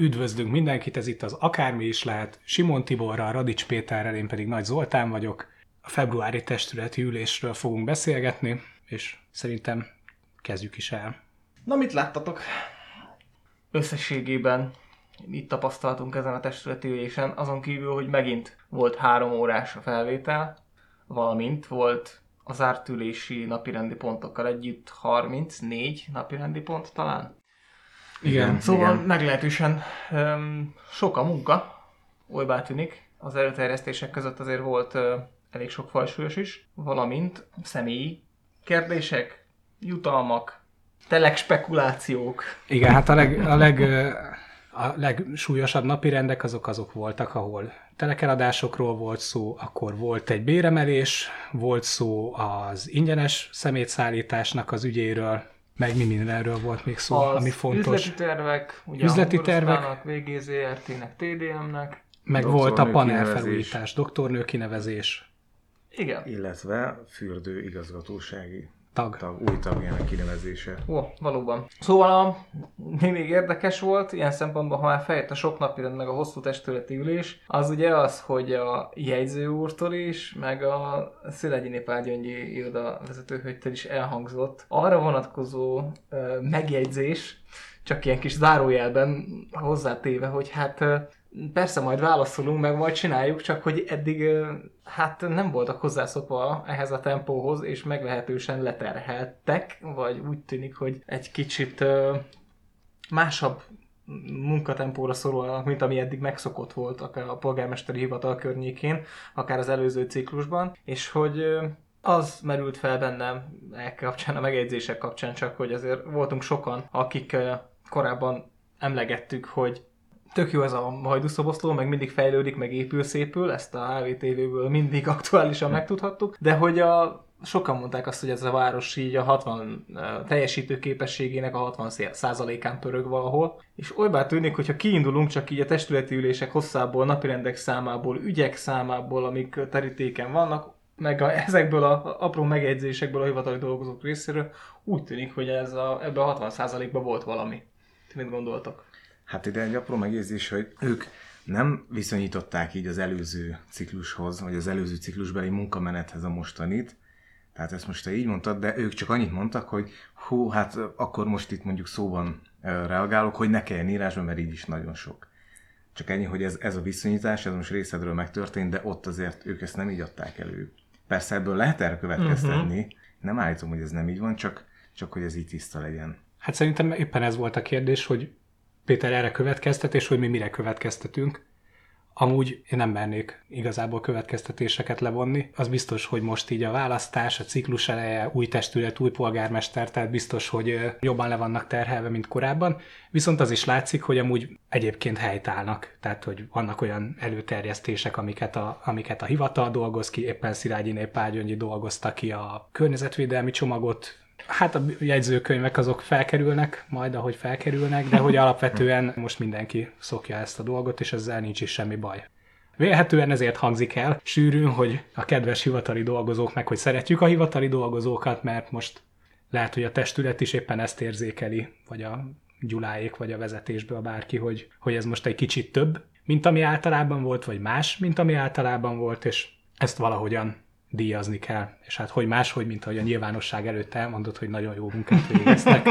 Üdvözlünk mindenkit, ez itt az Akármi is lehet. Simon Tiborral, Radics Péterrel, én pedig Nagy Zoltán vagyok. A februári testületi ülésről fogunk beszélgetni, és szerintem kezdjük is el. Na mit láttatok? Összességében mit tapasztaltunk ezen a testületi ülésen, azon kívül, hogy megint volt három órás a felvétel, valamint volt az ártülési napirendi pontokkal együtt 34 napirendi pont talán. Igen, Szóval igen. meglehetősen um, sok a munka, olybá tűnik. Az előterjesztések között azért volt uh, elég sok fajsúlyos is, valamint személyi kérdések, jutalmak, telek spekulációk. Igen, hát a, leg, a, leg, a legsúlyosabb napi rendek azok azok voltak, ahol telekeladásokról volt szó, akkor volt egy béremelés, volt szó az ingyenes szemétszállításnak az ügyéről, meg mi mindenről volt még szó, az ami fontos. üzleti tervek, ugye Üzleti a tervek. VGZRT-nek, TDM-nek. Meg volt a panel felújítás, doktornő kinevezés, Igen. illetve fürdő igazgatósági tag. tag, új tagjának kinevezése. Ó, valóban. Szóval a, mi még érdekes volt, ilyen szempontból, ha már feljött a sok napirend, meg a hosszú testületi ülés, az ugye az, hogy a jegyző úrtól is, meg a Szilegyi Népágyöngyi iroda vezetőhögytől is elhangzott arra vonatkozó ö, megjegyzés, csak ilyen kis zárójelben hozzátéve, hogy hát persze majd válaszolunk, meg majd csináljuk, csak hogy eddig hát nem voltak hozzászokva ehhez a tempóhoz, és meglehetősen leterheltek, vagy úgy tűnik, hogy egy kicsit másabb munkatempóra szorulnak, mint ami eddig megszokott volt akár a polgármesteri hivatal környékén, akár az előző ciklusban, és hogy az merült fel bennem e kapcsán, a megjegyzések kapcsán csak, hogy azért voltunk sokan, akik korábban emlegettük, hogy tök jó ez a hajdúszoboszló, meg mindig fejlődik, meg épül szépül, ezt a HVTV-ből mindig aktuálisan megtudhattuk, de hogy a sokan mondták azt, hogy ez a város így a 60 ö, teljesítő képességének a 60 százalékán pörög valahol, és olybá tűnik, hogyha kiindulunk csak így a testületi ülések hosszából, napirendek számából, ügyek számából, amik terítéken vannak, meg a, ezekből a apró megjegyzésekből a hivatali dolgozók részéről, úgy tűnik, hogy ez a, ebben a 60%-ban volt valami. Mit gondoltok? Hát ide egy apró megjegyzés, hogy ők nem viszonyították így az előző ciklushoz, vagy az előző ciklusbeli munkamenethez a mostanit, tehát ezt most te így mondtad, de ők csak annyit mondtak, hogy hú, hát akkor most itt mondjuk szóban reagálok, hogy ne kelljen írásban, mert így is nagyon sok. Csak ennyi, hogy ez, ez a viszonyítás, ez most részedről megtörtént, de ott azért ők ezt nem így adták elő. Persze ebből lehet erre következtetni, uh-huh. nem állítom, hogy ez nem így van, csak, csak hogy ez így tiszta legyen. Hát szerintem éppen ez volt a kérdés, hogy Péter erre következtet, és hogy mi mire következtetünk. Amúgy én nem mernék igazából következtetéseket levonni. Az biztos, hogy most így a választás, a ciklus eleje, új testület, új polgármester, tehát biztos, hogy jobban le vannak terhelve, mint korábban. Viszont az is látszik, hogy amúgy egyébként helytállnak. Tehát, hogy vannak olyan előterjesztések, amiket a, amiket a hivatal dolgoz ki, éppen Szilágyi Népágyöngyi dolgozta ki a környezetvédelmi csomagot, Hát a jegyzőkönyvek azok felkerülnek, majd ahogy felkerülnek, de hogy alapvetően most mindenki szokja ezt a dolgot, és ezzel nincs is semmi baj. Vélhetően ezért hangzik el sűrűn, hogy a kedves hivatali dolgozók meg, hogy szeretjük a hivatali dolgozókat, mert most lehet, hogy a testület is éppen ezt érzékeli, vagy a gyuláék, vagy a vezetésből bárki, hogy, hogy ez most egy kicsit több, mint ami általában volt, vagy más, mint ami általában volt, és ezt valahogyan díjazni kell. És hát hogy máshogy, mint ahogy a nyilvánosság előtt elmondott, hogy nagyon jó munkát végeztek.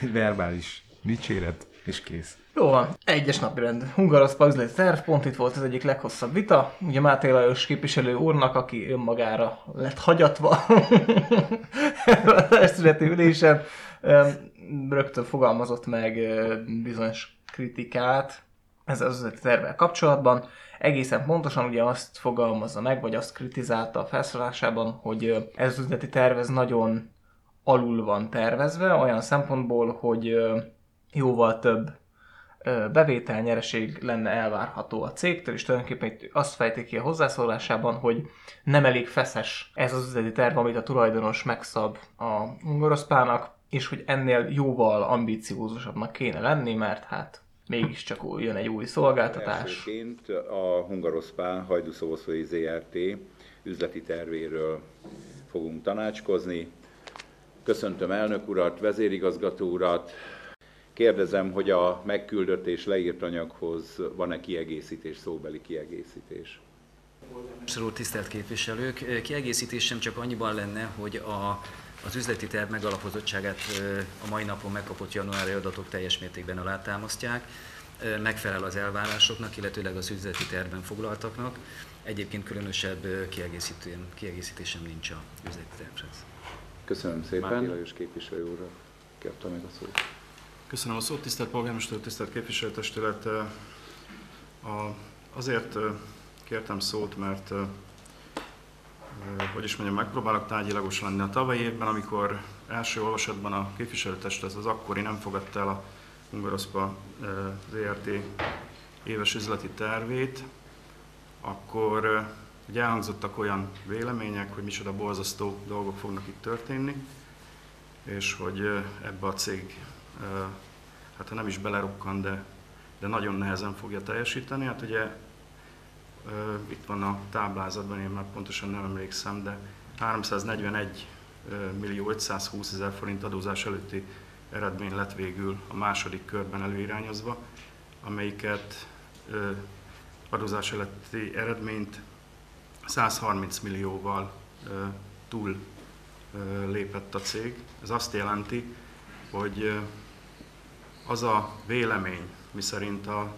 Egy verbális dicséret, és kész. Jó van, egyes napi rend. Hungaroszpa üzleti terv, pont itt volt az egyik leghosszabb vita. Ugye Máté Lajos képviselő úrnak, aki önmagára lett hagyatva a testületi ülésen, rögtön fogalmazott meg bizonyos kritikát ez az üzleti tervvel kapcsolatban. Egészen pontosan ugye azt fogalmazza meg, vagy azt kritizálta a felszólásában, hogy ez az üzleti terv ez nagyon alul van tervezve, olyan szempontból, hogy jóval több bevétel, nyereség lenne elvárható a cégtől, és tulajdonképpen itt azt fejti ki a hozzászólásában, hogy nem elég feszes ez az üzleti terv, amit a tulajdonos megszab a Ungoroszpának, és hogy ennél jóval ambíciózusabbnak kéne lenni, mert hát mégiscsak jön egy új szolgáltatás. Elsőként a Hungaroszpán Hajdúszoboszlói ZRT üzleti tervéről fogunk tanácskozni. Köszöntöm elnök urat, vezérigazgató urat. Kérdezem, hogy a megküldött és leírt anyaghoz van-e kiegészítés, szóbeli kiegészítés? Abszolút tisztelt képviselők. Kiegészítésem csak annyiban lenne, hogy a, az üzleti terv megalapozottságát a mai napon megkapott januári adatok teljes mértékben alátámasztják, megfelel az elvárásoknak, illetőleg az üzleti tervben foglaltaknak. Egyébként különösebb kiegészítésem, kiegészítésem nincs a üzleti tervhez. Köszönöm szépen. Máté Lajos képviselő úr, kérte meg a szót. Köszönöm a szót, tisztelt polgármester, tisztelt képviselőtestület. A, azért kértem szót, mert hogy is mondjam, megpróbálok tárgyilagos lenni. A tavalyi évben, amikor első olvasatban a képviselőtestület az akkori nem fogadta el a Hungaroszpa ZRT éves üzleti tervét, akkor ugye elhangzottak olyan vélemények, hogy micsoda borzasztó dolgok fognak itt történni, és hogy ebbe a cég hát ha nem is belerukkan, de, de nagyon nehezen fogja teljesíteni. Hát ugye itt van a táblázatban, én már pontosan nem emlékszem, de 341 millió 520 ezer forint adózás előtti eredmény lett végül a második körben előirányozva, amelyiket adózás előtti eredményt 130 millióval túl lépett a cég. Ez azt jelenti, hogy az a vélemény, miszerint a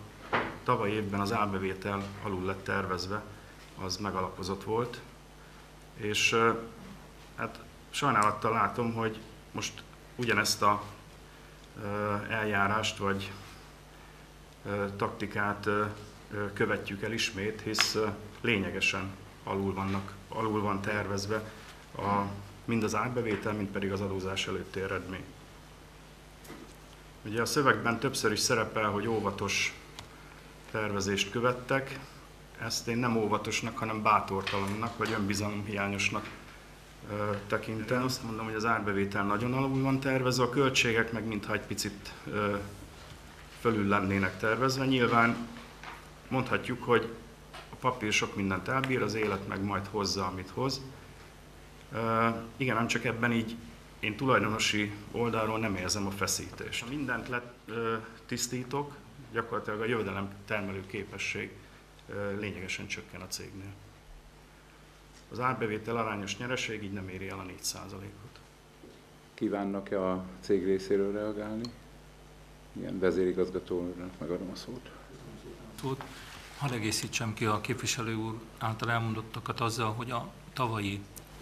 tavaly évben az árbevétel alul lett tervezve, az megalapozott volt, és hát sajnálattal látom, hogy most ugyanezt a eljárást vagy taktikát követjük el ismét, hisz lényegesen alul, vannak, alul van tervezve a, mind az árbevétel, mind pedig az adózás előtti eredmény. Ugye a szövegben többször is szerepel, hogy óvatos tervezést követtek. Ezt én nem óvatosnak, hanem bátortalannak, vagy önbizalomhiányosnak tekintem. Azt mondom, hogy az árbevétel nagyon alul van tervezve, a költségek meg mintha egy picit fölül lennének tervezve. Nyilván mondhatjuk, hogy a papír sok mindent elbír, az élet meg majd hozza, amit hoz. Igen, nem csak ebben így én tulajdonosi oldalról nem érzem a feszítést. Mindent letisztítok, gyakorlatilag a jövedelem termelő képesség lényegesen csökken a cégnél. Az árbevétel arányos nyereség így nem éri el a 4%-ot. Kívánnak-e a cég részéről reagálni? Igen, vezérigazgatónak megadom a szót. Szót. Hadd egészítsem ki a képviselő úr által elmondottakat azzal, hogy a tavalyi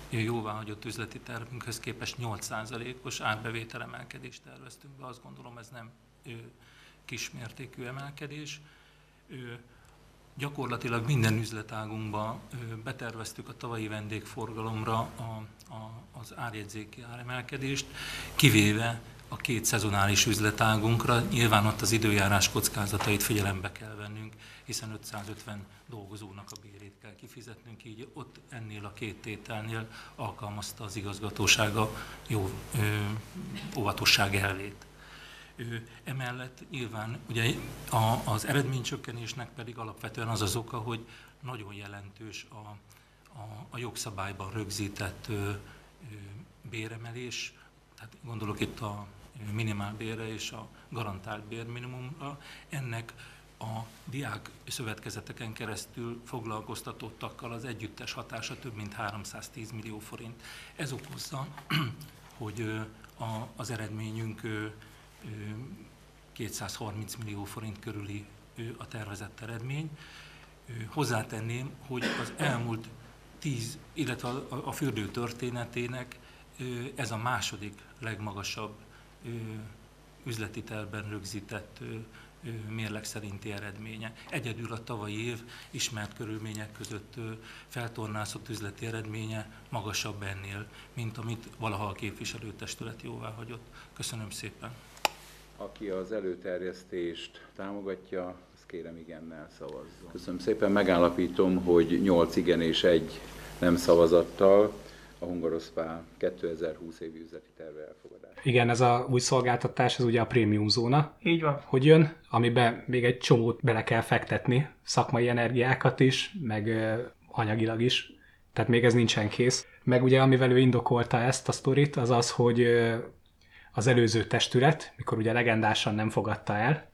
jóváhagyott üzleti tervünkhöz képest 8%-os árbevétel emelkedést terveztünk be. Azt gondolom ez nem kismértékű emelkedés. Gyakorlatilag minden üzletágunkba beterveztük a tavalyi vendégforgalomra a, a, az árjegyzéki áremelkedést, kivéve a két szezonális üzletágunkra. Nyilván ott az időjárás kockázatait figyelembe kell vennünk, hiszen 550 dolgozónak a bérét kell kifizetnünk, így ott ennél a két tételnél alkalmazta az igazgatósága jó ö, óvatosság elvét. Emellett nyilván ugye a, az eredménycsökkenésnek pedig alapvetően az az oka, hogy nagyon jelentős a, a, a jogszabályban rögzített ö, ö, béremelés, tehát gondolok itt a minimálbérre és a garantált bérminimumra. Ennek a diák szövetkezeteken keresztül foglalkoztatottakkal az együttes hatása több mint 310 millió forint. Ez okozza, hogy az eredményünk 230 millió forint körüli a tervezett eredmény. Hozzátenném, hogy az elmúlt tíz, illetve a fürdő történetének ez a második legmagasabb üzleti tervben rögzített mérleg szerinti eredménye. Egyedül a tavalyi év ismert körülmények között feltornászott üzleti eredménye magasabb ennél, mint amit valaha a képviselőtestület jóvá hagyott. Köszönöm szépen. Aki az előterjesztést támogatja, azt kérem igennel szavazzon. Köszönöm szépen, megállapítom, hogy 8 igen és egy nem szavazattal a Hungaroszpá 2020 évi üzleti terve elfogadás. Igen, ez a új szolgáltatás, ez ugye a prémium zóna. Így van. Hogy jön, amiben még egy csomót bele kell fektetni, szakmai energiákat is, meg ö, anyagilag is, tehát még ez nincsen kész. Meg ugye amivel ő indokolta ezt a sztorit, az az, hogy ö, az előző testület, mikor ugye legendásan nem fogadta el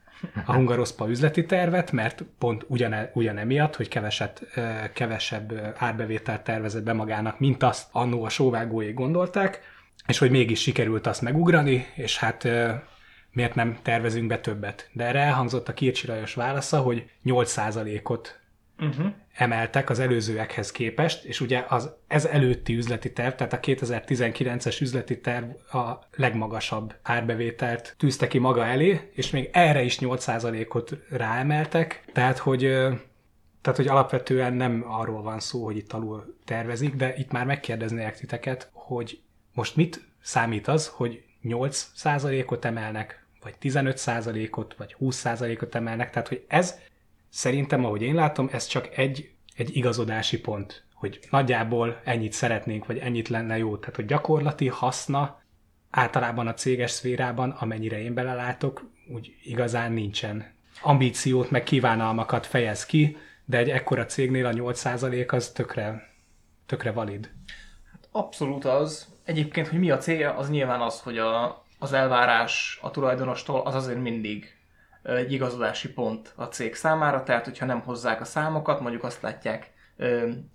a Hungaroszpa üzleti tervet, mert pont ugyane, ugyanemiatt, hogy keveset, kevesebb árbevételt tervezett be magának, mint azt annó a sóvágói gondolták, és hogy mégis sikerült azt megugrani, és hát miért nem tervezünk be többet. De erre elhangzott a Kircsi Lajos válasza, hogy 8%-ot uh-huh. Emeltek az előzőekhez képest, és ugye az ez előtti üzleti terv, tehát a 2019-es üzleti terv a legmagasabb árbevételt tűzte ki maga elé, és még erre is 8%-ot ráemeltek, tehát hogy tehát, hogy alapvetően nem arról van szó, hogy itt alul tervezik, de itt már megkérdeznék titeket, hogy most mit számít az, hogy 8%-ot emelnek, vagy 15%-ot, vagy 20%-ot emelnek, tehát hogy ez szerintem, ahogy én látom, ez csak egy, egy igazodási pont, hogy nagyjából ennyit szeretnénk, vagy ennyit lenne jó. Tehát, hogy gyakorlati haszna általában a céges szférában, amennyire én belelátok, úgy igazán nincsen. Ambíciót, meg kívánalmakat fejez ki, de egy ekkora cégnél a 8% az tökre, tökre valid. Hát abszolút az. Egyébként, hogy mi a célja, az nyilván az, hogy a, az elvárás a tulajdonostól az azért mindig egy igazodási pont a cég számára, tehát hogyha nem hozzák a számokat, mondjuk azt látják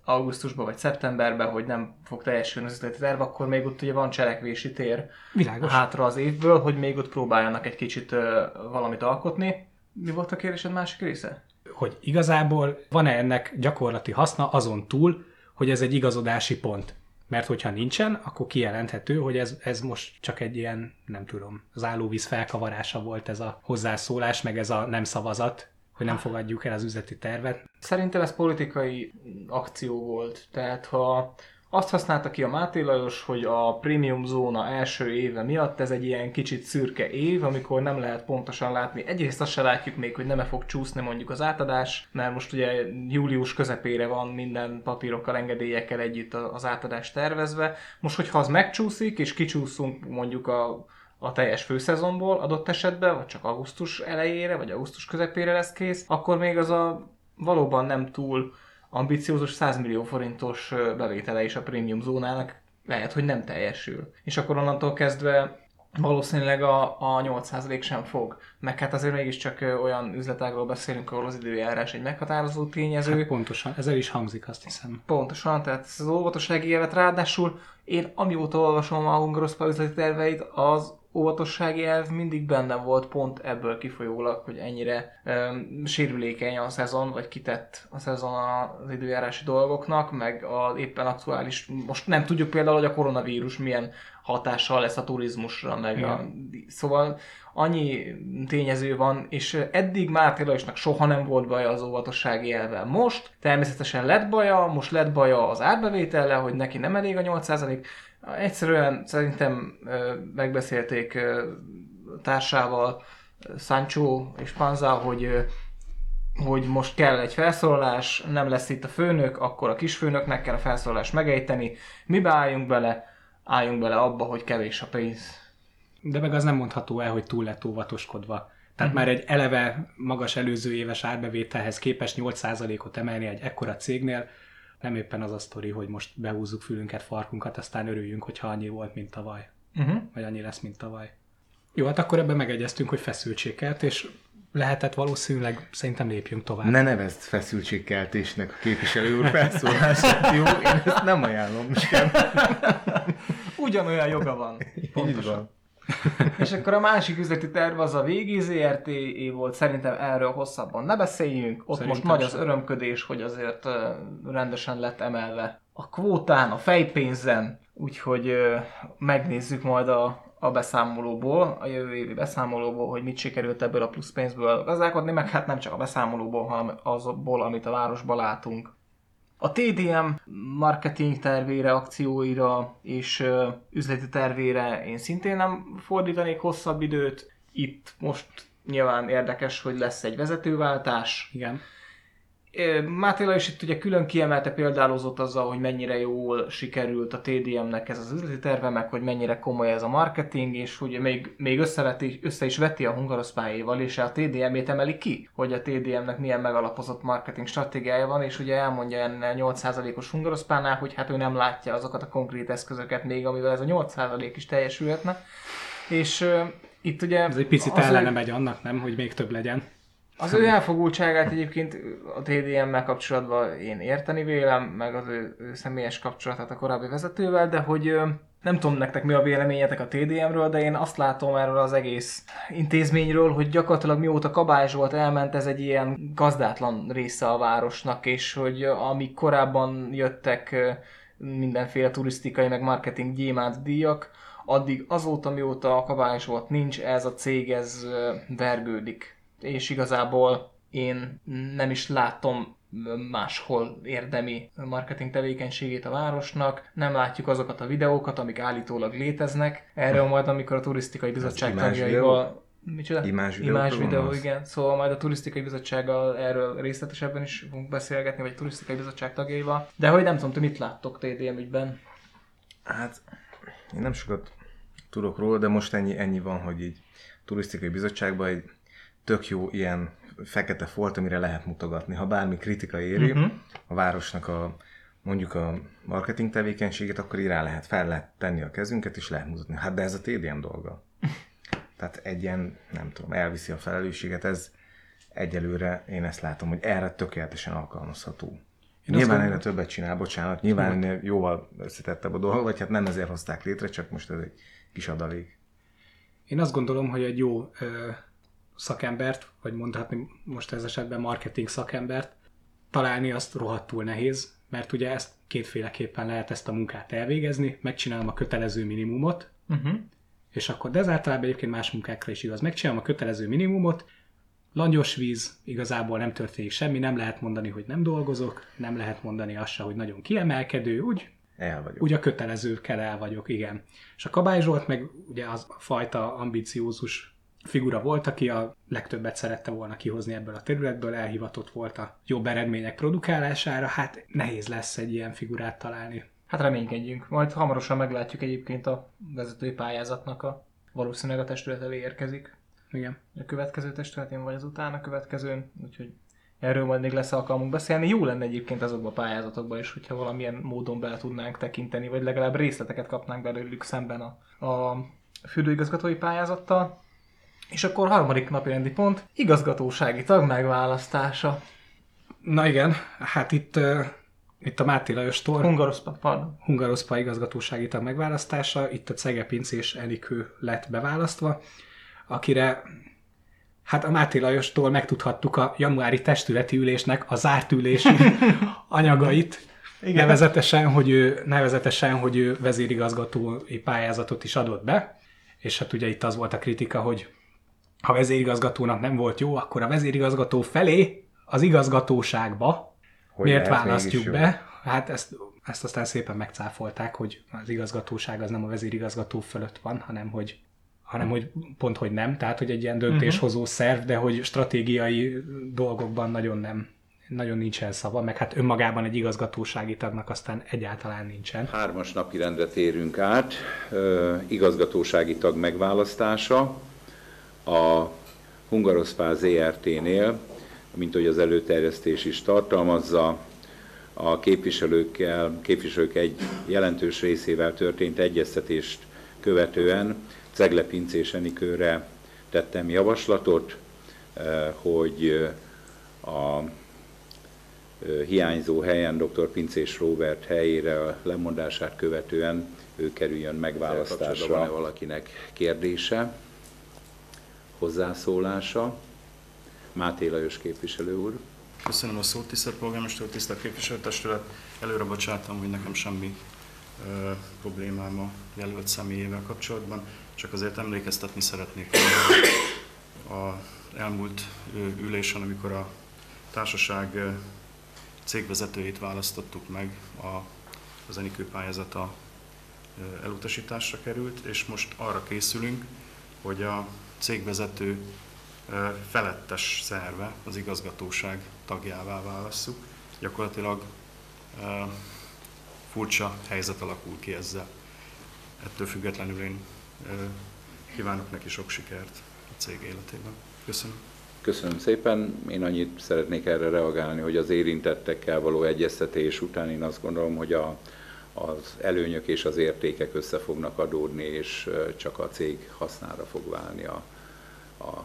augusztusban vagy szeptemberben, hogy nem fog teljesülni az üzleti terv, akkor még ott ugye van cselekvési tér Világos. hátra az évből, hogy még ott próbáljanak egy kicsit valamit alkotni. Mi volt a kérdésed másik része? Hogy igazából van-e ennek gyakorlati haszna azon túl, hogy ez egy igazodási pont. Mert hogyha nincsen, akkor kijelenthető, hogy ez, ez most csak egy ilyen, nem tudom, az állóvíz felkavarása volt ez a hozzászólás, meg ez a nem szavazat, hogy nem fogadjuk el az üzleti tervet. Szerintem ez politikai akció volt. Tehát ha azt használta ki a Máté Lajos, hogy a prémium zóna első éve miatt ez egy ilyen kicsit szürke év, amikor nem lehet pontosan látni. Egyrészt azt se látjuk még, hogy nem -e fog csúszni mondjuk az átadás, mert most ugye július közepére van minden papírokkal, engedélyekkel együtt az átadás tervezve. Most, hogyha az megcsúszik, és kicsúszunk mondjuk a a teljes főszezonból adott esetben, vagy csak augusztus elejére, vagy augusztus közepére lesz kész, akkor még az a valóban nem túl ambiciózus 100 millió forintos bevétele is a prémium zónának lehet, hogy nem teljesül. És akkor onnantól kezdve valószínűleg a, a 8% sem fog. Meg hát azért mégiscsak olyan üzletágról beszélünk, ahol az időjárás egy meghatározó tényező. Hát pontosan, ezzel is hangzik, azt hiszem. Pontosan, tehát ez az óvatossági évet ráadásul én amióta olvasom a Hungaroszpa üzleti terveit, az óvatossági elv mindig benne volt pont ebből kifolyólag, hogy ennyire um, sérülékeny a szezon, vagy kitett a szezon az időjárási dolgoknak, meg az éppen aktuális, most nem tudjuk például, hogy a koronavírus milyen hatással lesz a turizmusra, meg a, szóval annyi tényező van, és eddig Máté Lajosnak soha nem volt baja az óvatossági elvel. Most természetesen lett baja, most lett baja az árbevétellel, hogy neki nem elég a 8%, Egyszerűen szerintem megbeszélték társával, Sancho és Panza, hogy hogy most kell egy felszólalás, nem lesz itt a főnök, akkor a kisfőnöknek kell a felszólalást megejteni. Mi beálljunk bele, álljunk bele abba, hogy kevés a pénz. De meg az nem mondható el, hogy túl lett óvatoskodva. Tehát uh-huh. már egy eleve magas előző éves árbevételhez képest 8%-ot emelni egy ekkora cégnél, nem éppen az a sztori, hogy most behúzzuk fülünket, farkunkat, aztán örüljünk, hogyha annyi volt, mint tavaly. Uh-huh. Vagy annyi lesz, mint tavaly. Jó, hát akkor ebben megegyeztünk, hogy feszültségkelt, és lehetett valószínűleg, szerintem lépjünk tovább. Ne nevezd feszültségkeltésnek a képviselő úr felszólását, jó? Én ezt nem ajánlom sem. Ugyanolyan joga van. Pontosan. van. és akkor a másik üzleti terv az a VG ZRT volt, szerintem erről hosszabban ne beszéljünk. Ott szerintem most nagy az örömködés, hogy azért rendesen lett emelve a kvótán, a fejpénzen, úgyhogy megnézzük majd a, a beszámolóból, a jövő évi beszámolóból, hogy mit sikerült ebből a plusz pénzből gazdálkodni, meg hát nem csak a beszámolóból, hanem azból, amit a városban látunk. A TDM marketing tervére, akcióira és üzleti tervére én szintén nem fordítanék hosszabb időt. Itt most nyilván érdekes, hogy lesz egy vezetőváltás. Igen. Mátéla is itt ugye külön kiemelte példálozott azzal, hogy mennyire jól sikerült a TDM-nek ez az üzleti terve, meg hogy mennyire komoly ez a marketing, és hogy még, még összeveti, össze is veti a hungaroszpályéval, és a TDM-ét emeli ki, hogy a TDM-nek milyen megalapozott marketing stratégiája van, és ugye elmondja ennél 8%-os hungaroszpánál, hogy hát ő nem látja azokat a konkrét eszközöket még, amivel ez a 8% is teljesülhetne. És uh, itt ugye... Ez egy picit az ellene megy annak, nem, hogy még több legyen. Az ő elfogultságát egyébként a TDM-mel kapcsolatban én érteni vélem, meg az ő, ő személyes kapcsolatát a korábbi vezetővel, de hogy nem tudom nektek mi a véleményetek a TDM-ről, de én azt látom erről az egész intézményről, hogy gyakorlatilag mióta Kabály Zsolt elment, ez egy ilyen gazdátlan része a városnak, és hogy amíg korábban jöttek mindenféle turisztikai, meg marketing gyémánt díjak, addig azóta, mióta a Kabály Zsolt nincs, ez a cég ez vergődik és igazából én nem is látom máshol érdemi marketing tevékenységét a városnak, nem látjuk azokat a videókat, amik állítólag léteznek. Erről majd, amikor a turisztikai bizottság tagjaival... Micsoda? Imázs videókról Imázs videó, igen. Szóval majd a turisztikai bizottsággal erről részletesebben is fogunk beszélgetni, vagy a turisztikai bizottság tagjaival. De hogy nem tudom, ti mit láttok TDM ügyben? Hát, én nem sokat tudok róla, de most ennyi, ennyi van, hogy így turisztikai bizottságban egy tök jó ilyen fekete folt, amire lehet mutogatni. Ha bármi kritika éri uh-huh. a városnak a mondjuk a marketing tevékenységét, akkor így rá lehet, fel lehet tenni a kezünket, és lehet mutatni. Hát de ez a TDM dolga. Tehát egy ilyen, nem tudom, elviszi a felelősséget, ez egyelőre én ezt látom, hogy erre tökéletesen alkalmazható. Én Nyilván ennél többet csinál, bocsánat, nyilván ennél jóval összetettebb a dolog, vagy hát nem ezért hozták létre, csak most ez egy kis adalék. Én azt gondolom, hogy egy jó ö, szakembert, vagy mondhatni most ez esetben marketing szakembert, találni azt rohadtul nehéz, mert ugye ezt kétféleképpen lehet ezt a munkát elvégezni, megcsinálom a kötelező minimumot, Uh-huh. és akkor, de ez általában egyébként más munkákra is igaz. Megcsinálom a kötelező minimumot, langyos víz, igazából nem történik semmi, nem lehet mondani, hogy nem dolgozok, nem lehet mondani azt se, hogy nagyon kiemelkedő, úgy El vagyok. úgy a kötelezőkkel el vagyok, igen. És a Kabály Zsolt meg ugye az a fajta ambiciózus figura volt, aki a legtöbbet szerette volna kihozni ebből a területből, elhivatott volt a jobb eredmények produkálására, hát nehéz lesz egy ilyen figurát találni. Hát reménykedjünk. Majd hamarosan meglátjuk egyébként a vezetői pályázatnak a valószínűleg a testület elé érkezik. Igen. A következő testületén vagy az utána következőn, úgyhogy erről majd még lesz alkalmunk beszélni. Jó lenne egyébként azokba a pályázatokba is, hogyha valamilyen módon bele tudnánk tekinteni, vagy legalább részleteket kapnánk belőlük szemben a, a fürdőigazgatói pályázattal. És akkor harmadik napi rendi pont, igazgatósági tag megválasztása. Na igen, hát itt, uh, itt a Máté Lajostól Hungaroszpa, pardon. Hungaroszpa igazgatósági tag megválasztása, itt a Cege Pincés Enikő lett beválasztva, akire hát a Máté Lajostól megtudhattuk a januári testületi ülésnek a zárt ülési anyagait, Igen. Nevezetesen, hogy ő, nevezetesen, hogy ő vezérigazgatói pályázatot is adott be, és hát ugye itt az volt a kritika, hogy ha vezérigazgatónak nem volt jó, akkor a vezérigazgató felé az igazgatóságba Hogy miért választjuk be? Hát ezt, ezt aztán szépen megcáfolták, hogy az igazgatóság az nem a vezérigazgató fölött van, hanem hogy hanem hogy pont, hogy nem, tehát hogy egy ilyen döntéshozó szerv, de hogy stratégiai dolgokban nagyon nem, nagyon nincsen szava, meg hát önmagában egy igazgatósági tagnak aztán egyáltalán nincsen. Hármas napi rendre térünk át, igazgatósági tag megválasztása a Hungaroszpál ZRT-nél, mint hogy az előterjesztés is tartalmazza, a képviselőkkel, képviselők egy jelentős részével történt egyeztetést követően Cegle Pincés tettem javaslatot, eh, hogy eh, a ö, hiányzó helyen dr. Pincés Robert helyére a lemondását követően ő kerüljön megválasztásra. Van-e valakinek kérdése, hozzászólása? Máté Lajos képviselő úr. Köszönöm a szót, tisztelt polgármester, tisztelt képviselőtestület. Előre bocsátom, hogy nekem semmi ö, problémám a jelölt személyével kapcsolatban, csak azért emlékeztetni szeretnék a, elmúlt ülésen, amikor a társaság cégvezetőjét választottuk meg, a, az Enikő pályázata elutasításra került, és most arra készülünk, hogy a cégvezető felettes szerve, az igazgatóság tagjává válasszuk. Gyakorlatilag furcsa helyzet alakul ki ezzel. Ettől függetlenül én kívánok neki sok sikert a cég életében. Köszönöm. Köszönöm szépen. Én annyit szeretnék erre reagálni, hogy az érintettekkel való egyeztetés után én azt gondolom, hogy a, az előnyök és az értékek össze fognak adódni, és csak a cég hasznára fog válni a, a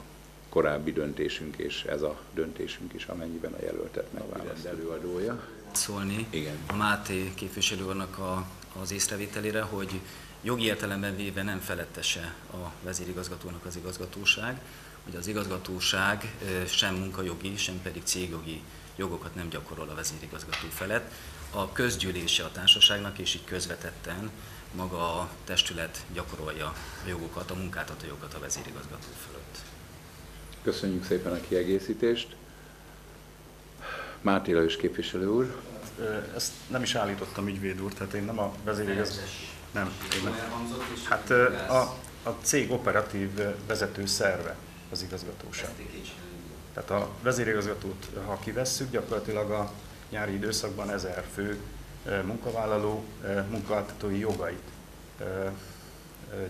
korábbi döntésünk, és ez a döntésünk is, amennyiben a jelöltet megválaszt előadója. Szólni Igen. a Máté képviselő úrnak a, az észrevételére, hogy jogi értelemben véve nem felettese a vezérigazgatónak az igazgatóság, hogy az igazgatóság sem munkajogi, sem pedig cégjogi jogokat nem gyakorol a vezérigazgató felett. A közgyűlése a társaságnak, és így közvetetten maga a testület gyakorolja a jogokat, a munkáltató jogokat a vezérigazgató fölött. Köszönjük szépen a kiegészítést. Máté Lajos képviselő úr. Ezt nem is állítottam ügyvéd úr, tehát én nem a vezérigazgató. Nem, én nem. Hát a, a cég operatív vezető szerve az igazgatóság. Tehát a vezérigazgatót, ha kivesszük, gyakorlatilag a nyári időszakban ezer fő munkavállaló munkáltatói jogait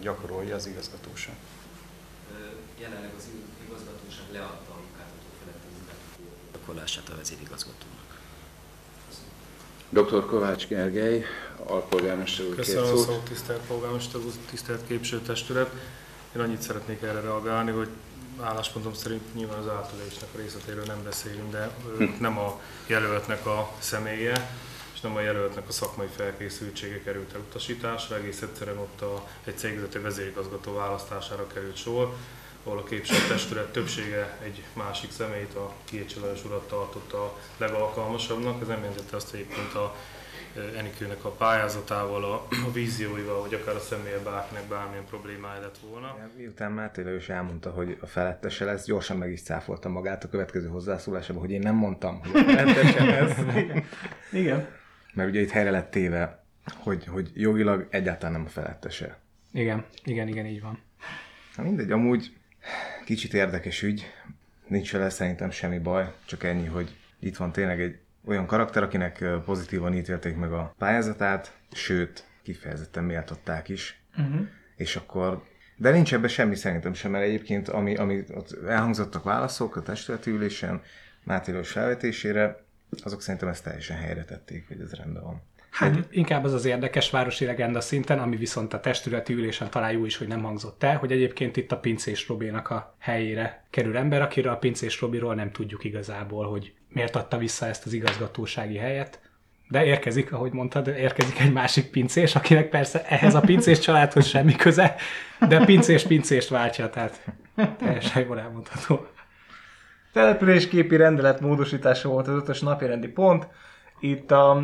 gyakorolja az igazgatóság. Jelenleg az igazgatóság leadta a munkáltató felett a munkáltató gyakorlását a vezérigazgatónak. Dr. Kovács Gergely, alpolgármester úr, Köszönöm a szót. tisztelt polgármester úr, tisztelt képviselőtestület. Én annyit szeretnék erre reagálni, hogy álláspontom szerint nyilván az átülésnek a részletéről nem beszélünk, de ő nem a jelöltnek a személye, és nem a jelöltnek a szakmai felkészültsége került elutasításra, egész egyszerűen ott a, egy cégvezető vezérigazgató választására került sor, ahol a képviselőtestület többsége egy másik személyt, a Kiécsi Lajos urat tartotta a legalkalmasabbnak. Ez nem jelentette azt, hogy egyébként a Enikőnek a pályázatával, a, a vízióival, vagy akár a személye bárkinek bármilyen problémája lett volna. Miután Máté Lajos elmondta, hogy a felettese lesz, gyorsan meg is cáfolta magát a következő hozzászólásában, hogy én nem mondtam, hogy a felettese lesz. Igen. Mert ugye itt helyre lett téve, hogy, hogy jogilag egyáltalán nem a felettese. Igen, igen, igen, így van. Na mindegy, amúgy kicsit érdekes ügy, nincs vele szerintem semmi baj, csak ennyi, hogy itt van tényleg egy olyan karakter, akinek pozitívan ítélték meg a pályázatát, sőt, kifejezetten méltották is, uh-huh. és akkor de nincs ebben semmi szerintem sem, mert egyébként ami, ami ott elhangzottak válaszok a testületi ülésen Máté Lajos felvetésére, azok szerintem ezt teljesen helyre tették, hogy ez rendben van. Hát inkább az az érdekes városi legenda szinten, ami viszont a testületi ülésen talán jó is, hogy nem hangzott el, hogy egyébként itt a Pincés Robinak a helyére kerül ember, akiről a Pincés Robiról nem tudjuk igazából, hogy miért adta vissza ezt az igazgatósági helyet. De érkezik, ahogy mondtad, érkezik egy másik pincés, akinek persze ehhez a pincés családhoz semmi köze, de pincés pincést váltja, tehát teljesen jól elmondható. Településképi rendelet módosítása volt az ötös napirendi pont. Itt a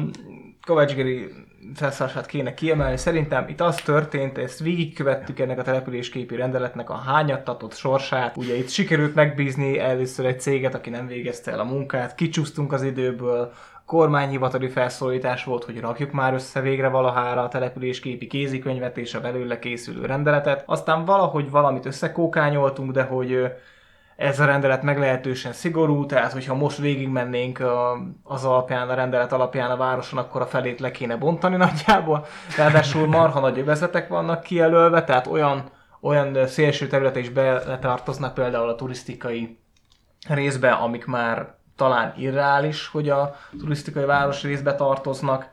Kovács Geri felszállását kéne kiemelni. Szerintem itt az történt, ezt végigkövettük ennek a településképi rendeletnek a hányattatott sorsát. Ugye itt sikerült megbízni először egy céget, aki nem végezte el a munkát, kicsúsztunk az időből, kormányhivatali felszólítás volt, hogy rakjuk már össze végre valahára a településképi kézikönyvet és a belőle készülő rendeletet. Aztán valahogy valamit összekókányoltunk, de hogy ez a rendelet meglehetősen szigorú, tehát hogyha most végigmennénk az alapján, a rendelet alapján a városon, akkor a felét le kéne bontani nagyjából. Ráadásul marha nagy övezetek vannak kijelölve, tehát olyan, olyan szélső területek is beletartoznak például a turisztikai részbe, amik már talán irreális, hogy a turisztikai város részbe tartoznak.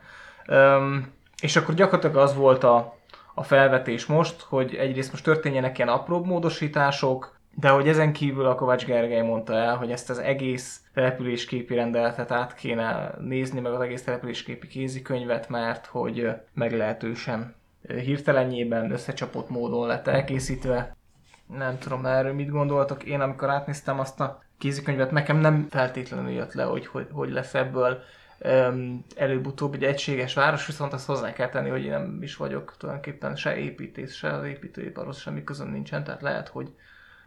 Üm, és akkor gyakorlatilag az volt a, a felvetés most, hogy egyrészt most történjenek ilyen apróbb módosítások, de hogy ezen kívül a Kovács Gergely mondta el, hogy ezt az egész településképi rendeletet át kéne nézni, meg az egész településképi kézikönyvet, mert hogy meglehetősen hirtelenjében összecsapott módon lett elkészítve. Nem tudom erről mit gondoltok. Én amikor átnéztem azt a kézikönyvet, nekem nem feltétlenül jött le, hogy hogy, hogy lesz ebből előbb-utóbb egy egységes város, viszont azt hozzá kell tenni, hogy én nem is vagyok tulajdonképpen se építész, se az építőiparhoz semmi közöm nincsen, tehát lehet, hogy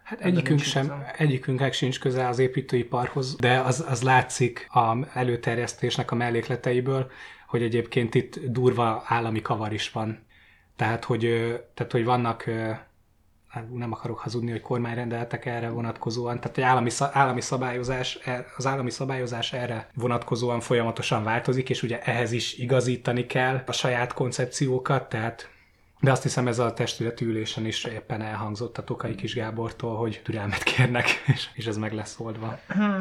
Hát egyikünk sem, igazam. egyikünknek sincs köze az építőiparhoz, de az, az látszik a előterjesztésnek a mellékleteiből, hogy egyébként itt durva állami kavar is van. Tehát, hogy, tehát, hogy vannak, hát nem akarok hazudni, hogy kormányrendeletek erre vonatkozóan, tehát egy állami, állami szabályozás, e- az állami szabályozás erre vonatkozóan folyamatosan változik, és ugye ehhez is igazítani kell a saját koncepciókat, tehát De azt hiszem ez a testületi ülésen is éppen elhangzott a Tokai Kis Gábortól, hogy türelmet kérnek, és, és ez meg lesz oldva.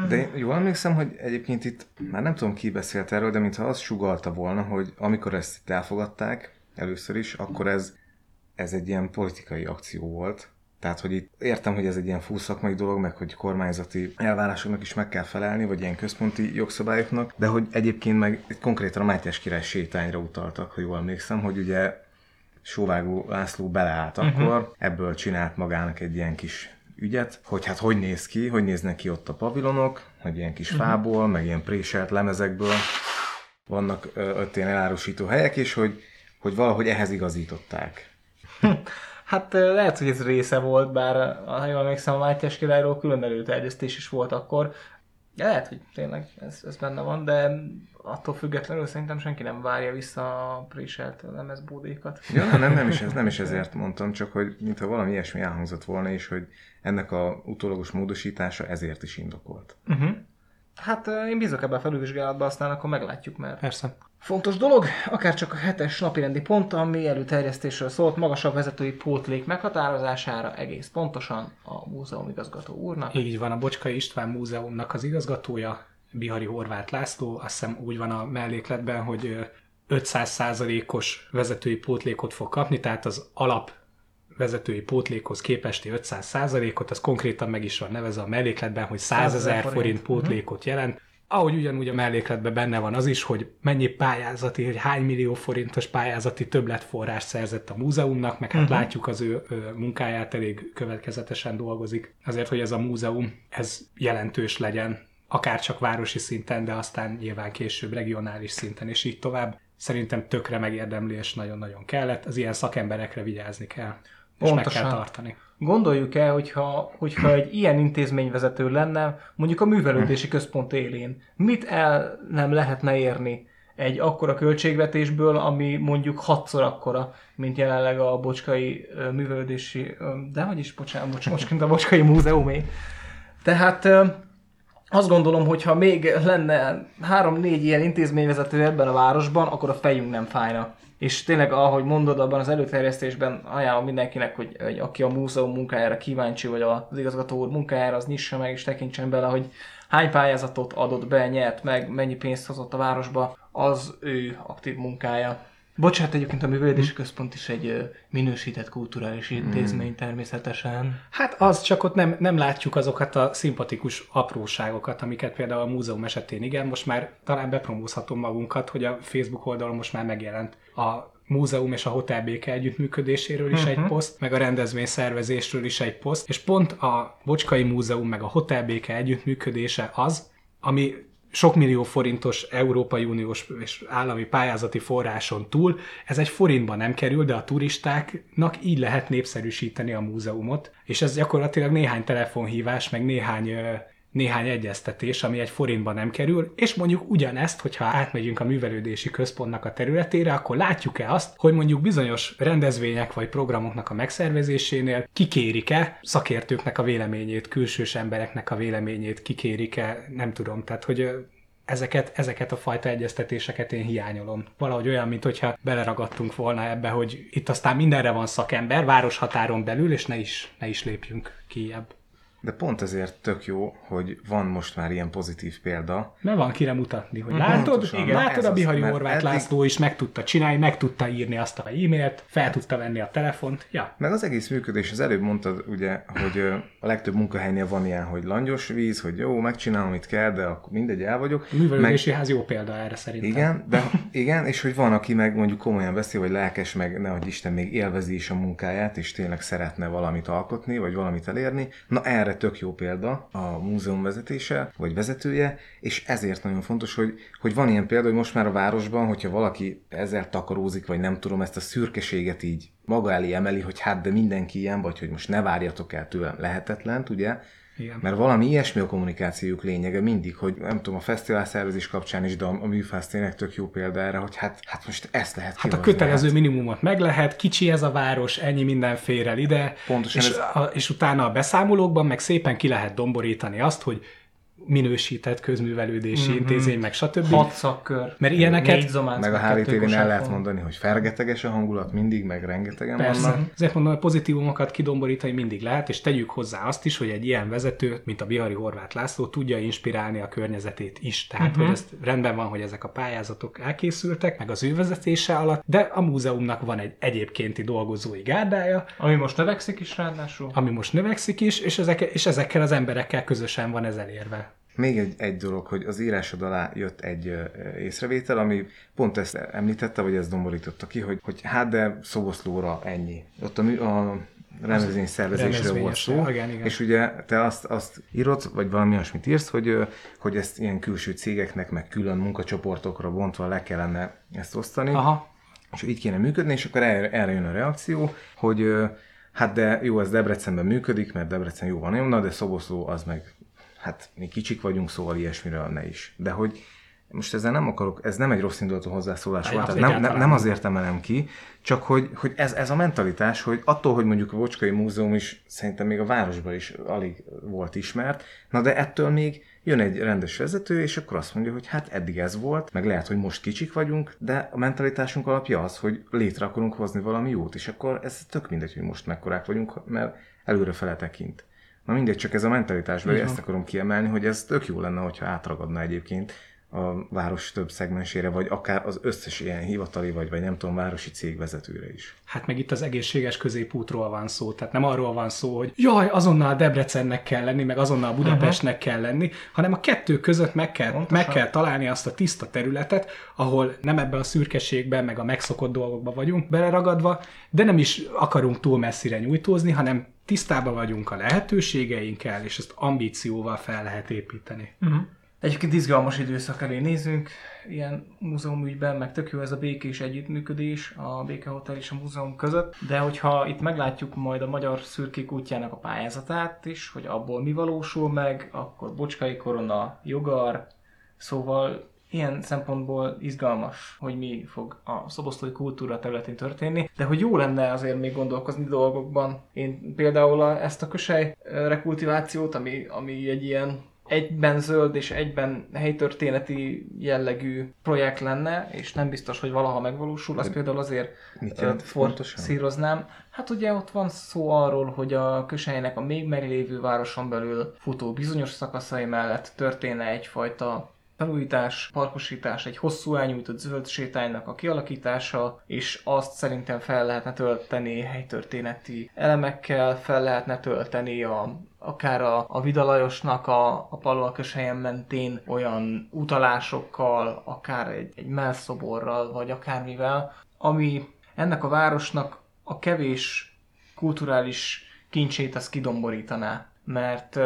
De én jól emlékszem, hogy egyébként itt, már nem tudom ki beszélt erről, de mintha az sugalta volna, hogy amikor ezt itt elfogadták először is, akkor ez, ez egy ilyen politikai akció volt. Tehát, hogy itt értem, hogy ez egy ilyen full szakmai dolog, meg hogy kormányzati elvárásoknak is meg kell felelni, vagy ilyen központi jogszabályoknak, de hogy egyébként meg konkrétan a Mátyás király sétányra utaltak, ha jól emlékszem, hogy ugye Sóvágó László beleállt Mhm. akkor, uh-huh. ebből csinált magának egy ilyen kis ügyet, hogy hát hogy néz ki, hogy néznek ki ott a pavilonok, hogy ilyen kis uh-huh. fából, meg ilyen préselt lemezekből vannak ö, ott ilyen elárusító helyek, és hogy, hogy valahogy ehhez igazították. Hát lehet, hogy ez része volt, bár ha jól emlékszem, a Mátyás királyról külön előterjesztés is volt akkor. De lehet, hogy tényleg ez, ez benne van, de attól függetlenül szerintem senki nem várja vissza a préselt lemezbódékat. Ja, nem, nem, nem, is, ez, nem is ezért mondtam, csak hogy mintha valami ilyesmi elhangzott volna, és hogy ennek a utólagos módosítása ezért is indokolt. Uh-huh. Hát én bízok ebben a felülvizsgálatban, aztán akkor meglátjuk, mert Persze. Fontos dolog, akár csak a hetes napirendi pont, ami előterjesztésről szólt, magasabb vezetői pótlék meghatározására egész pontosan a múzeum igazgató úrnak. Így van, a Bocskai István Múzeumnak az igazgatója, Bihari Horváth László, azt hiszem úgy van a mellékletben, hogy ö, 500%-os vezetői pótlékot fog kapni, tehát az alap vezetői pótlékhoz képesti 500%-ot, az konkrétan meg is van nevezve a mellékletben, hogy 100 ezer forint. forint pótlékot jelent. Ahogy ugyanúgy a mellékletben benne van az is, hogy mennyi pályázati, hogy hány millió forintos pályázati többletforrást szerzett a múzeumnak, meg hát uh-huh. látjuk az ő munkáját, elég következetesen dolgozik. Azért, hogy ez a múzeum, ez jelentős legyen, akár csak városi szinten, de aztán nyilván később regionális szinten, és így tovább. Szerintem tökre megérdemli, és nagyon-nagyon kellett. Az ilyen szakemberekre vigyázni kell, és Pontosan. meg kell tartani. Gondoljuk el, hogyha, hogyha egy ilyen intézményvezető lenne, mondjuk a művelődési központ élén, mit el nem lehetne érni egy akkora költségvetésből, ami mondjuk hatszor akkora, mint jelenleg a Bocskai művelődési, de hogy is, bocsánat, bocs, most a Bocskai Múzeumé. Tehát azt gondolom, hogy ha még lenne három-négy ilyen intézményvezető ebben a városban, akkor a fejünk nem fájna. És tényleg, ahogy mondod, abban az előterjesztésben ajánlom mindenkinek, hogy, hogy aki a múzeum munkájára kíváncsi, vagy az igazgató úr munkájára, az nyissa meg és tekintsen bele, hogy hány pályázatot adott be, nyert meg, mennyi pénzt hozott a városba, az ő aktív munkája. Bocsánat, egyébként a művelődési központ is egy minősített kulturális intézmény természetesen. Hát az, csak ott nem, nem látjuk azokat a szimpatikus apróságokat, amiket például a múzeum esetén igen, most már talán bepromózhatom magunkat, hogy a Facebook oldalon most már megjelent a múzeum és a hotelbéke együttműködéséről is uh-huh. egy poszt, meg a rendezvény szervezésről is egy poszt, és pont a Bocskai Múzeum meg a hotelbéke együttműködése az, ami sok millió forintos Európai Uniós és állami pályázati forráson túl, ez egy forintba nem kerül, de a turistáknak így lehet népszerűsíteni a múzeumot, és ez gyakorlatilag néhány telefonhívás, meg néhány néhány egyeztetés, ami egy forintba nem kerül, és mondjuk ugyanezt, hogyha átmegyünk a művelődési központnak a területére, akkor látjuk-e azt, hogy mondjuk bizonyos rendezvények vagy programoknak a megszervezésénél kikérik-e szakértőknek a véleményét, külsős embereknek a véleményét, kikérik-e, nem tudom, tehát hogy ezeket, ezeket a fajta egyeztetéseket én hiányolom. Valahogy olyan, mint hogyha beleragadtunk volna ebbe, hogy itt aztán mindenre van szakember, városhatáron belül, és ne is, ne is lépjünk kijebb. De pont ezért tök jó, hogy van most már ilyen pozitív példa. Mert van kire mutatni, hogy látod, Pontosan. igen, látod a Bihari Horváth eddig- László is meg tudta csinálni, meg tudta írni azt a e-mailt, fel tudta venni a telefont, ja. Meg az egész működés, az előbb mondtad ugye, hogy a legtöbb munkahelynél van ilyen, hogy langyos víz, hogy jó, megcsinálom, amit kell, de akkor mindegy, el vagyok. A művelődési ház jó példa erre szerintem. Igen, de igen, és hogy van, aki meg mondjuk komolyan veszi, vagy lelkes, meg nehogy Isten még élvezi is a munkáját, és tényleg szeretne valamit alkotni, vagy valamit elérni. Na erre tök jó példa a múzeum vezetése, vagy vezetője, és ezért nagyon fontos, hogy, hogy van ilyen példa, hogy most már a városban, hogyha valaki ezzel takarózik, vagy nem tudom, ezt a szürkeséget így maga elé emeli, hogy hát de mindenki ilyen, vagy hogy most ne várjatok el tőlem lehetetlen, ugye? Igen. Mert valami ilyesmi a kommunikációjuk lényege mindig, hogy nem tudom, a fesztivál szervezés kapcsán is, de a, műfász tényleg tök jó példa erre, hogy hát, hát most ezt lehet Hát a kötelező hát. minimumot meg lehet, kicsi ez a város, ennyi minden fér el ide, Pontosan és, ez- a, és utána a beszámolókban meg szépen ki lehet domborítani azt, hogy minősített közművelődési Mhm. intézmény, meg stb. Hat szakkör. Mert ilyeneket- négy zománc, Meg a HVTV-n el lehet mondani, hogy fergeteges a hangulat mindig, meg rengetegen Persze. vannak. Ezért mondom, hogy pozitívumokat kidomborítani mindig lehet, és tegyük hozzá azt is, hogy egy ilyen vezető, mint a Bihari Horváth László, tudja inspirálni a környezetét is. Tehát, Mhm. uh-huh. hogy ez rendben van, hogy ezek a pályázatok elkészültek, meg az ő vezetése alatt, de a múzeumnak van egy egyébkénti dolgozói gárdája, Ami most növekszik is ráadásul. ami most növekszik is, és, ezek, és ezekkel az emberekkel közösen van ez elérve. Még egy, egy dolog, hogy az írásod alá jött egy észrevétel, ami pont ezt említette, vagy ezt domborította ki, hogy, hogy hát de szoboszlóra ennyi. Ott a, a rendezvény szervezésről volt szó, igen, igen. és ugye te azt, azt írod, vagy valami olyasmit írsz, hogy, hogy ezt ilyen külső cégeknek, meg külön munkacsoportokra bontva le kellene ezt osztani. Aha, és így kéne működni, és akkor erre, erre jön a reakció, hogy hát de jó, ez Debrecenben működik, mert Debrecen jó van, na de Szoboszló az meg, hát mi kicsik vagyunk, szóval ilyesmiről ne is. De hogy most ezzel nem akarok, ez nem egy rossz indulatú hozzászólás volt, tehát nem, nem, azért emelem ki, csak hogy, hogy ez, ez a mentalitás, hogy attól, hogy mondjuk a Vocskai Múzeum is szerintem még a városban is alig volt ismert, na de ettől még jön egy rendes vezető, és akkor azt mondja, hogy hát eddig ez volt, meg lehet, hogy most kicsik vagyunk, de a mentalitásunk alapja az, hogy létre akarunk hozni valami jót, és akkor ez tök mindegy, hogy most mekkorák vagyunk, mert előre fele tekint. Na mindegy, csak ez a mentalitás, vagy ezt akarom kiemelni, hogy ez tök jó lenne, hogyha átragadna egyébként a város több szegmensére, vagy akár az összes ilyen hivatali, vagy, vagy nem tudom, városi cég vezetőre is. Hát meg itt az egészséges középútról van szó, tehát nem arról van szó, hogy jaj, azonnal Debrecennek kell lenni, meg azonnal Budapestnek kell lenni, hanem a kettő között meg kell, Pontosan. meg kell találni azt a tiszta területet, ahol nem ebben a szürkeségben, meg a megszokott dolgokban vagyunk beleragadva, de nem is akarunk túl messzire nyújtózni, hanem tisztában vagyunk a lehetőségeinkkel, és ezt ambícióval fel lehet építeni. Uh-huh. Egyébként izgalmas időszak elé nézünk, ilyen múzeumügyben, meg tök jó ez a békés együttműködés a Béke Hotel és a múzeum között, de hogyha itt meglátjuk majd a Magyar Szürkék útjának a pályázatát is, hogy abból mi valósul meg, akkor Bocskai Korona, Jogar, szóval ilyen szempontból izgalmas, hogy mi fog a szoboszlói kultúra területén történni, de hogy jó lenne azért még gondolkozni dolgokban. Én például a, ezt a kösely rekultivációt, ami, ami egy ilyen egyben zöld és egyben helytörténeti jellegű projekt lenne, és nem biztos, hogy valaha megvalósul, azt például azért Mit jelent forszíroznám. Hát ugye ott van szó arról, hogy a köselynek a még meglévő városon belül futó bizonyos szakaszai mellett történne egyfajta felújítás, parkosítás, egy hosszú elnyújtott zöld sétánynak a kialakítása, és azt szerintem fel lehetne tölteni helytörténeti elemekkel, fel lehetne tölteni a, akár a, a Vidalajosnak a, a Palolköshelyen mentén olyan utalásokkal, akár egy, egy melszoborral, vagy akármivel, ami ennek a városnak a kevés kulturális kincsét az kidomborítaná. Mert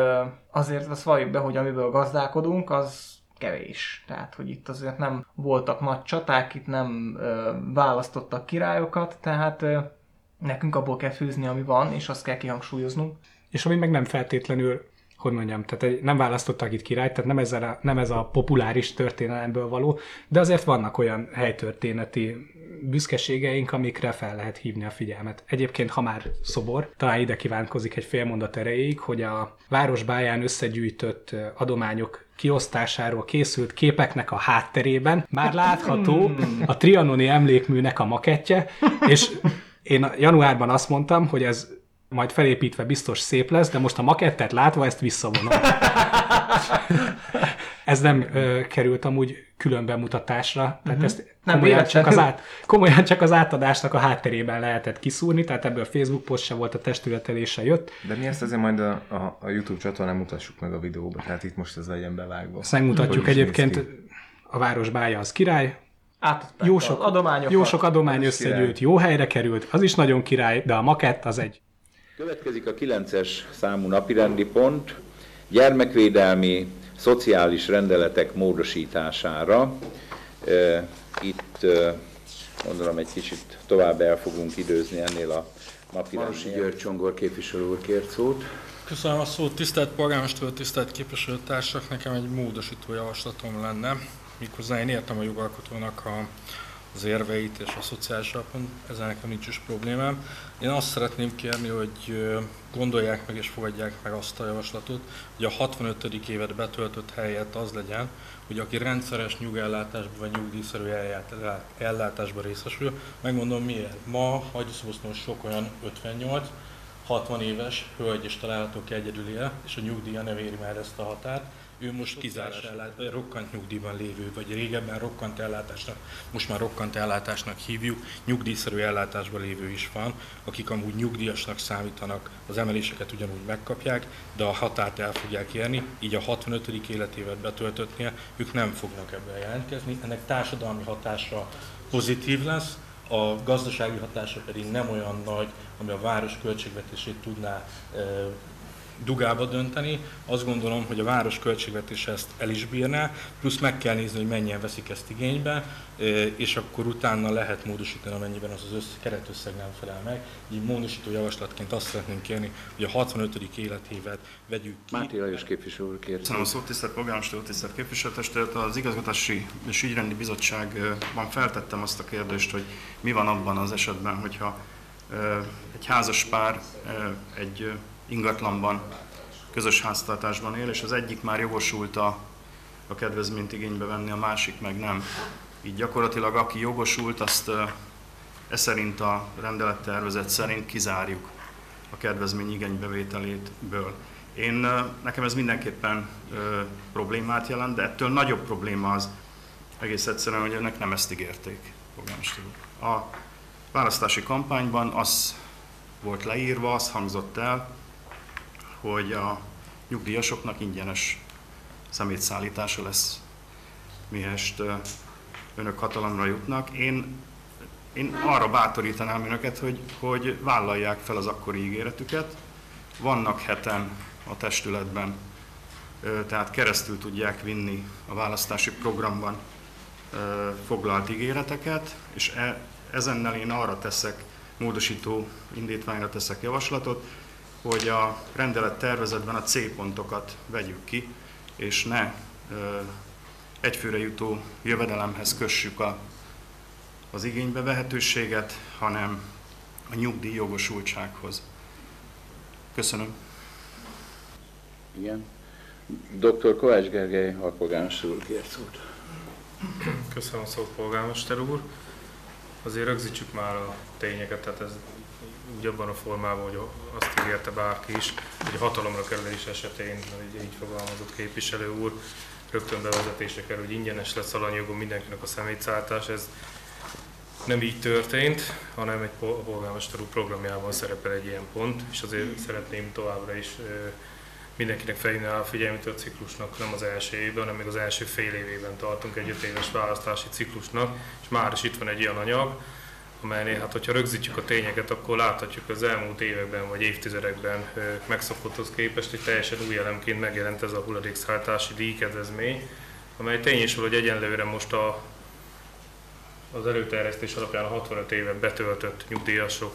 azért azt valljuk be, hogy amiből gazdálkodunk, az kevés. Tehát, hogy itt azért nem voltak nagy csaták, itt nem ö, választottak királyokat, tehát ö, nekünk abból kell főzni, ami van, és azt kell kihangsúlyoznunk. És ami meg nem feltétlenül, hogy mondjam, tehát nem választottak itt királyt, tehát nem, ezzel a, nem ez a populáris történelemből való, de azért vannak olyan helytörténeti büszkeségeink, amikre fel lehet hívni a figyelmet. Egyébként, ha már szobor, talán ide kívánkozik egy fél mondat erejéig, hogy a városbáján összegyűjtött adományok kiosztásáról készült képeknek a hátterében már látható a trianoni emlékműnek a makettje, és én januárban azt mondtam, hogy ez majd felépítve biztos szép lesz, de most a makettet látva ezt visszavonom. ez nem ö, került amúgy külön bemutatásra, tehát ezt Nem komolyan csak, az át, komolyan csak az átadásnak a hátterében lehetett kiszúrni, tehát ebből Facebook poszt se volt, a testületelése jött. De mi ezt azért majd a, a, a YouTube csatornán mutassuk meg a videóba, tehát itt most ez legyen bevágva. Ezt megmutatjuk egyébként, a város bája az király, Átadták jó sok, adományokat. jó sok adomány király. összegyűlt, jó helyre került, az is nagyon király, de a makett az egy Következik a 9-es számú napirendi pont, gyermekvédelmi, szociális rendeletek módosítására. Itt gondolom egy kicsit tovább el fogunk időzni ennél a napirendi. György Csongor képviselő úr kért szót. Köszönöm a szót, tisztelt polgármester, tisztelt képviselőtársak, nekem egy módosító javaslatom lenne. Méghozzá én értem a jogalkotónak a, az érveit és a szociális alapon, ezzel nekem nincs is problémám. Én azt szeretném kérni, hogy gondolják meg és fogadják meg azt a javaslatot, hogy a 65. évet betöltött helyett az legyen, hogy aki rendszeres nyugellátásban vagy nyugdíjszerű ellátásban részesül, megmondom miért. Ma hagyjuszósznos sok olyan 58, 60 éves hölgy is található ki egyedül él, és a nyugdíja nem éri már ezt a határt, ő most kizárás ellát, rokkant nyugdíjban lévő, vagy régebben rokkant ellátásnak, most már rokkant ellátásnak hívjuk, nyugdíjszerű ellátásban lévő is van, akik amúgy nyugdíjasnak számítanak, az emeléseket ugyanúgy megkapják, de a határt el fogják érni, így a 65. életévet betöltöttnél ők nem fognak ebben jelentkezni. Ennek társadalmi hatása pozitív lesz, a gazdasági hatása pedig nem olyan nagy, ami a város költségvetését tudná dugába dönteni. Azt gondolom, hogy a város költségvetése ezt el is bírná, plusz meg kell nézni, hogy mennyien veszik ezt igénybe, és akkor utána lehet módosítani, amennyiben az az össz, keretösszeg nem felel meg. Így módosító javaslatként azt szeretném kérni, hogy a 65. életévet vegyük ki. Máté Lajos képviselő úr kért. Köszönöm a szót, tisztelt polgármester, tisztelt képviselőtestület. Az igazgatási és ügyrendi bizottságban feltettem azt a kérdést, hogy mi van abban az esetben, hogyha egy házas pár egy ingatlanban, közös háztartásban él, és az egyik már jogosult a, a kedvezményt igénybe venni, a másik meg nem. Így gyakorlatilag aki jogosult, azt e szerint a rendelettervezet szerint kizárjuk a kedvezmény igénybevételétből. Én, nekem ez mindenképpen ö, problémát jelent, de ettől nagyobb probléma az egész egyszerűen, hogy önök nem ezt ígérték, A választási kampányban az volt leírva, az hangzott el, hogy a nyugdíjasoknak ingyenes szemétszállítása lesz, mihest önök hatalomra jutnak. Én, én arra bátorítanám önöket, hogy, hogy vállalják fel az akkori ígéretüket. Vannak heten a testületben, tehát keresztül tudják vinni a választási programban foglalt ígéreteket, és e, ezennel én arra teszek, módosító indítványra teszek javaslatot, hogy a rendelet tervezetben a C pontokat vegyük ki, és ne ö, egyfőre jutó jövedelemhez kössük a, az igénybevehetőséget, hanem a nyugdíj jogosultsághoz. Köszönöm. Igen. Dr. Kovács Gergely, alpolgármester úr, kért szót. Köszönöm a szót, polgármester úr. Azért rögzítsük már a tényeket, tehát ez úgy abban a formában, hogy azt ígérte bárki is, hogy a hatalomra kerülés esetén, így, így fogalmazott képviselő úr, rögtön bevezetése kerül, hogy ingyenes lesz alanyjogon mindenkinek a szemétszálltás. Ez nem így történt, hanem egy polgármester úr programjában szerepel egy ilyen pont, és azért szeretném továbbra is mindenkinek felhívni a figyelmét a ciklusnak nem az első évben, hanem még az első fél évében tartunk egy öt éves választási ciklusnak, és már is itt van egy ilyen anyag, amelynél, hát hogyha rögzítjük a tényeket, akkor láthatjuk, hogy az elmúlt években vagy évtizedekben megszokotthoz képest egy teljesen új elemként megjelent ez a hulladékszállítási díjkedvezmény, amely tény is, hogy egyenlőre most a, az előterjesztés alapján a 65 éven betöltött nyugdíjasok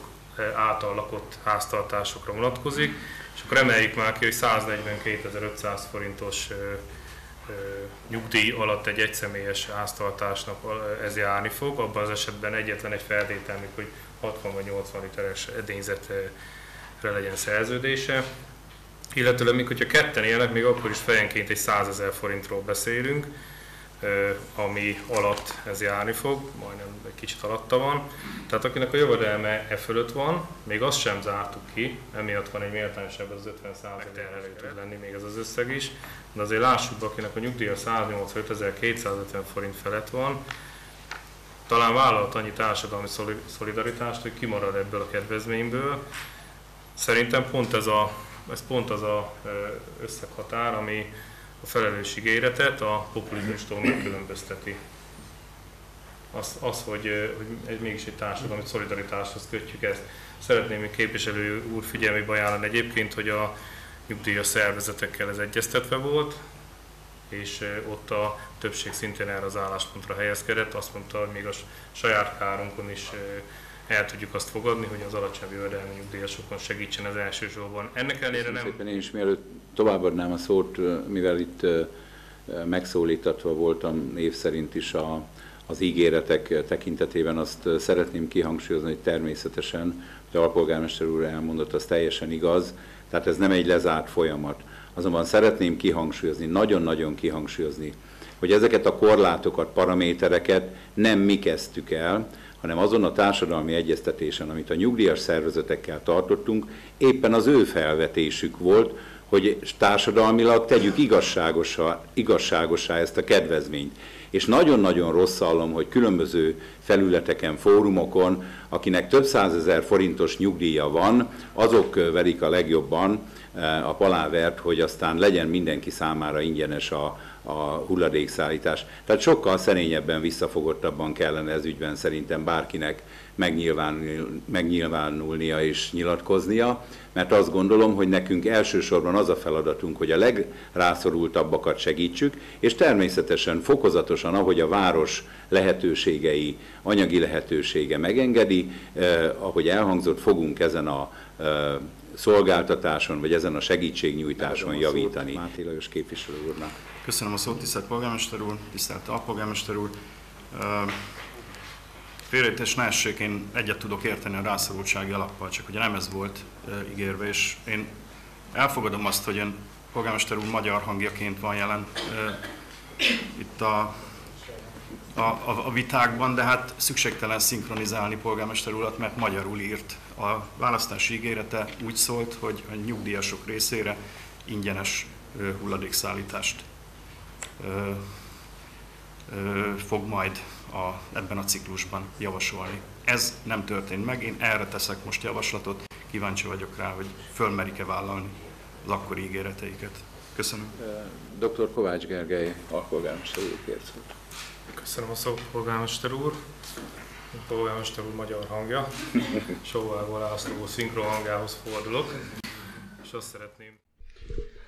által lakott háztartásokra vonatkozik, és akkor emeljük már ki, hogy 142.500 forintos nyugdíj alatt egy egyszemélyes háztartásnak ez járni fog, abban az esetben egyetlen egy feltétel, hogy 60 vagy 80 literes edényzetre legyen szerződése. Illetőleg még hogyha ketten élnek, még akkor is fejenként egy 100 ezer forintról beszélünk, ami alatt ez járni fog, majdnem egy kicsit alatta van. Tehát akinek a jövedelme e fölött van, még azt sem zártuk ki, emiatt van egy méltányosabb az 50 elő tud lenni még ez az összeg is, de azért lássuk akinek a nyugdíja 185.250 forint felett van, talán vállalt annyi társadalmi szolidaritást, hogy kimarad ebből a kedvezményből. Szerintem pont ez, a, ez pont az a összeghatár, ami a felelősségéretet a populizmustól megkülönbözteti. Az, az hogy, hogy egy, mégis egy társadalmi szolidaritáshoz kötjük ezt. Szeretném hogy képviselő úr figyelmébe ajánlani egyébként, hogy a nyugdíjas szervezetekkel ez egyeztetve volt, és ott a többség szintén erre az álláspontra helyezkedett. Azt mondta, hogy még a saját kárunkon is el tudjuk azt fogadni, hogy az alacsony jövedelmi nyugdíjasokon segítsen az elsősorban. Ennek ellenére nem... Szépen én is mielőtt továbbadnám a szót, mivel itt megszólítatva voltam név szerint is a, az ígéretek tekintetében, azt szeretném kihangsúlyozni, hogy természetesen, hogy a alpolgármester úr elmondott, az teljesen igaz, tehát ez nem egy lezárt folyamat. Azonban szeretném kihangsúlyozni, nagyon-nagyon kihangsúlyozni, hogy ezeket a korlátokat, paramétereket nem mi kezdtük el, hanem azon a társadalmi egyeztetésen, amit a nyugdíjas szervezetekkel tartottunk, éppen az ő felvetésük volt, hogy társadalmilag tegyük igazságosá, igazságosá ezt a kedvezményt. És nagyon-nagyon rossz hallom, hogy különböző felületeken, fórumokon, akinek több százezer forintos nyugdíja van, azok verik a legjobban eh, a palávert, hogy aztán legyen mindenki számára ingyenes a, a hulladékszállítás. Tehát sokkal szerényebben, visszafogottabban kellene ez ügyben szerintem bárkinek megnyilvánul, megnyilvánulnia és nyilatkoznia, mert azt gondolom, hogy nekünk elsősorban az a feladatunk, hogy a legrászorultabbakat segítsük, és természetesen fokozatosan, ahogy a város lehetőségei, anyagi lehetősége megengedi, eh, ahogy elhangzott, fogunk ezen a eh, szolgáltatáson, vagy ezen a segítségnyújtáson javítani. Máté Lajos képviselő úrnak. Köszönöm a szót, tisztelt polgármester úr, tisztelt alpolgármester úr. Félrejtés ne essék, én egyet tudok érteni a rászorultsági alappal, csak ugye nem ez volt ígérve, és én elfogadom azt, hogy ön polgármester úr magyar hangjaként van jelen itt a, a, a, a vitákban, de hát szükségtelen szinkronizálni polgármester urat, mert magyarul írt. A választási ígérete úgy szólt, hogy a nyugdíjasok részére ingyenes hulladékszállítást fog majd a, ebben a ciklusban javasolni. Ez nem történt meg, én erre teszek most javaslatot, kíváncsi vagyok rá, hogy fölmerik-e vállalni az akkori ígéreteiket. Köszönöm. Dr. Kovács Gergely, alpolgármester úr, kért. Köszönöm a szót, polgármester úr. A polgármester úr magyar hangja. Sóvárgó László szinkron hangjához fordulok. És azt szeretném...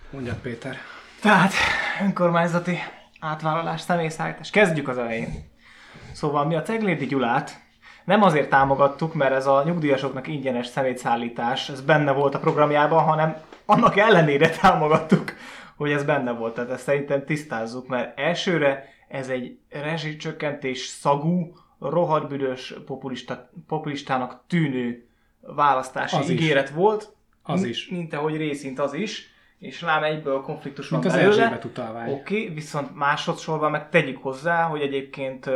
Mondja Péter. Tehát önkormányzati átvállalás, személyszállítás. Kezdjük az elején. Szóval mi a Ceglédi Gyulát nem azért támogattuk, mert ez a nyugdíjasoknak ingyenes szemétszállítás, ez benne volt a programjában, hanem annak ellenére támogattuk, hogy ez benne volt. Tehát ezt szerintem tisztázzuk, mert elsőre ez egy rezsicsökkentés szagú, rohadbüdös populista, populistának tűnő választási Az is. ígéret volt. Az Mi- is. Mint ahogy részint az is. És lám egyből konfliktus Mint van az belőle. Utalvány. Oké, okay, viszont másodszorban meg tegyük hozzá, hogy egyébként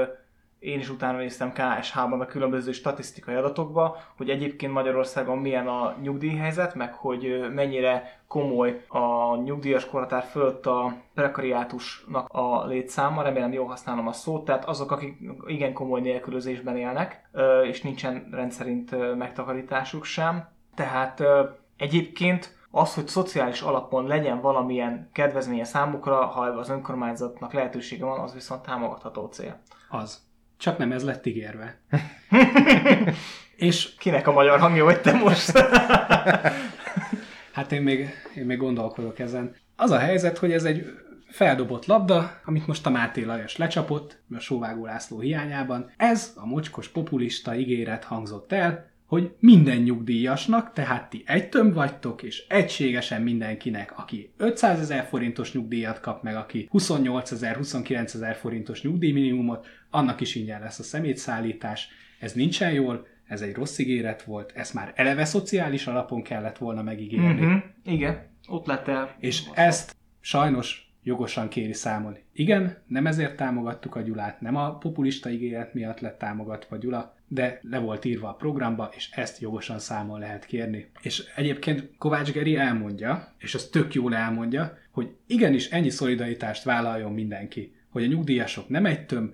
én is utána néztem KSH-ban, meg különböző statisztikai adatokba, hogy egyébként Magyarországon milyen a nyugdíjhelyzet, meg hogy mennyire komoly a nyugdíjas korhatár fölött a prekariátusnak a létszáma, remélem jól használom a szót, tehát azok, akik igen komoly nélkülözésben élnek, és nincsen rendszerint megtakarításuk sem. Tehát egyébként az, hogy szociális alapon legyen valamilyen kedvezménye számukra, ha az önkormányzatnak lehetősége van, az viszont támogatható cél. Az. Csak nem ez lett ígérve. És Kinek a magyar hangja vagy te most? hát én még, én még gondolkodok ezen. Az a helyzet, hogy ez egy feldobott labda, amit most a Máté Lajos lecsapott, a Sóvágó László hiányában. Ez a mocskos populista ígéret hangzott el, hogy minden nyugdíjasnak, tehát ti egy tömb vagytok, és egységesen mindenkinek, aki 500 ezer forintos nyugdíjat kap meg, aki 28 ezer, 29 ezer forintos nyugdíjminimumot, annak is ingyen lesz a szemétszállítás. Ez nincsen jól, ez egy rossz ígéret volt, ezt már eleve szociális alapon kellett volna megígérni. Mhm, Igen, ott lett el. És ezt sajnos jogosan kéri számon. Igen, nem ezért támogattuk a Gyulát, nem a populista ígéret miatt lett támogatva Gyula, de le volt írva a programba, és ezt jogosan számon lehet kérni. És egyébként Kovács Geri elmondja, és az tök jól elmondja, hogy igenis ennyi szolidaritást vállaljon mindenki, hogy a nyugdíjasok nem egy töm,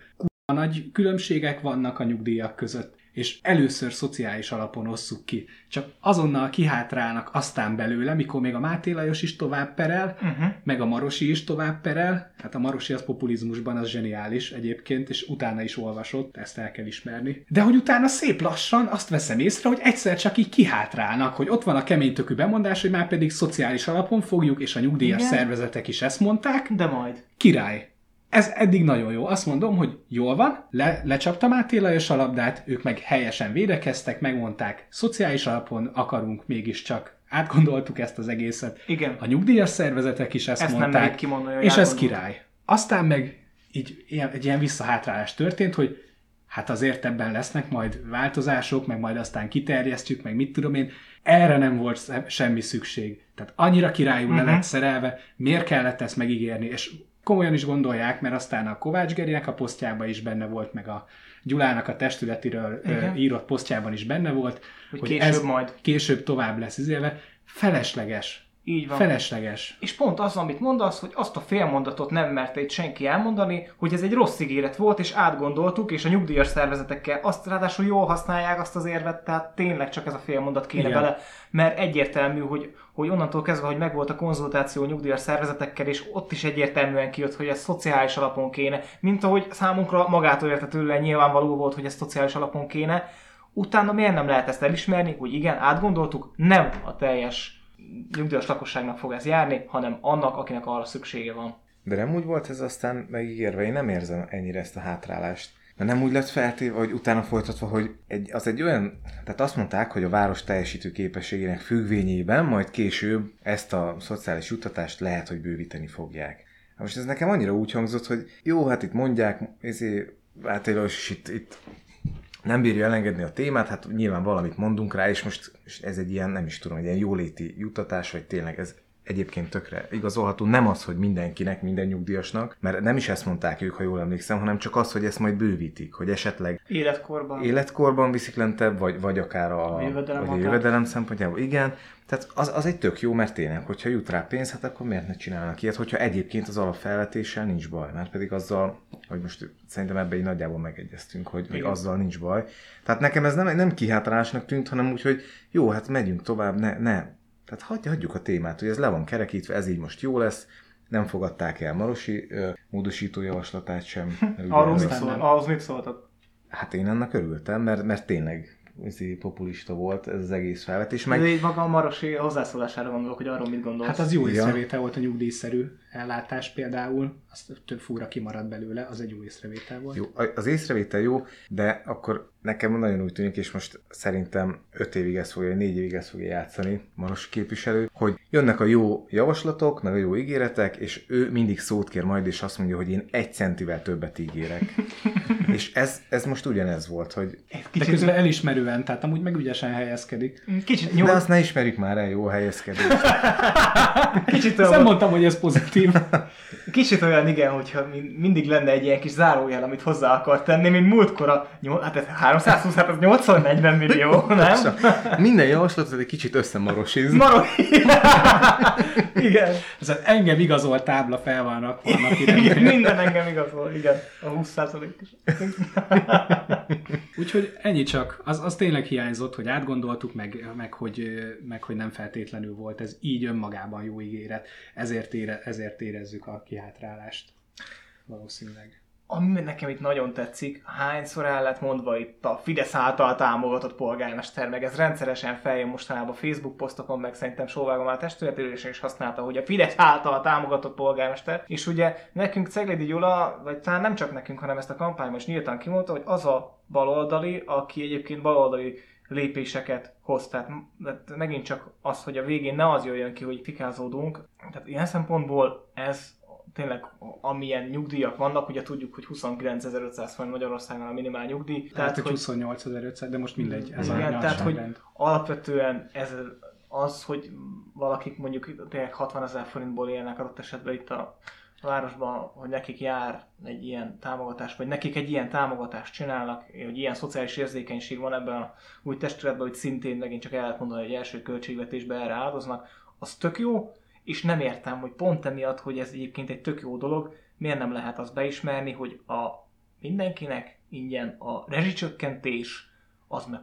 nagy különbségek vannak a nyugdíjak között, és először szociális alapon osszuk ki. Csak azonnal kihátrálnak aztán belőle, mikor még a Máté Lajos is tovább perel, Uh-huh. meg a Marosi is tovább perel. Hát a Marosi az populizmusban az zseniális egyébként, és utána is olvasott, ezt el kell ismerni. De hogy utána szép lassan azt veszem észre, hogy egyszer csak így kihátrálnak, hogy ott van a keménytökű bemondás, hogy már pedig szociális alapon fogjuk, és a nyugdíjas Igen. szervezetek is ezt mondták. De majd. Király. Ez eddig nagyon jó. Azt mondom, hogy jól van, le, lecsaptam Máté Lajos a labdát, ők meg helyesen védekeztek, megmondták, szociális alapon akarunk mégiscsak. Átgondoltuk ezt az egészet. Igen. A nyugdíjas szervezetek is ezt, Ezt nem mondták, merik kimondani, és ez király. Aztán meg így ilyen, egy ilyen visszahátrálás történt, hogy hát azért ebben lesznek majd változások, meg majd aztán kiterjesztjük, meg mit tudom én. Erre nem volt semmi szükség. Tehát annyira királyul uh-huh. le lett szerelve, miért kellett ezt megígérni, és komolyan is gondolják, mert aztán a Kovács Gerinek a posztjában is benne volt, meg a Gyulának a testületiről Igen. írott posztjában is benne volt, hogy, hogy később ez majd. később tovább lesz izélve. Felesleges. Így van. Felesleges. És pont az, amit mondasz, hogy azt a félmondatot nem merte itt senki elmondani, hogy ez egy rossz ígéret volt, és átgondoltuk, és a nyugdíjas szervezetekkel azt ráadásul jól használják azt az érvet, tehát tényleg csak ez a félmondat kéne Igen. bele, mert egyértelmű, hogy, hogy onnantól kezdve, hogy megvolt a konzultáció a nyugdíjas szervezetekkel, és ott is egyértelműen kijött, hogy ez szociális alapon kéne, mint ahogy számunkra magától értetően nyilvánvaló volt, hogy ez szociális alapon kéne, utána miért nem lehet ezt elismerni, hogy igen, átgondoltuk, nem a teljes nyugdíjas lakosságnak fog ez járni, hanem annak, akinek arra szüksége van. De nem úgy volt ez aztán megígérve, én nem érzem ennyire ezt a hátrálást. Mert nem úgy lett feltéve, hogy utána folytatva, hogy egy, az egy olyan, tehát azt mondták, hogy a város teljesítő képességének függvényében majd később ezt a szociális juttatást lehet, hogy bővíteni fogják. Most ez nekem annyira úgy hangzott, hogy jó, hát itt mondják, ezért, hát itt, itt nem bírja elengedni a témát, hát nyilván valamit mondunk rá, és most ez egy ilyen, nem is tudom, egy ilyen jóléti juttatás, vagy tényleg ez egyébként tökre igazolható. Nem az, hogy mindenkinek, minden nyugdíjasnak, mert nem is ezt mondták ők, ha jól emlékszem, hanem csak az, hogy ezt majd bővítik, hogy esetleg életkorban, életkorban viszik lentebb, vagy, vagy akár a, a jövedelem, vagy a jövedelem szempontjából. Igen, tehát az, az egy tök jó, mert tényleg, hogyha jut rá pénz, hát akkor miért ne csinálnak ilyet, hogyha egyébként az alapfelvetéssel nincs baj, mert pedig azzal, hogy most szerintem ebbe így nagyjából megegyeztünk, hogy, hogy azzal nincs baj. Tehát nekem ez nem, nem kihátrálásnak tűnt, hanem úgy, hogy jó, hát megyünk tovább, ne, ne. Tehát hagyj, hagyjuk a témát, hogy ez le van kerekítve, ez így most jó lesz, nem fogadták el Marosi ö, módosító javaslatát sem. Arról mit, szól, ahhoz mit szóltak? Hát én ennek örültem, mert, mert tényleg populista volt ez az egész felvetés. Meg... De így maga a Marosi hozzászólására gondolok, hogy arról mit gondolsz. Hát az jó észrevétel volt a nyugdíjszerű ellátás például, azt több fúra kimaradt belőle, az egy jó észrevétel volt. Jó, az észrevétel jó, de akkor nekem nagyon úgy tűnik, és most szerintem 5 évig ezt fogja, 4 évig ezt fogja játszani Maros képviselő, hogy jönnek a jó javaslatok, meg a jó ígéretek, és ő mindig szót kér majd, és azt mondja, hogy én egy centivel többet ígérek. és ez, ez most ugyanez volt, hogy... Kicsit... De közben elismerően, tehát amúgy meg ügyesen helyezkedik. Kicsit nyom... De azt ne ismerjük már el, jó helyezkedés. Kicsit. Nem mondtam, hogy ez pozitív. Kicsit olyan, igen, hogyha mindig lenne egy ilyen kis zárójel, amit hozzá akar tenni, mint múltkor a... Hát ez 320, hát az 80-40 millió, nem? Minden javaslat egy kicsit összemarosiz. Marosiz. igen. Ez az engem igazolt tábla fel van rakva igen, minden engem igazol, igen. A 20 is. Úgyhogy ennyi csak. Az, az tényleg hiányzott, hogy átgondoltuk, meg, meg, hogy, meg hogy nem feltétlenül volt ez így önmagában jó ígéret. Ezért, ére, ezért érezzük a kihátrálást. Valószínűleg ami nekem itt nagyon tetszik, hányszor el lett mondva itt a Fidesz által támogatott polgármester, meg ez rendszeresen feljön mostanában a Facebook posztokon, meg szerintem Sóvágom a testületérésen is használta, hogy a Fidesz által támogatott polgármester, és ugye nekünk Ceglédi Gyula, vagy talán nem csak nekünk, hanem ezt a kampányban is nyíltan kimondta, hogy az a baloldali, aki egyébként baloldali lépéseket hoz. Tehát, tehát megint csak az, hogy a végén ne az jöjjön ki, hogy fikázódunk. Tehát ilyen szempontból ez tényleg amilyen nyugdíjak vannak, ugye tudjuk, hogy 29.500 forint Magyarországon a minimál nyugdíj. Tehát, tehát hogy 28.500, de most mindegy. Ez igen, a tehát, hogy alapvetően ez az, hogy valakik mondjuk tényleg 60 ezer forintból élnek adott esetben itt a városban, hogy nekik jár egy ilyen támogatás, vagy nekik egy ilyen támogatást csinálnak, hogy ilyen szociális érzékenység van ebben a új testületben, hogy szintén megint csak el lehet mondani, hogy első költségvetésbe erre áldoznak, az tök jó, és nem értem, hogy pont emiatt, hogy ez egyébként egy tök jó dolog, miért nem lehet azt beismerni, hogy a mindenkinek ingyen a rezsicsökkentés az meg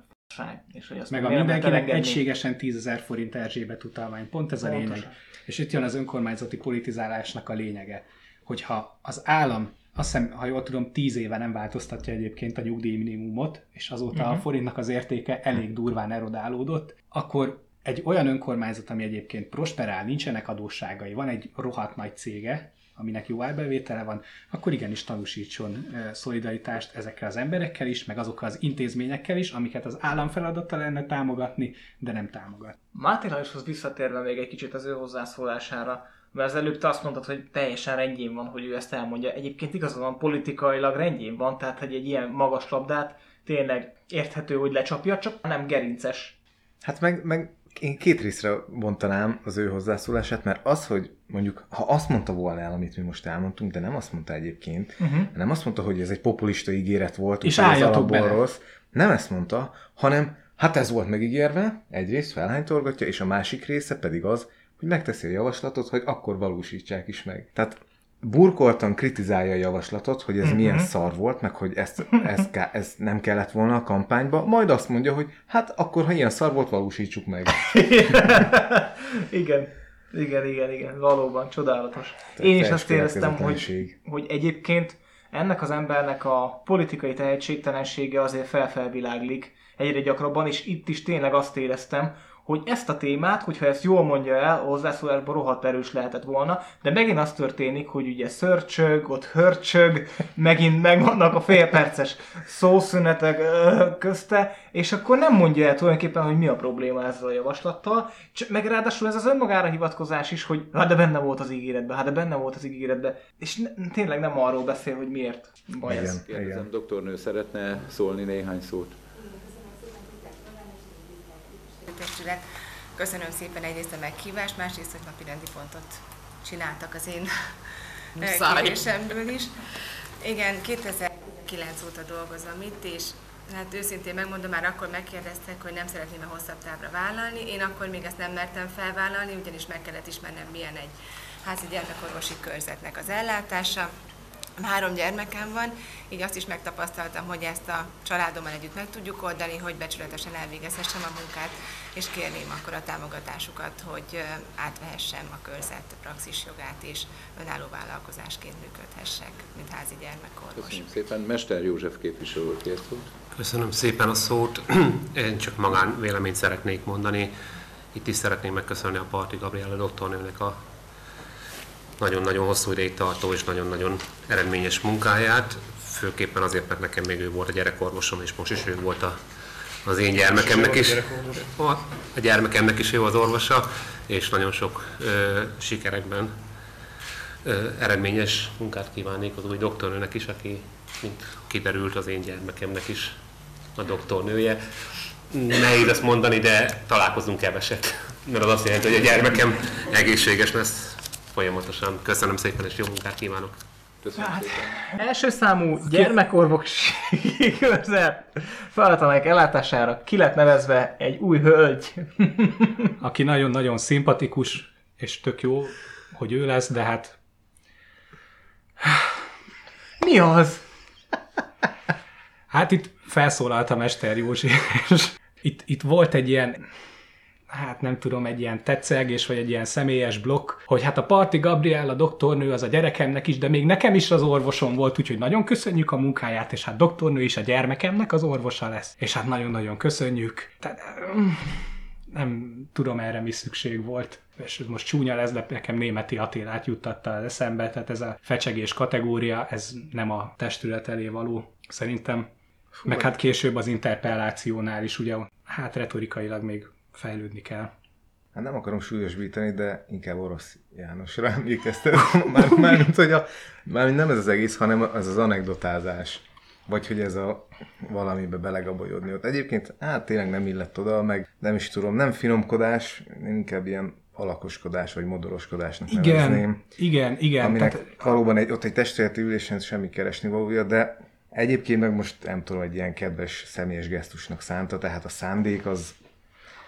és hogy azt meg a mindenkinek egységesen 10 ezer forint Erzsébet utalmány. Pont ez Pontosan. a lényeg. És itt jön az önkormányzati politizálásnak a lényege, hogyha az állam azt hiszem, ha jól tudom, 10 éve nem változtatja egyébként a nyugdíjminimumot, és azóta uh-huh. a mhm. forintnak az értéke elég durván erodálódott, akkor egy olyan önkormányzat, ami egyébként prosperál, nincsenek adósságai, van egy rohadt nagy cége, aminek jó árbevétele van, akkor igenis tanúsítson szolidaritást ezekkel az emberekkel is, meg azokkal az intézményekkel is, amiket az állam feladata lenne támogatni, de nem támogat. Máté Lajoshoz visszatérve még egy kicsit az ő hozzászólására, mert az előbb te azt mondtad, hogy teljesen rendjén van, hogy ő ezt elmondja. Egyébként igazán politikailag rendjén van, tehát hogy egy ilyen magas labdát tényleg érthető, hogy lecsapja, csak nem gerinces. Hát meg, meg én két részre bontanám az ő hozzászólását, mert az, hogy mondjuk, ha azt mondta volna el, amit mi most elmondtunk, de nem azt mondta egyébként, uh-huh. nem azt mondta, hogy ez egy populista ígéret volt, És álljatok bele. rossz. Nem ezt mondta, hanem hát ez volt megígérve, egyrészt felhánytorgatja, és a másik része pedig az, hogy megteszi a javaslatot, hogy akkor valósítsák is meg. Tehát burkoltan kritizálja a javaslatot, hogy ez uh-huh. milyen szar volt, meg hogy ezt, ezt, ká- ez nem kellett volna a kampányba, majd azt mondja, hogy hát akkor, ha ilyen szar volt, valósítsuk meg. igen, igen, igen, igen, valóban csodálatos. Én is azt éreztem, hogy, hogy egyébként ennek az embernek a politikai tehetségtelensége azért felfelviláglik egyre gyakrabban, és itt is tényleg azt éreztem, hogy ezt a témát, hogyha ezt jól mondja el, hozzászólásban rohadt erős lehetett volna, de megint az történik, hogy ugye szörcsög, ott hörcsög, megint megvannak a félperces szószünetek közte, és akkor nem mondja el tulajdonképpen, hogy mi a probléma ezzel a javaslattal, Cs- meg ráadásul ez az önmagára hivatkozás is, hogy hát de benne volt az ígéretben, hát de benne volt az ígéretben, és ne, tényleg nem arról beszél, hogy miért baj Igen. ez. Kérdezem, doktornő szeretne szólni néhány szót? Testület. Köszönöm szépen egyrészt a meghívást, másrészt, hogy napi rendi pontot csináltak az én Muszáj. kérésemből is. Igen, 2009 óta dolgozom itt, és hát őszintén megmondom, már akkor megkérdeztek, hogy nem szeretném-e hosszabb távra vállalni. Én akkor még ezt nem mertem felvállalni, ugyanis meg kellett ismernem, milyen egy házi gyermekorvosi körzetnek az ellátása. Három gyermekem van, így azt is megtapasztaltam, hogy ezt a családommal együtt meg tudjuk oldani, hogy becsületesen elvégezhessem a munkát, és kérném akkor a támogatásukat, hogy átvehessem a körzet praxis jogát, és önálló vállalkozásként működhessek, mint házi gyermekorvos. Köszönjük szépen. Mester József képviselő kért. Köszönöm szépen a szót. Én csak magán véleményt szeretnék mondani. Itt is szeretném megköszönni a Parti Gabriella doktornőnek a nagyon-nagyon hosszú ideig tartó és nagyon-nagyon eredményes munkáját. Főképpen azért, mert nekem még ő volt a gyerekorvosom, és most is ő volt a, az én gyermekemnek is. A, a gyermekemnek is ő az orvosa, és nagyon sok ö, sikerekben ö, eredményes munkát kívánnék az új doktornőnek is, aki, mint kiderült, az én gyermekemnek is a doktornője. Nehéz ezt mondani, de találkozunk keveset, mert az azt jelenti, hogy a gyermekem egészséges lesz folyamatosan. Köszönöm szépen, és jó munkát kívánok! Köszönöm Hát, szépen. Első számú gyermekorvosi körzet feladatának ellátására ki lett nevezve egy új hölgy. Aki nagyon-nagyon szimpatikus, és tök jó, hogy ő lesz, de hát Mi az? Hát itt felszólalt a Mester Józsi, és itt, itt volt egy ilyen, hát nem tudom, egy ilyen tetszegés, vagy egy ilyen személyes blokk, hogy hát a Parti Gabriella doktornő az a gyerekemnek is, de még nekem is az orvosom volt, úgyhogy nagyon köszönjük a munkáját, és hát doktornő is a gyermekemnek az orvosa lesz. És hát nagyon-nagyon köszönjük. Tehát, mm, nem tudom erre mi szükség volt. És most csúnya lesz, de nekem németi Attilát juttatta az eszembe, tehát ez a fecsegés kategória, ez nem a testület elé való, szerintem. Meg hát később az interpellációnál is ugye, hát retorikailag még fejlődni kell. Hát nem akarom súlyosbítani, de inkább orosz Jánosra emlékeztet. Már, mármint, hogy a, mármint nem ez az egész, hanem ez az anekdotázás. Vagy hogy ez a valamibe belegabolyodni ott. Egyébként, hát tényleg nem illett oda, meg nem is tudom, nem finomkodás, inkább ilyen alakoskodás vagy modoroskodásnak Igen, nevezném. igen, igen. Aminek Tehát, valóban egy, ott egy testületi ülésen semmi keresni valója, de egyébként meg most nem tudom, egy ilyen kedves személyes gesztusnak szánta, tehát a szándék az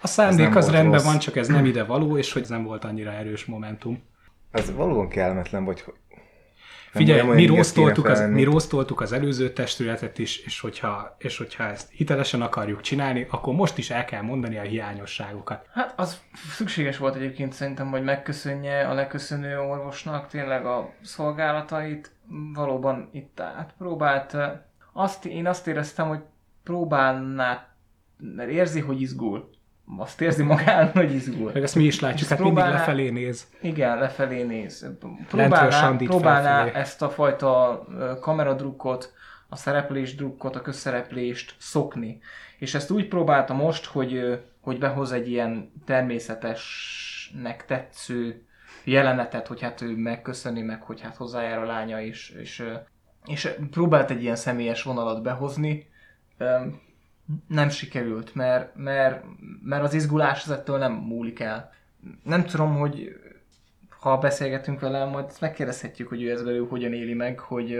a szándék az rendben rossz. van, csak ez nem ide való, és hogy ez nem volt annyira erős momentum. az valóban kellemetlen, vagy hogy nem Figyelj, mi rosztoltuk, az, mi rosztoltuk az előző testületet is, és hogyha, és hogyha ezt hitelesen akarjuk csinálni, akkor most is el kell mondani a hiányosságokat. Hát az szükséges volt egyébként szerintem, hogy megköszönje a leköszönő orvosnak tényleg a szolgálatait. Valóban itt átpróbált. Azt, én azt éreztem, hogy próbálná, mert érzi, hogy izgul. Azt érzi magán, hogy izgul. Meg ezt mi is látjuk, hát mindig lefelé néz. Igen, lefelé néz. Próbálná, próbálná felfelé. ezt a fajta kameradrukkot, a szereplés drukkot, a közszereplést szokni. És ezt úgy próbálta most, hogy, hogy behoz egy ilyen természetesnek tetsző jelenetet, hogy hát ő megköszöni meg, hogy hát hozzájár a lánya, és, és, és próbált egy ilyen személyes vonalat behozni, nem sikerült, mert, mert, mert az izgulás az ettől nem múlik el. Nem tudom, hogy ha beszélgetünk vele, majd ezt megkérdezhetjük, hogy ő ez belül hogyan éli meg, hogy,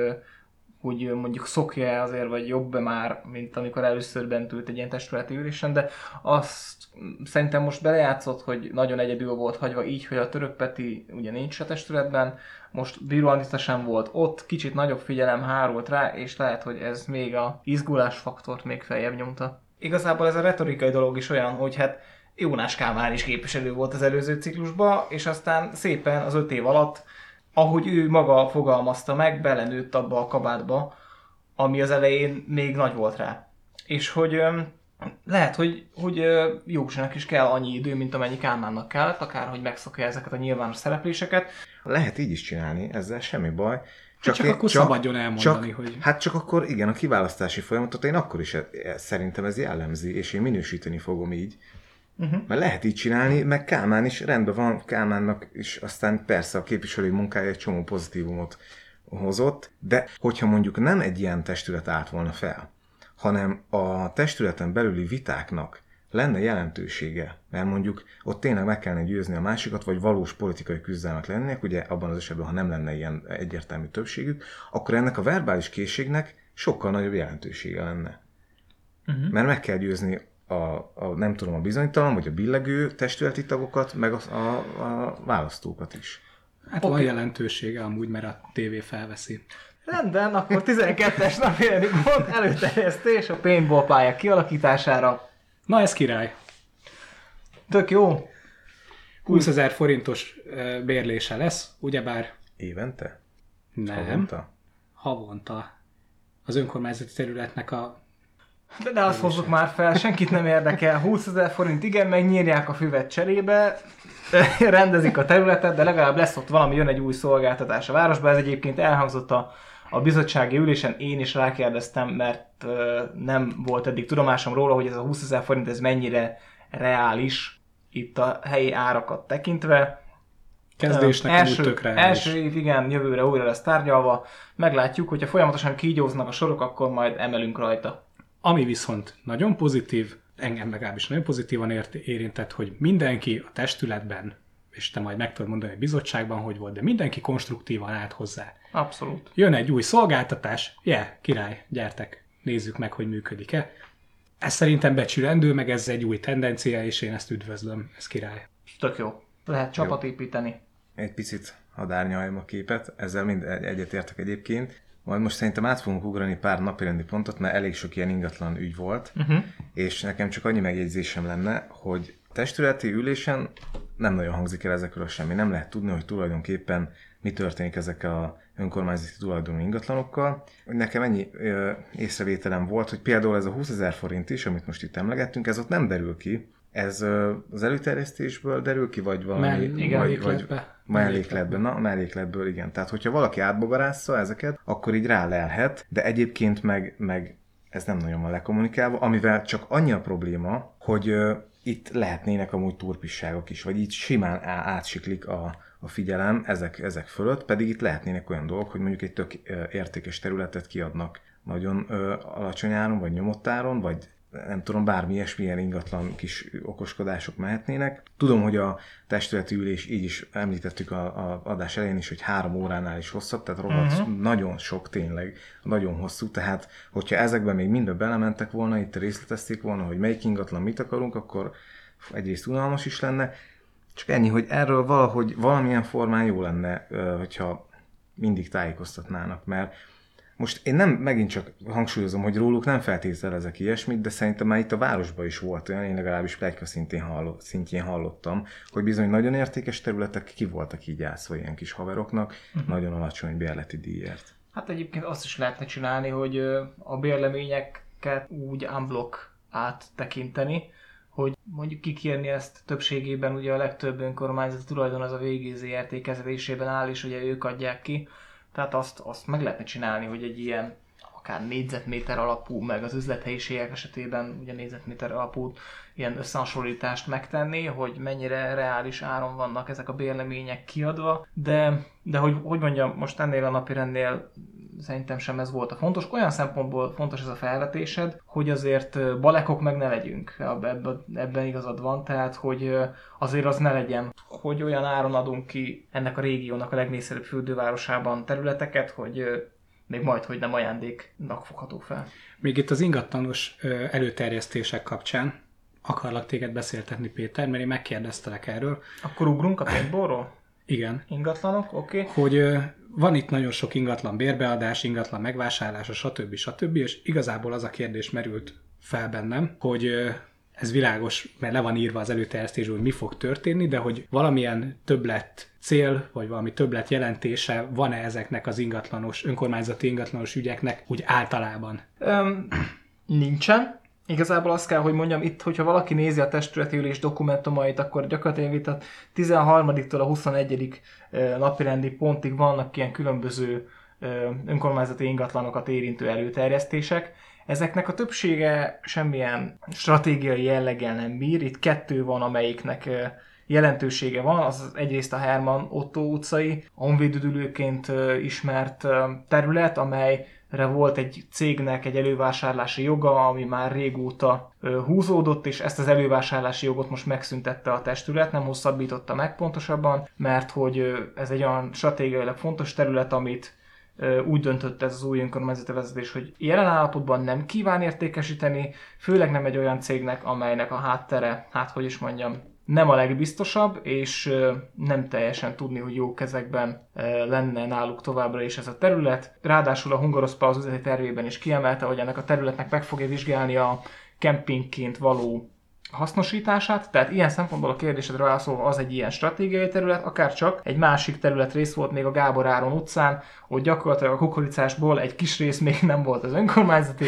hogy mondjuk szokja azért, vagy jobb-e már, mint amikor először bent ült egy ilyen testületi ülésen, de azt szerintem most belejátszott, hogy nagyon egyedül volt hagyva így, hogy a török Peti ugye nincs a testületben, most Bíró Anita sem volt ott, kicsit nagyobb figyelem hárult rá, és lehet, hogy ez még a izgulás faktort még feljebb nyomta. Igazából ez a retorikai dolog is olyan, hogy hát Jónás Kálmán is képviselő volt az előző ciklusban, és aztán szépen az öt év alatt, ahogy ő maga fogalmazta meg, belenőtt abba a kabátba, ami az elején még nagy volt rá. És hogy lehet, hogy, hogy Józsának is kell annyi idő, mint amennyi Kálmánnak kellett, akár hogy megszokja ezeket a nyilvános szerepléseket. Lehet így is csinálni, ezzel semmi baj. Csak, csak én, akkor csak, szabadjon elmondani, csak, hogy... Hát csak akkor igen, a kiválasztási folyamatot én akkor is e, e, szerintem ez jellemzi, és én minősíteni fogom így. Uh-huh. Mert lehet így csinálni, meg Kálmán is rendben van, Kálmánnak is aztán persze a képviselői munkája egy csomó pozitívumot hozott, de hogyha mondjuk nem egy ilyen testület állt volna fel, hanem a testületen belüli vitáknak lenne jelentősége, mert mondjuk ott tényleg meg kellene győzni a másikat, vagy valós politikai küzdelmek lennének, ugye abban az esetben, ha nem lenne ilyen egyértelmű többségük, akkor ennek a verbális készségnek sokkal nagyobb jelentősége lenne. Uh-huh. Mert meg kell győzni a, a, nem tudom, a bizonytalan, vagy a billegő testületi tagokat, meg a, a, a választókat is. Hát okay. van jelentősége amúgy, mert a tévé felveszi. Rendben, akkor 12-es napi pont előterjesztés a paintball pályák kialakítására. Na ez király. Tök jó. 20 ezer forintos bérlése lesz, ugyebár... Évente? Nem. Havonta? Havonta. Az önkormányzati területnek a... De, de azt hozzuk már fel, senkit nem érdekel. 20 ezer forint, igen, megnyírják a füvet cserébe, rendezik a területet, de legalább lesz ott valami, jön egy új szolgáltatás a városba. Ez egyébként elhangzott a a bizottsági ülésen én is rákérdeztem, mert nem volt eddig tudomásom róla, hogy ez a 20 ezer forint ez mennyire reális itt a helyi árakat tekintve. Kezdésnek első, tök reális. Első év, igen, jövőre újra lesz tárgyalva. Meglátjuk, hogyha folyamatosan kígyóznak a sorok, akkor majd emelünk rajta. Ami viszont nagyon pozitív, engem legalábbis nagyon pozitívan érintett, hogy mindenki a testületben és te majd meg tudod mondani a bizottságban, hogy volt, de mindenki konstruktívan állt hozzá. Abszolút. Jön egy új szolgáltatás, je, yeah, király, gyertek, nézzük meg, hogy működik-e. Ez szerintem becsülendő, meg ez egy új tendencia, és én ezt üdvözlöm, ez király. Tök jó. Lehet csapat építeni. Egy picit hadárnyaljam a képet, ezzel mind egyetértek egyébként. Majd most szerintem át fogunk ugrani pár napirendi pontot, mert elég sok ilyen ingatlan ügy volt, uh-huh. és nekem csak annyi megjegyzésem lenne, hogy testületi ülésen nem nagyon hangzik el ezekről semmi. Nem lehet tudni, hogy tulajdonképpen mi történik ezekkel a önkormányzati tulajdonú ingatlanokkal. Nekem ennyi ö, észrevételem volt, hogy például ez a 20 ezer forint is, amit most itt emlegettünk, ez ott nem derül ki. Ez ö, az előterjesztésből derül ki, vagy valami... Men, igen, vagy, vagy mellékletben. Na, mellékletből, igen. Tehát, hogyha valaki átbogarásza ezeket, akkor így rá lelhet, de egyébként meg, meg ez nem nagyon van lekommunikálva, amivel csak annyi a probléma, hogy itt lehetnének amúgy turpisságok is, vagy így simán átsiklik a, a figyelem ezek, ezek fölött, pedig itt lehetnének olyan dolgok, hogy mondjuk egy tök értékes területet kiadnak nagyon ö, alacsony áron, vagy nyomott áron, vagy nem tudom, bármi ilyesmilyen ingatlan kis okoskodások mehetnének. Tudom, hogy a testületi ülés, így is említettük a, a adás elején is, hogy három óránál is hosszabb, tehát rohadt uh-huh. nagyon sok tényleg, nagyon hosszú, tehát hogyha ezekben még mindbe belementek volna, itt részletezték volna, hogy melyik ingatlan mit akarunk, akkor egyrészt unalmas is lenne, csak ennyi, hogy erről valahogy valamilyen formán jó lenne, hogyha mindig tájékoztatnának, mert most én nem megint csak hangsúlyozom, hogy róluk nem feltételezek ilyesmit, de szerintem már itt a városban is volt olyan, én legalábbis plegyka szintén, hallott, szintjén hallottam, hogy bizony nagyon értékes területek ki voltak így játszva ilyen kis haveroknak, uh-huh. nagyon alacsony bérleti díjért. Hát egyébként azt is lehetne csinálni, hogy a bérleményeket úgy unblock áttekinteni, hogy mondjuk kikérni ezt többségében ugye a legtöbb önkormányzat tulajdon az a VGZRT kezelésében áll, és ugye ők adják ki, tehát azt, azt meg lehetne csinálni, hogy egy ilyen akár négyzetméter alapú, meg az üzlethelyiségek esetében ugye négyzetméter alapú ilyen összehasonlítást megtenni, hogy mennyire reális áron vannak ezek a bérlemények kiadva, de, de hogy, hogy mondjam, most ennél a napirendnél szerintem sem ez volt a fontos. Olyan szempontból fontos ez a felvetésed, hogy azért balekok meg ne legyünk, ebben, ebben igazad van, tehát hogy azért az ne legyen, hogy olyan áron adunk ki ennek a régiónak a legnépszerűbb fürdővárosában területeket, hogy még majd, hogy nem ajándéknak fogható fel. Még itt az ingatlanos előterjesztések kapcsán akarlak téged beszéltetni, Péter, mert én megkérdeztelek erről. Akkor ugrunk a paintballról? Igen. Ingatlanok, oké. Okay. Hogy van itt nagyon sok ingatlan bérbeadás, ingatlan megvásárlása, stb. stb. És igazából az a kérdés merült fel bennem, hogy ez világos, mert le van írva az előterjesztésből, hogy mi fog történni, de hogy valamilyen többlet cél, vagy valami többlet jelentése van-e ezeknek az ingatlanos, önkormányzati ingatlanos ügyeknek úgy általában? Um, nincsen. Igazából azt kell, hogy mondjam, itt, hogyha valaki nézi a testületi ülés dokumentumait, akkor gyakorlatilag itt a 13-től a 21. napirendi pontig vannak ilyen különböző önkormányzati ingatlanokat érintő előterjesztések. Ezeknek a többsége semmilyen stratégiai jelleggel nem bír. Itt kettő van, amelyiknek jelentősége van, az egyrészt a Herman Otto utcai, honvédüdülőként ismert terület, amely volt egy cégnek egy elővásárlási joga, ami már régóta húzódott, és ezt az elővásárlási jogot most megszüntette a testület, nem hosszabbította meg pontosabban, mert hogy ez egy olyan stratégiailag fontos terület, amit úgy döntött ez az új önkormányzati vezetés, hogy jelen állapotban nem kíván értékesíteni, főleg nem egy olyan cégnek, amelynek a háttere, hát hogy is mondjam, nem a legbiztosabb, és nem teljesen tudni, hogy jó kezekben lenne náluk továbbra is ez a terület. Ráadásul a Hungaroszpa az üzleti tervében is kiemelte, hogy ennek a területnek meg fogja vizsgálni a kempingként való hasznosítását, tehát ilyen szempontból a kérdésedre válaszolva az egy ilyen stratégiai terület, akár csak egy másik terület rész volt még a Gábor Áron utcán, hogy gyakorlatilag a kukoricásból egy kis rész még nem volt az önkormányzati,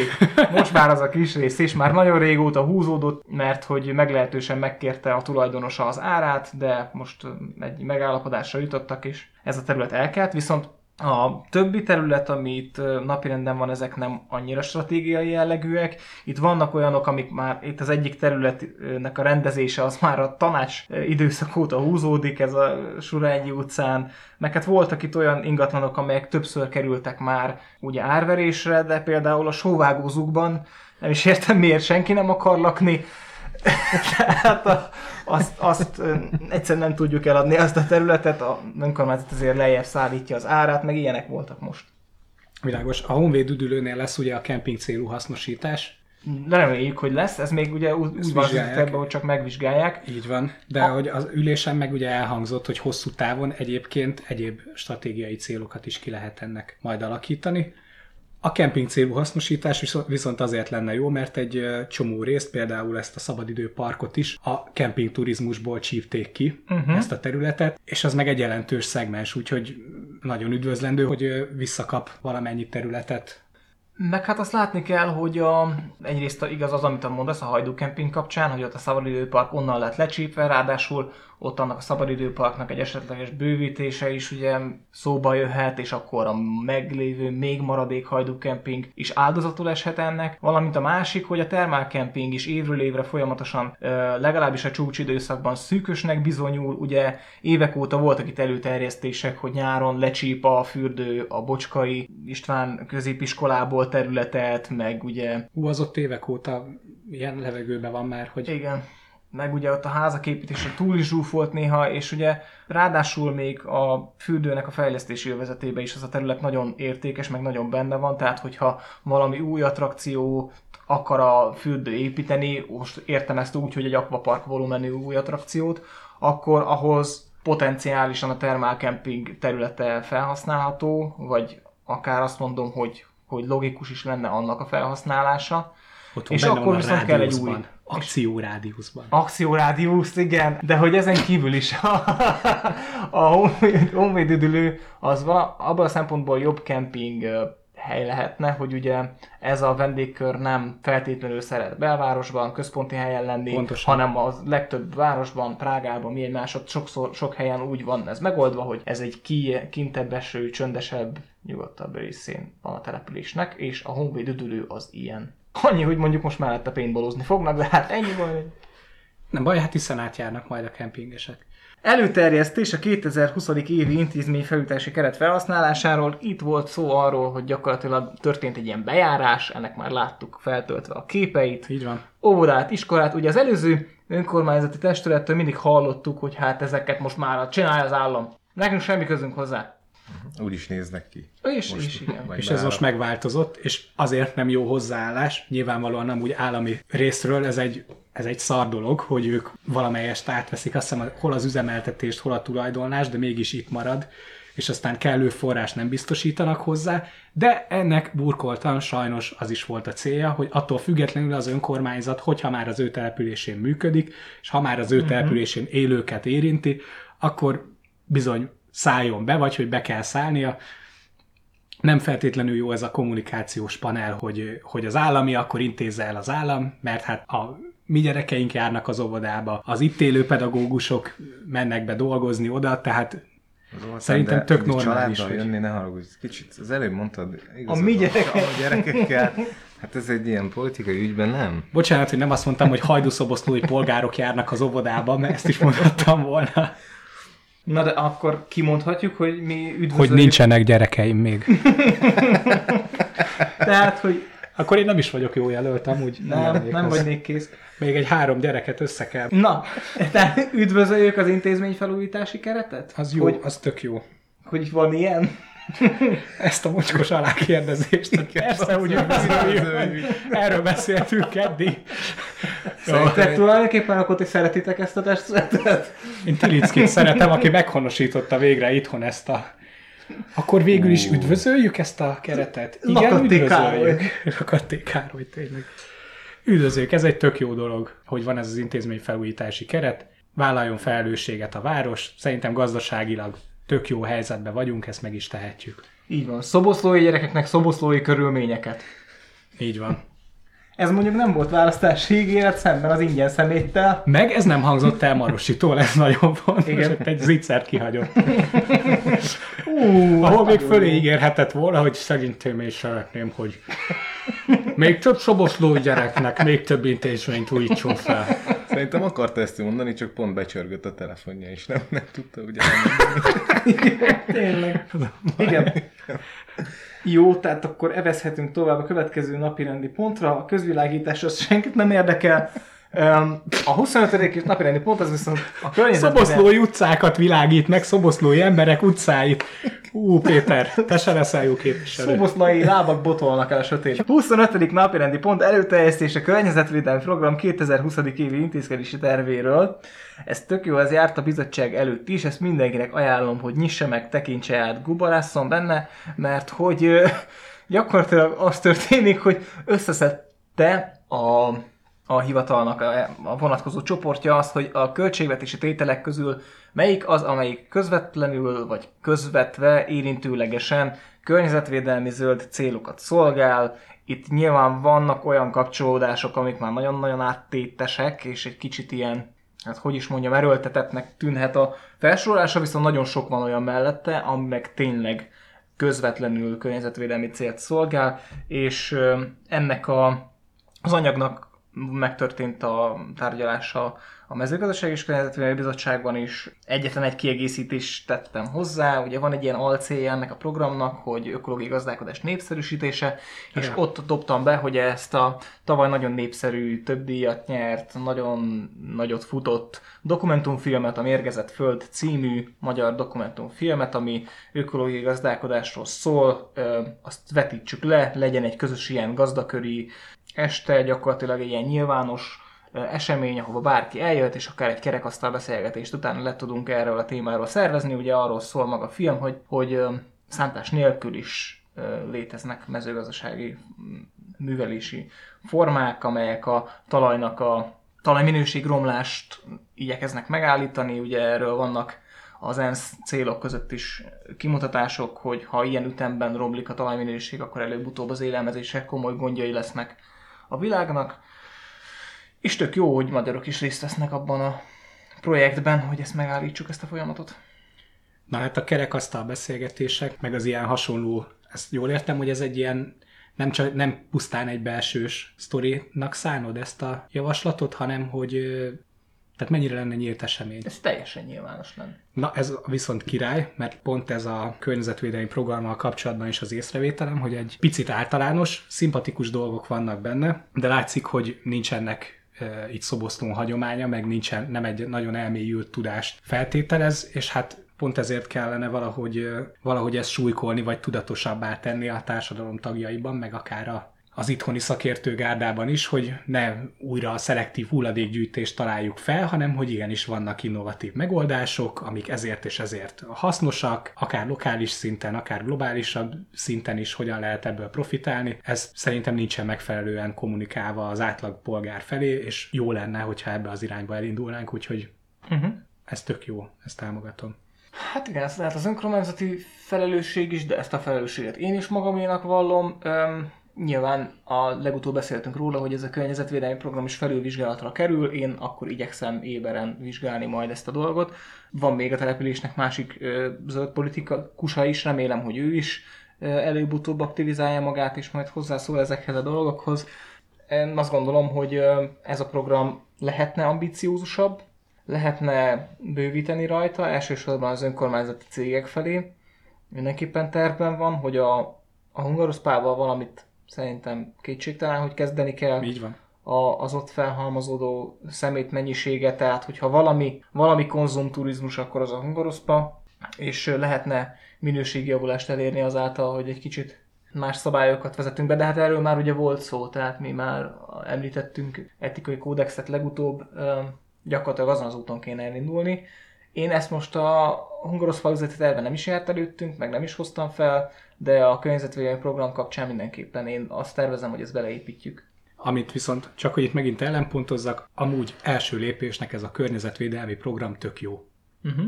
most már az a kis rész is már nagyon régóta húzódott, mert hogy meglehetősen megkérte a tulajdonosa az árát, de most egy megállapodásra jutottak, és ez a terület elkelt, viszont a többi terület, ami itt napirenden van, ezek nem annyira stratégiai jellegűek. Itt vannak olyanok, amik már itt az egyik területnek a rendezése az már a tanács időszak óta húzódik, ez a Surányi utcán. Meg hát voltak itt olyan ingatlanok, amelyek többször kerültek már ugye árverésre, de például a sóvágózukban nem is értem miért senki nem akar lakni. Tehát a, azt, azt egyszerűen nem tudjuk eladni azt a területet, a önkormányzat azért lejjebb szállítja az árát, meg ilyenek voltak most. Világos. A Honvéd üdülőnél lesz ugye a kemping célú hasznosítás. De reméljük, hogy lesz, ez még ugye úgy, úgy van hogy csak megvizsgálják. Így van, de a... hogy az ülésen meg ugye elhangzott, hogy hosszú távon egyébként egyéb stratégiai célokat is ki lehet ennek majd alakítani. A kemping célú hasznosítás viszont azért lenne jó, mert egy csomó részt, például ezt a szabadidő parkot is a kemping turizmusból csípték ki, uh-huh. ezt a területet, és az meg egy jelentős szegmens, úgyhogy nagyon üdvözlendő, hogy visszakap valamennyi területet meg hát azt látni kell, hogy a, egyrészt igaz az, amit mondasz a Hajdú Camping kapcsán, hogy ott a szabadidőpark onnan lett lecsípve, ráadásul ott annak a szabadidőparknak egy esetleges bővítése is ugye szóba jöhet, és akkor a meglévő még maradék Hajdú Camping is áldozatul eshet ennek, valamint a másik, hogy a Thermal Camping is évről évre folyamatosan legalábbis a csúcsidőszakban szűkösnek bizonyul, ugye évek óta voltak itt előterjesztések, hogy nyáron lecsíp a fürdő a Bocskai István középiskolából területet, meg ugye... Hú, az ott évek óta ilyen levegőben van már, hogy... Igen meg ugye ott a házak építése túl is zsúfolt néha, és ugye ráadásul még a fürdőnek a fejlesztési övezetében is az a terület nagyon értékes, meg nagyon benne van, tehát hogyha valami új attrakció akar a fürdő építeni, most értem ezt úgy, hogy egy akvapark volumenű új attrakciót, akkor ahhoz potenciálisan a thermal camping területe felhasználható, vagy akár azt mondom, hogy, hogy logikus is lenne annak a felhasználása. Ott és akkor viszont kell egy új Akciórádiuszban. Akciórádiusz, igen, de hogy ezen kívül is a, a honvédüdülő az van, abban a szempontból jobb kemping hely lehetne, hogy ugye ez a vendégkör nem feltétlenül szeret belvárosban, központi helyen lenni, Pontosan. hanem a legtöbb városban, Prágában, milyen másod, sokszor, sok helyen úgy van ez megoldva, hogy ez egy ki, kintebb eső, csöndesebb, nyugodtabb részén van a településnek, és a honvéd üdülő az ilyen. Annyi, hogy mondjuk most mellette paintballozni fognak, de hát ennyi van. Nem baj, hát hiszen átjárnak majd a kempingesek. Előterjesztés a 2020. évi intézmény felújítási keret felhasználásáról. Itt volt szó arról, hogy gyakorlatilag történt egy ilyen bejárás, ennek már láttuk feltöltve a képeit. Így van. Óvodát, iskolát. Ugye az előző önkormányzati testülettől mindig hallottuk, hogy hát ezeket most már csinálja az állam. Nekünk semmi közünk hozzá. Úgy is néznek ki. És, és igen. És ez most megváltozott, és azért nem jó hozzáállás, nyilvánvalóan nem úgy állami részről, ez egy, ez egy szar dolog, hogy ők valamelyest átveszik, azt hiszem, hol az üzemeltetést, hol a tulajdonlást, de mégis itt marad, és aztán kellő forrás nem biztosítanak hozzá, de ennek burkoltan sajnos az is volt a célja, hogy attól függetlenül az önkormányzat, hogyha már az ő településén működik, és ha már az ő településén élőket érinti, akkor bizony szálljon be, vagy hogy be kell szállnia, nem feltétlenül jó ez a kommunikációs panel, hogy, hogy az állami akkor intézze el az állam, mert hát a mi gyerekeink járnak az óvodába, az itt élő pedagógusok mennek be dolgozni oda, tehát Zoltán, Szerintem tök normális, hogy- jönni, ne haragudj. Kicsit, az előbb mondtad, igazad mi van, gyerekek? A gyerekekkel. Hát ez egy ilyen politikai ügyben nem. bocsánat, hogy nem azt mondtam, hogy hajdúszoboszlói polgárok járnak az óvodába, mert ezt is mondhattam volna, Na de akkor kimondhatjuk, hogy mi üdvözöljük. hogy nincsenek gyerekeim még. Tehát, hogy Akkor én nem is vagyok jó jelölt, amúgy. nem, nem vagy még kész. Még egy három gyereket össze kell. Na, tehát üdvözöljük az intézmény felújítási keretet? Az jó, Hogy, az tök jó. hogy van ilyen? Ezt a mocskos alákérdezést. Persze, hogy. Erről beszéltünk eddig. Tehát tulajdonképpen akkor ti szeretitek ezt a testületet? Én Tilickét szeretem, aki meghonosította végre itthon ezt a... Akkor végül is üdvözöljük ezt a keretet? Igen, Lakatté üdvözöljük. Lakatté Károly, tényleg. Üdvözöljük, ez egy tök jó dolog, hogy van ez az intézmény felújítási keret. Vállaljon felelősséget a város. Szerintem gazdaságilag tök jó helyzetben vagyunk, ezt meg is tehetjük. Így van. Szoboszlói gyerekeknek szoboszlói körülményeket. Így van. Ez mondjuk nem volt választási ígéret szemben az ingyen szeméttel. Meg ez nem hangzott el Marositól, ez nagyon fontos, Igen. egy zicsert kihagyott. Uh, Ahol még fölé ígérhetett volna, hogy szerintem én szeretném, hogy még több szoboszló gyereknek, még több intézményt újítson fel. Szerintem akarta ezt mondani, csak pont becsörgött a telefonja, és nem, nem tudta ugye Tényleg. Igen. Jó, tehát akkor evezhetünk tovább a következő napi rendi pontra. A közvilágítás az senkit nem érdekel. A 25. napi rendi pont az viszont a környezetvédelmi... Szoboszlói utcákat világít meg, szoboszlói emberek utcáit. Ú, Péter, te se leszel jó képviselő. Szoboszlai lábak botolnak el a sötét. 25. napirendi pont előterjesztése környezetvédelmi program 2020. évi intézkedési tervéről. Ez tök jó, ez járt a bizottság előtt is, ezt mindenkinek ajánlom, hogy nyissa meg, tekintse át, gubarásszon benne, mert hogy ö, gyakorlatilag az történik, hogy összeszedte a a hivatalnak a, vonatkozó csoportja az, hogy a költségvetési tételek közül melyik az, amelyik közvetlenül vagy közvetve érintőlegesen környezetvédelmi zöld célokat szolgál. Itt nyilván vannak olyan kapcsolódások, amik már nagyon-nagyon áttétesek, és egy kicsit ilyen, hát hogy is mondjam, erőltetetnek tűnhet a felsorolása, viszont nagyon sok van olyan mellette, ami tényleg közvetlenül környezetvédelmi célt szolgál, és ennek a, az anyagnak megtörtént a tárgyalása a mezőgazdaság és környezetvédelmi bizottságban is. Egyetlen egy kiegészítést tettem hozzá, ugye van egy ilyen alcélja ennek a programnak, hogy ökológiai gazdálkodás népszerűsítése, és Ja. ott dobtam be, hogy ezt a tavaly nagyon népszerű, több díjat nyert, nagyon nagyot futott dokumentumfilmet, a Mérgezett Föld című magyar dokumentumfilmet, ami ökológiai gazdálkodásról szól, azt vetítsük le, legyen egy közös ilyen gazdaköri este, gyakorlatilag egy ilyen nyilvános esemény, ahova bárki eljött, és akár egy kerekasztal beszélgetést utána le tudunk erről a témáról szervezni. Ugye arról szól maga a film, hogy, hogy szántás nélkül is léteznek mezőgazdasági művelési formák, amelyek a talajnak a talajminőség romlást igyekeznek megállítani. Ugye erről vannak az ENSZ célok között is kimutatások, hogy ha ilyen ütemben romlik a talajminőség, akkor előbb-utóbb az élelmezések komoly gondjai lesznek a világnak. És tök jó, hogy magyarok is részt vesznek abban a projektben, hogy ezt megállítsuk, ezt a folyamatot. Na hát a kerekasztal beszélgetések, meg az ilyen hasonló, ezt jól értem, hogy ez egy ilyen nem, csak, nem pusztán egy belsős sztorinak szánod ezt a javaslatot, hanem hogy tehát mennyire lenne nyílt esemény? Ez teljesen nyilvános lenne. Na ez viszont király, mert pont ez a környezetvédelmi programmal kapcsolatban is az észrevételem, hogy egy picit általános, szimpatikus dolgok vannak benne, de látszik, hogy nincsenek e, itt szoboszlón hagyománya, meg nincsen, nem egy nagyon elmélyült tudást feltételez, és hát pont ezért kellene valahogy, valahogy ezt súlykolni, vagy tudatosabbá tenni a társadalom tagjaiban, meg akár a az itthoni szakértőgárdában is, hogy ne újra a szelektív hulladékgyűjtést találjuk fel, hanem hogy igenis vannak innovatív megoldások, amik ezért és ezért hasznosak, akár lokális szinten, akár globálisabb szinten is hogyan lehet ebből profitálni. Ez szerintem nincsen megfelelően kommunikálva az átlag polgár felé, és jó lenne, hogyha ebbe az irányba elindulnánk, úgyhogy uh-huh. ez tök jó, ezt támogatom. Hát igen, ez lehet az önkormányzati felelősség is, de ezt a felelősséget én is magaménak vallom. Üm, Nyilván a legutóbb beszéltünk róla, hogy ez a környezetvédelmi program is felülvizsgálatra kerül, én akkor igyekszem éberen vizsgálni majd ezt a dolgot. Van még a településnek másik ö, zöld kusa is, remélem, hogy ő is előbb-utóbb aktivizálja magát, és majd hozzászól ezekhez a dolgokhoz. Én azt gondolom, hogy ez a program lehetne ambiciózusabb, lehetne bővíteni rajta, elsősorban az önkormányzati cégek felé. Mindenképpen tervben van, hogy a, a hungaroszpával valamit szerintem kétségtelen, hogy kezdeni kell. Így van. A, az ott felhalmozódó szemét mennyisége, tehát hogyha valami, valami konzumturizmus, akkor az a hungaroszpa, és lehetne minőségjavulást elérni azáltal, hogy egy kicsit más szabályokat vezetünk be, de hát erről már ugye volt szó, tehát mi már említettünk etikai kódexet legutóbb, gyakorlatilag azon az úton kéne elindulni. Én ezt most a hungaroszpa terve nem is járt előttünk, meg nem is hoztam fel, de a környezetvédelmi program kapcsán mindenképpen én azt tervezem, hogy ezt beleépítjük. Amit viszont, csak hogy itt megint ellenpontozzak, amúgy első lépésnek ez a környezetvédelmi program tök jó. Uh-huh.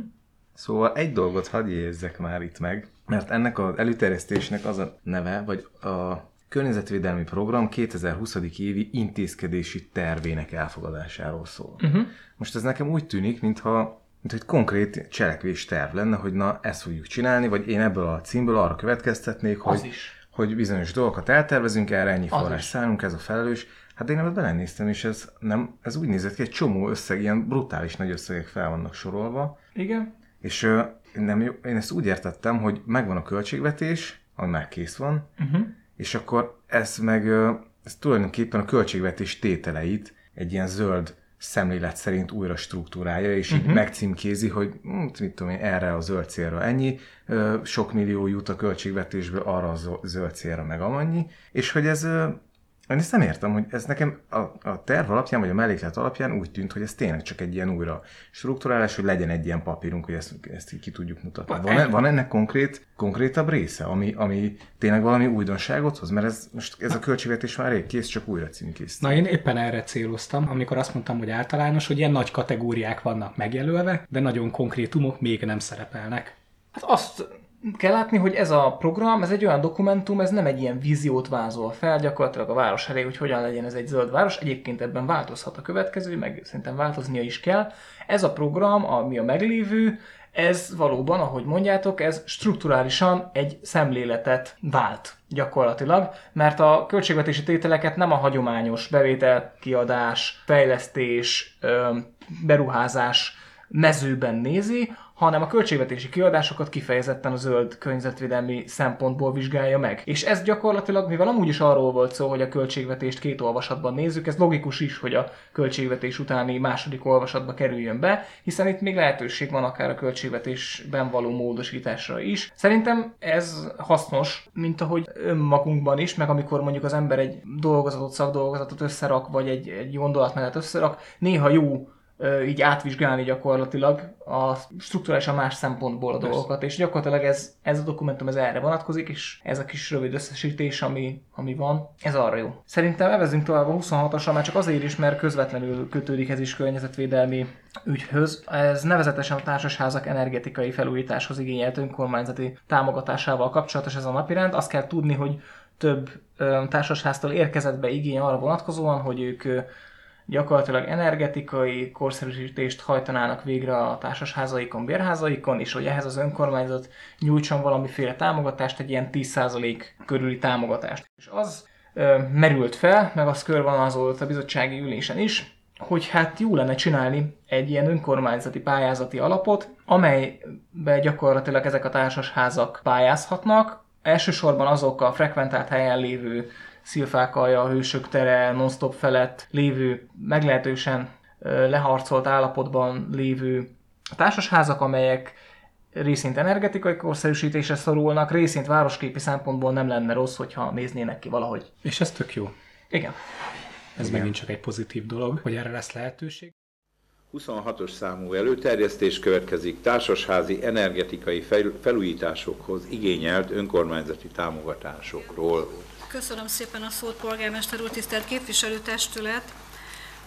Szóval egy dolgot hadd érzek már itt meg, mert ennek az előterjesztésnek az a neve, vagy a környezetvédelmi program 2020. évi intézkedési tervének elfogadásáról szól. Uh-huh. Most ez nekem úgy tűnik, mintha mint hogy konkrét cselekvés terv lenne, hogy na ezt fogjuk csinálni, vagy én ebből a címből arra következtetnék, hogy, is. hogy bizonyos dolgokat eltervezünk, erre ennyi forrás szállunk, ez a felelős. Hát én ebben belenéztem, és ez, nem, ez úgy nézett ki, egy csomó összeg, ilyen brutális nagy összegek fel vannak sorolva. Igen. És uh, nem, én ezt úgy értettem, hogy megvan a költségvetés, ami már kész van, uh-huh. és akkor ez meg, uh, ez tulajdonképpen a költségvetés tételeit egy ilyen zöld szemlélet szerint újra struktúrája, és uh-huh. így mhm. megcímkézi, hogy hm, mit tudom én, erre a zöld célra ennyi, sok millió jut a költségvetésből arra a zöld célra meg amannyi, és hogy ez én ezt nem értem, hogy ez nekem a, a terv alapján, vagy a melléklet alapján úgy tűnt, hogy ez tényleg csak egy ilyen újra struktúrálás, hogy legyen egy ilyen papírunk, hogy ezt, ezt ki tudjuk mutatni. Van, e, van ennek konkrét, konkrétabb része, ami, ami tényleg valami újdonságot hoz? Mert ez, most ez a költségvetés már rég kész, csak újra címkész. Na én éppen erre céloztam, amikor azt mondtam, hogy általános, hogy ilyen nagy kategóriák vannak megjelölve, de nagyon konkrétumok még nem szerepelnek. Hát azt kell látni, hogy ez a program, ez egy olyan dokumentum, ez nem egy ilyen víziót vázol fel gyakorlatilag a város elé, hogy hogyan legyen ez egy zöld város. Egyébként ebben változhat a következő, meg szerintem változnia is kell. Ez a program, ami a meglévő, ez valóban, ahogy mondjátok, ez strukturálisan egy szemléletet vált gyakorlatilag, mert a költségvetési tételeket nem a hagyományos bevétel, kiadás, fejlesztés, beruházás mezőben nézi, hanem a költségvetési kiadásokat kifejezetten a zöld környezetvédelmi szempontból vizsgálja meg. És ez gyakorlatilag, mivel amúgy is arról volt szó, hogy a költségvetést két olvasatban nézzük, ez logikus is, hogy a költségvetés utáni második olvasatba kerüljön be, hiszen itt még lehetőség van akár a költségvetésben való módosításra is. Szerintem ez hasznos, mint ahogy önmagunkban is, meg amikor mondjuk az ember egy dolgozatot, szakdolgozatot összerak, vagy egy, egy gondolatmenet összerak, néha jó így átvizsgálni gyakorlatilag a strukturálisan más szempontból a dolgokat, és gyakorlatilag ez, ez a dokumentum ez erre vonatkozik, és ez a kis rövid összesítés, ami, ami van, ez arra jó. Szerintem evezünk tovább a 26-asra, már csak azért is, mert közvetlenül kötődik ez is környezetvédelmi ügyhöz. Ez nevezetesen a társasházak energetikai felújításhoz igényelt önkormányzati támogatásával kapcsolatos ez a napirend. Azt kell tudni, hogy több társasháztól érkezett be igény arra vonatkozóan, hogy ők gyakorlatilag energetikai korszerűsítést hajtanának végre a társasházaikon, bérházaikon, és hogy ehhez az önkormányzat nyújtson valamiféle támogatást, egy ilyen 10% körüli támogatást. És az ö, merült fel, meg az körvonalazott a bizottsági ülésen is, hogy hát jó lenne csinálni egy ilyen önkormányzati pályázati alapot, amelybe gyakorlatilag ezek a társasházak pályázhatnak, elsősorban azok a frekventált helyen lévő Szilfákalja, Hősök tere, non-stop felett lévő, meglehetősen leharcolt állapotban lévő társasházak, amelyek részint energetikai korszerűsítésre szorulnak, részint városképi szempontból nem lenne rossz, hogyha néznének ki valahogy. És ez tök jó. Igen. Ez Igen. megint csak egy pozitív dolog, hogy erre lesz lehetőség. 26-os számú előterjesztés következik társasházi energetikai felújításokhoz igényelt önkormányzati támogatásokról. Köszönöm szépen a szót, polgármester úr, tisztelt képviselőtestület!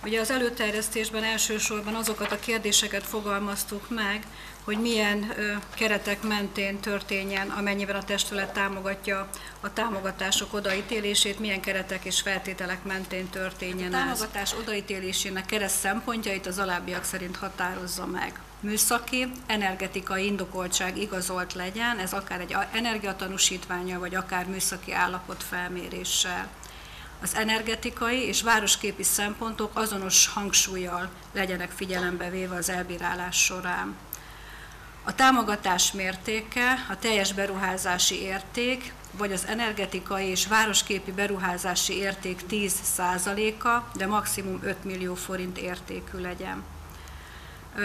Ugye az előterjesztésben elsősorban azokat a kérdéseket fogalmaztuk meg, hogy milyen ö, keretek mentén történjen, amennyiben a testület támogatja a támogatások odaítélését, milyen keretek és feltételek mentén történjen A támogatás odaítélésének kereszt szempontjait az alábbiak szerint határozza meg műszaki, energetikai indokoltság igazolt legyen, ez akár egy energiatanúsítványa, vagy akár műszaki állapot felméréssel. Az energetikai és városképi szempontok azonos hangsúlyjal legyenek figyelembe véve az elbírálás során. A támogatás mértéke, a teljes beruházási érték, vagy az energetikai és városképi beruházási érték 10%-a, de maximum 5 millió forint értékű legyen.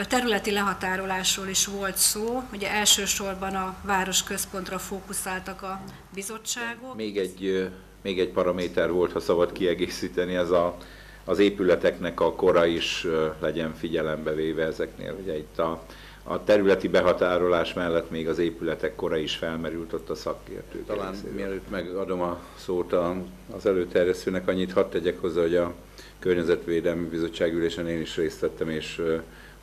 Területi lehatárolásról is volt szó, ugye elsősorban a városközpontra fókuszáltak a bizottságok. Még egy, még egy paraméter volt, ha szabad kiegészíteni, ez a, az épületeknek a kora is legyen figyelembe véve ezeknél. Ugye itt a, a területi behatárolás mellett még az épületek kora is felmerült ott a szakértők. Talán részéről. mielőtt megadom a szót az előterjesztőnek, annyit hadd tegyek hozzá, hogy a Környezetvédelmi Bizottság ülésen én is részt vettem, és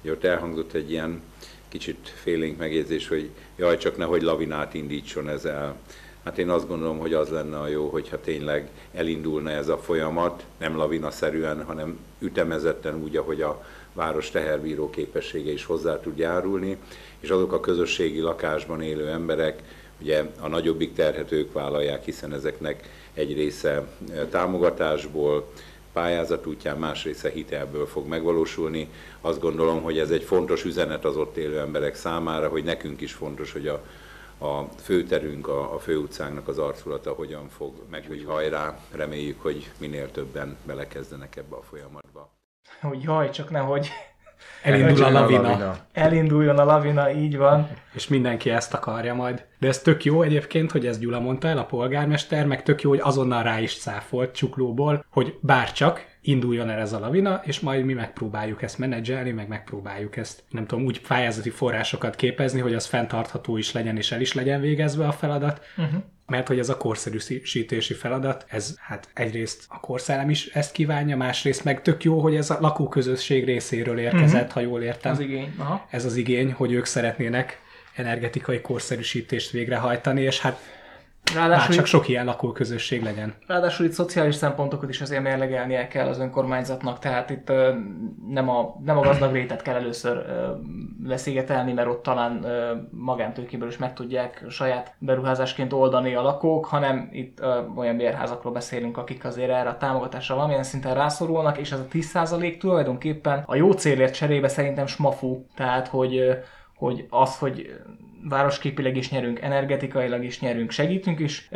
ott elhangzott egy ilyen kicsit félénk megjegyzés, hogy jaj, csak nehogy lavinát indítson ez el. Hát én azt gondolom, hogy az lenne a jó, hogyha tényleg elindulna ez a folyamat, nem lavinaszerűen, hanem ütemezetten úgy, ahogy a város teherbíró képessége is hozzá tud járulni, és azok a közösségi lakásban élő emberek, ugye a nagyobbik terhet ők vállalják, hiszen ezeknek egy része támogatásból, pályázat útján, más része hitelből fog megvalósulni. Azt gondolom, hogy ez egy fontos üzenet az ott élő emberek számára, hogy nekünk is fontos, hogy a, a főterünk, a, a főutcánknak az arculata hogyan fog meg, hogy hajrá, reméljük, hogy minél többen belekezdenek ebbe a folyamatba. Hogy jaj, csak nehogy Elindul a lavina. lavina. Elinduljon a lavina, így van. És mindenki ezt akarja majd. De ez tök jó egyébként, hogy ez Gyula mondta el, a polgármester, meg tök jó, hogy azonnal rá is cáfolt csuklóból, hogy bárcsak induljon el ez a lavina, és majd mi megpróbáljuk ezt menedzselni, meg megpróbáljuk ezt, nem tudom, úgy pályázati forrásokat képezni, hogy az fenntartható is legyen, és el is legyen végezve a feladat. Uh-huh mert hogy ez a korszerűsítési feladat, ez hát egyrészt a korszellem is ezt kívánja, másrészt meg tök jó, hogy ez a lakóközösség részéről érkezett, uh-huh. ha jól értem. Az igény. Aha. Ez az igény, hogy ők szeretnének energetikai korszerűsítést végrehajtani, és hát Ráadásul Már csak sok ilyen lakóközösség legyen. Ráadásul itt szociális szempontokat is azért mérlegelnie kell az önkormányzatnak, tehát itt ö, nem, a, nem a gazdag rétet kell először ö, leszégetelni, mert ott talán ö, magántőkéből is meg tudják saját beruházásként oldani a lakók, hanem itt ö, olyan bérházakról beszélünk, akik azért erre a támogatásra valamilyen szinten rászorulnak, és ez a 10% tulajdonképpen a jó célért cserébe szerintem smafú, tehát hogy, hogy az, hogy városképileg is nyerünk, energetikailag is nyerünk, segítünk is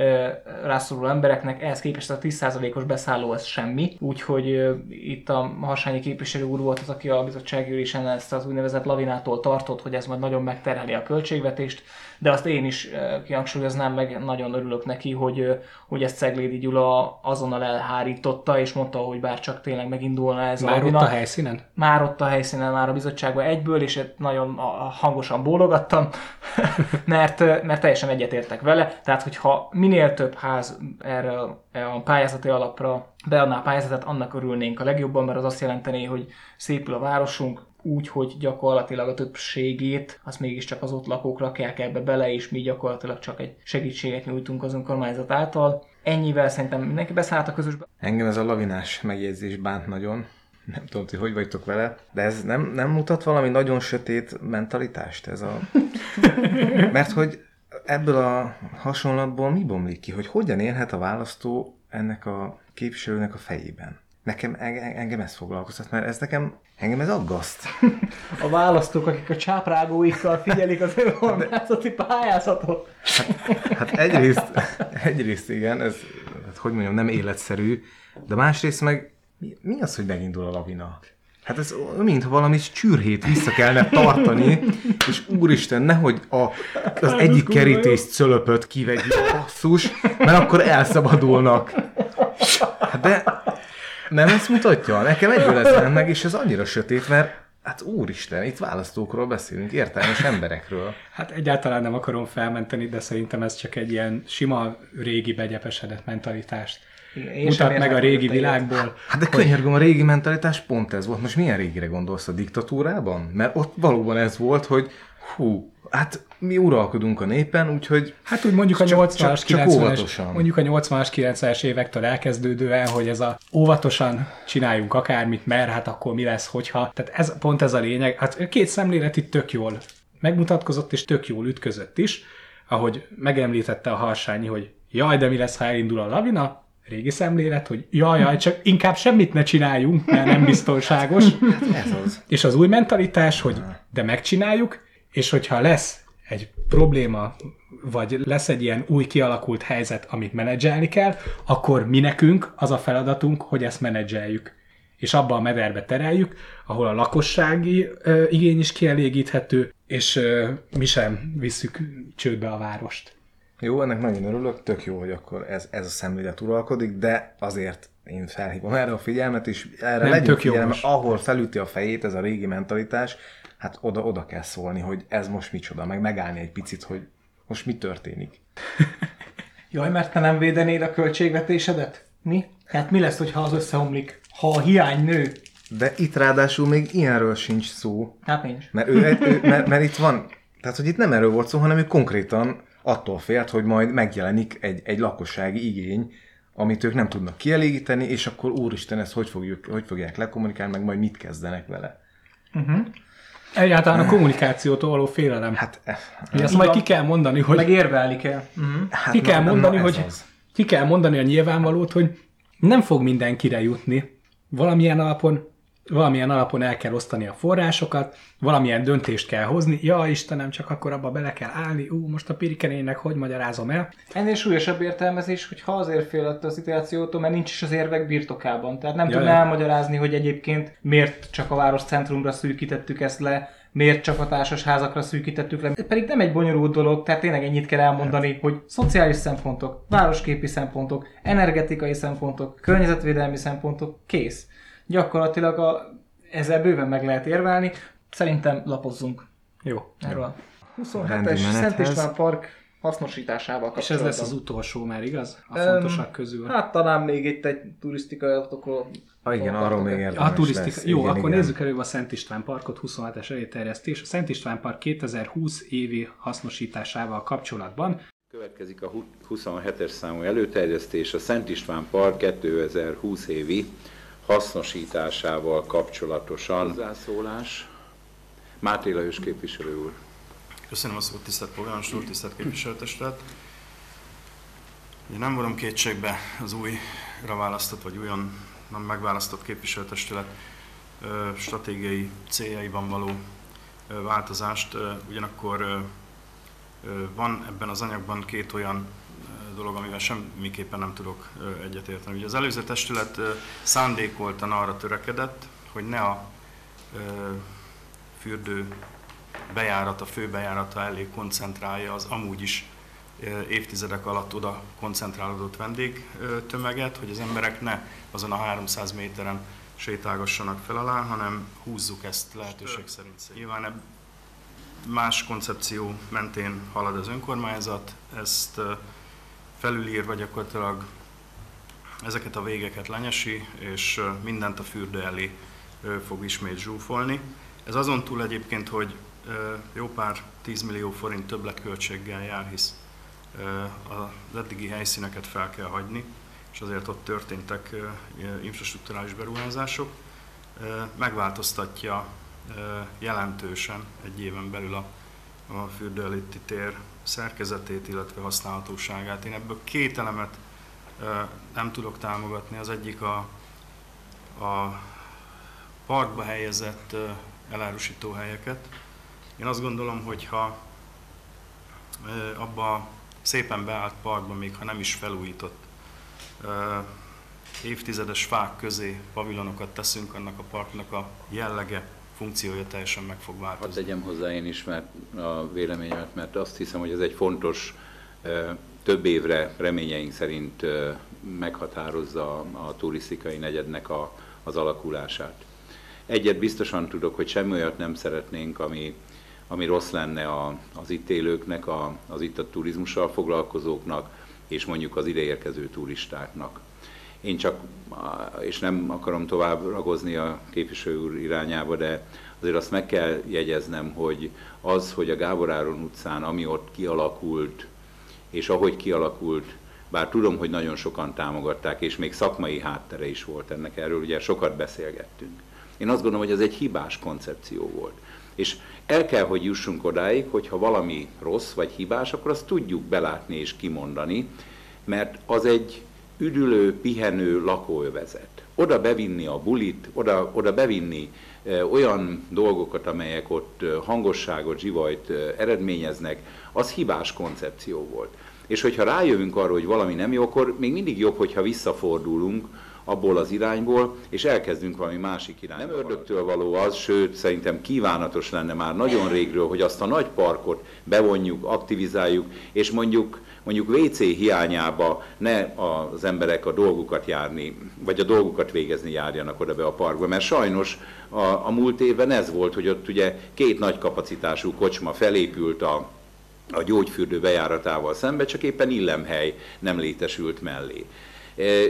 rászoruló embereknek, ehhez képest a 10%-os beszálló az semmi, úgyhogy itt a Harsányi képviselő úr volt az, aki a bizottságülésen ezt az úgynevezett lavinától tartott, hogy ez majd nagyon megterheli a költségvetést, de azt én is kihangsúlyoznám, meg nagyon örülök neki, hogy, hogy ezt Ceglédi Gyula azonnal elhárította, és mondta, hogy bár csak tényleg megindulna ez már a lavina. ott a helyszínen? Már ott a helyszínen, már a bizottságban egyből, és nagyon hangosan bólogattam, mert, mert teljesen egyetértek vele. Tehát, hogyha minél több ház erre a pályázati alapra beadná a pályázatot, annak örülnénk a legjobban, mert az azt jelenteni, hogy szépül a városunk, úgy, hogy gyakorlatilag a többségét azt mégiscsak az ott lakók rakják ebbe bele, és mi gyakorlatilag csak egy segítséget nyújtunk az önkormányzat által. Ennyivel szerintem mindenki beszállt a közösbe. Engem ez a lavinás megjegyzés bánt nagyon. Nem tudom, hogy hogy vagytok vele, de ez nem, nem mutat valami nagyon sötét mentalitást ez a... Mert hogy ebből a hasonlatból mi bomlik ki, hogy hogyan élhet a választó ennek a képviselőnek a fejében? Nekem engem ez foglalkoztat, mert ez nekem, engem ez aggaszt. A választók, akik a csáprágóikkal figyelik az önkormányzati pályázatot. Hát, hát egyrészt, egyrészt igen, ez, hát hogy mondjam, nem életszerű, de másrészt meg mi, mi az, hogy megindul a lavina? Hát ez mintha valami csürhét vissza kellene tartani, és úristen, nehogy a, az egyik kerítés cölöpöt kivegyük, basszus, mert akkor elszabadulnak. Hát de nem ezt mutatja? Nekem egyből ez meg, és ez annyira sötét, mert Hát úristen, itt választókról beszélünk, értelmes emberekről. Hát egyáltalán nem akarom felmenteni, de szerintem ez csak egy ilyen sima, régi, begyepesedett mentalitást. Én Mutat meg a régi világból. Hát de könyörgöm, a régi mentalitás pont ez volt. Most milyen régire gondolsz a diktatúrában? Mert ott valóban ez volt, hogy hú, hát mi uralkodunk a népen, úgyhogy Hát úgy mondjuk a 80-as, 90-es, mondjuk a 80-as, 90-es évektől elkezdődően, hogy ez a óvatosan csináljunk akármit, mert hát akkor mi lesz, hogyha. Tehát ez, pont ez a lényeg. Hát két szemlélet itt tök jól megmutatkozott, és tök jól ütközött is, ahogy megemlítette a Harsányi, hogy jaj, de mi lesz, ha elindul a lavina, régi szemlélet, hogy jaj, jaj, csak inkább semmit ne csináljunk, mert nem biztonságos. Hát ez az. És az új mentalitás, hogy de megcsináljuk, és hogyha lesz egy probléma, vagy lesz egy ilyen új kialakult helyzet, amit menedzselni kell, akkor mi nekünk az a feladatunk, hogy ezt menedzseljük. És abba a mederbe tereljük, ahol a lakossági ö, igény is kielégíthető, és ö, mi sem visszük csődbe a várost. Jó, ennek nagyon örülök, tök jó, hogy akkor ez, ez a szemlélet uralkodik, de azért én felhívom erre a figyelmet, és erre Nem, legyünk figyelme, ahol felüti a fejét ez a régi mentalitás, hát oda, oda kell szólni, hogy ez most micsoda, meg megállni egy picit, hogy most mi történik. Jaj, mert te nem védenéd a költségvetésedet? Mi? Hát mi lesz, hogyha az összeomlik? Ha a hiány nő? De itt ráadásul még ilyenről sincs szó. Hát nincs. Mert, ő, ő, mert, mert itt van, tehát hogy itt nem erről volt szó, hanem ő konkrétan attól félt, hogy majd megjelenik egy, egy lakossági igény, amit ők nem tudnak kielégíteni, és akkor úristen, ezt hogy, fogjuk, hogy fogják lekommunikálni, meg majd mit kezdenek vele. Uh-huh. Egyáltalán a kommunikációtól való félelem. Hát, hogy ezt majd ki kell mondani, hogy... Meg érvelni kell. Uh-huh. Hát, ki kell na, mondani, na, hogy... Az. Ki kell mondani a nyilvánvalót, hogy nem fog mindenkire jutni. Valamilyen alapon valamilyen alapon el kell osztani a forrásokat, valamilyen döntést kell hozni, ja Istenem, csak akkor abba bele kell állni, ú, most a pirikenének hogy magyarázom el. Ennél súlyosabb értelmezés, hogy ha azért félett a szituációtól, mert nincs is az érvek birtokában. Tehát nem tudná elmagyarázni, hogy egyébként miért csak a város centrumra szűkítettük ezt le, miért csak a társasházakra szűkítettük le. Pedig nem egy bonyolult dolog, tehát tényleg ennyit kell elmondani, hogy szociális szempontok, városképi szempontok, energetikai szempontok, környezetvédelmi szempontok, kész gyakorlatilag a, ezzel bőven meg lehet érvelni. Szerintem lapozzunk. Jó. Erről. 27-es Szent István Park hasznosításával kapcsolatban. És ez lesz az utolsó már, igaz? A um, fontosak közül. Hát talán még itt egy turisztikai adatokról Ah, igen, arról még érdemes A turisztika. Lesz. Jó, igen, akkor igen. nézzük előbb a Szent István Parkot, 27-es elérterjesztés. A Szent István Park 2020 évi hasznosításával kapcsolatban. Következik a 27-es számú előterjesztés, a Szent István Park 2020 évi hasznosításával kapcsolatosan. Hozzászólás. Máté Lajos képviselő úr. Köszönöm a szót, tisztelt polgármester úr, tisztelt képviselőtestet. nem vonom kétségbe az újra választott, vagy újon nem megválasztott képviselőtestület stratégiai céljaiban való változást, ugyanakkor Van ebben az anyagban két olyan dolog, amivel semmiképpen nem tudok egyetérteni. Ugye az előző testület szándékoltan arra törekedett, hogy ne a fürdő bejárata, főbejárata elé koncentrálja az amúgy is évtizedek alatt oda koncentrálódott vendégtömeget, hogy az emberek ne azon a 300 méteren sétálgassanak fel alá, hanem húzzuk ezt lehetőség szerint. Nyilván más koncepció mentén halad az önkormányzat, ezt felülírva gyakorlatilag ezeket a végeket lenyesi, és mindent a fürdő elé fog ismét zsúfolni. Ez azon túl egyébként, hogy jó pár 10 millió forint többletköltséggel jár, hisz az eddigi helyszíneket fel kell hagyni, és azért ott történtek infrastruktúrális beruházások. Megváltoztatja jelentősen egy éven belül a, a fürdő tér szerkezetét, illetve használhatóságát. Én ebből két elemet nem tudok támogatni. Az egyik a, a parkba helyezett elárusító helyeket. Én azt gondolom, hogy ha abba szépen beállt parkban, még ha nem is felújított évtizedes fák közé pavilonokat teszünk, annak a parknak a jellege, funkciója teljesen meg fog változni. Hadd tegyem hozzá én is mert a véleményemet, mert azt hiszem, hogy ez egy fontos, több évre reményeink szerint meghatározza a turisztikai negyednek a, az alakulását. Egyet biztosan tudok, hogy semmi olyat nem szeretnénk, ami, ami rossz lenne a, az itt élőknek, a, az itt a turizmussal foglalkozóknak, és mondjuk az ideérkező turistáknak. Én csak, és nem akarom tovább ragozni a képviselő úr irányába, de azért azt meg kell jegyeznem, hogy az, hogy a Gábor Áron utcán, ami ott kialakult, és ahogy kialakult, bár tudom, hogy nagyon sokan támogatták, és még szakmai háttere is volt ennek, erről ugye sokat beszélgettünk. Én azt gondolom, hogy ez egy hibás koncepció volt. És el kell, hogy jussunk odáig, hogy ha valami rossz vagy hibás, akkor azt tudjuk belátni és kimondani, mert az egy üdülő, pihenő lakóövezet. Oda bevinni a bulit, oda, oda bevinni e, olyan dolgokat, amelyek ott hangosságot, zsivajt e, eredményeznek, az hibás koncepció volt. És hogyha rájövünk arra, hogy valami nem jó, akkor még mindig jobb, hogyha visszafordulunk abból az irányból, és elkezdünk valami másik irányba. Nem ördögtől való az, sőt, szerintem kívánatos lenne már nagyon régről, hogy azt a nagy parkot bevonjuk, aktivizáljuk, és mondjuk mondjuk WC hiányába ne az emberek a dolgukat járni, vagy a dolgukat végezni járjanak oda be a parkba, mert sajnos a, a múlt évben ez volt, hogy ott ugye két nagy kapacitású kocsma felépült a, a gyógyfürdő bejáratával szembe, csak éppen illemhely nem létesült mellé.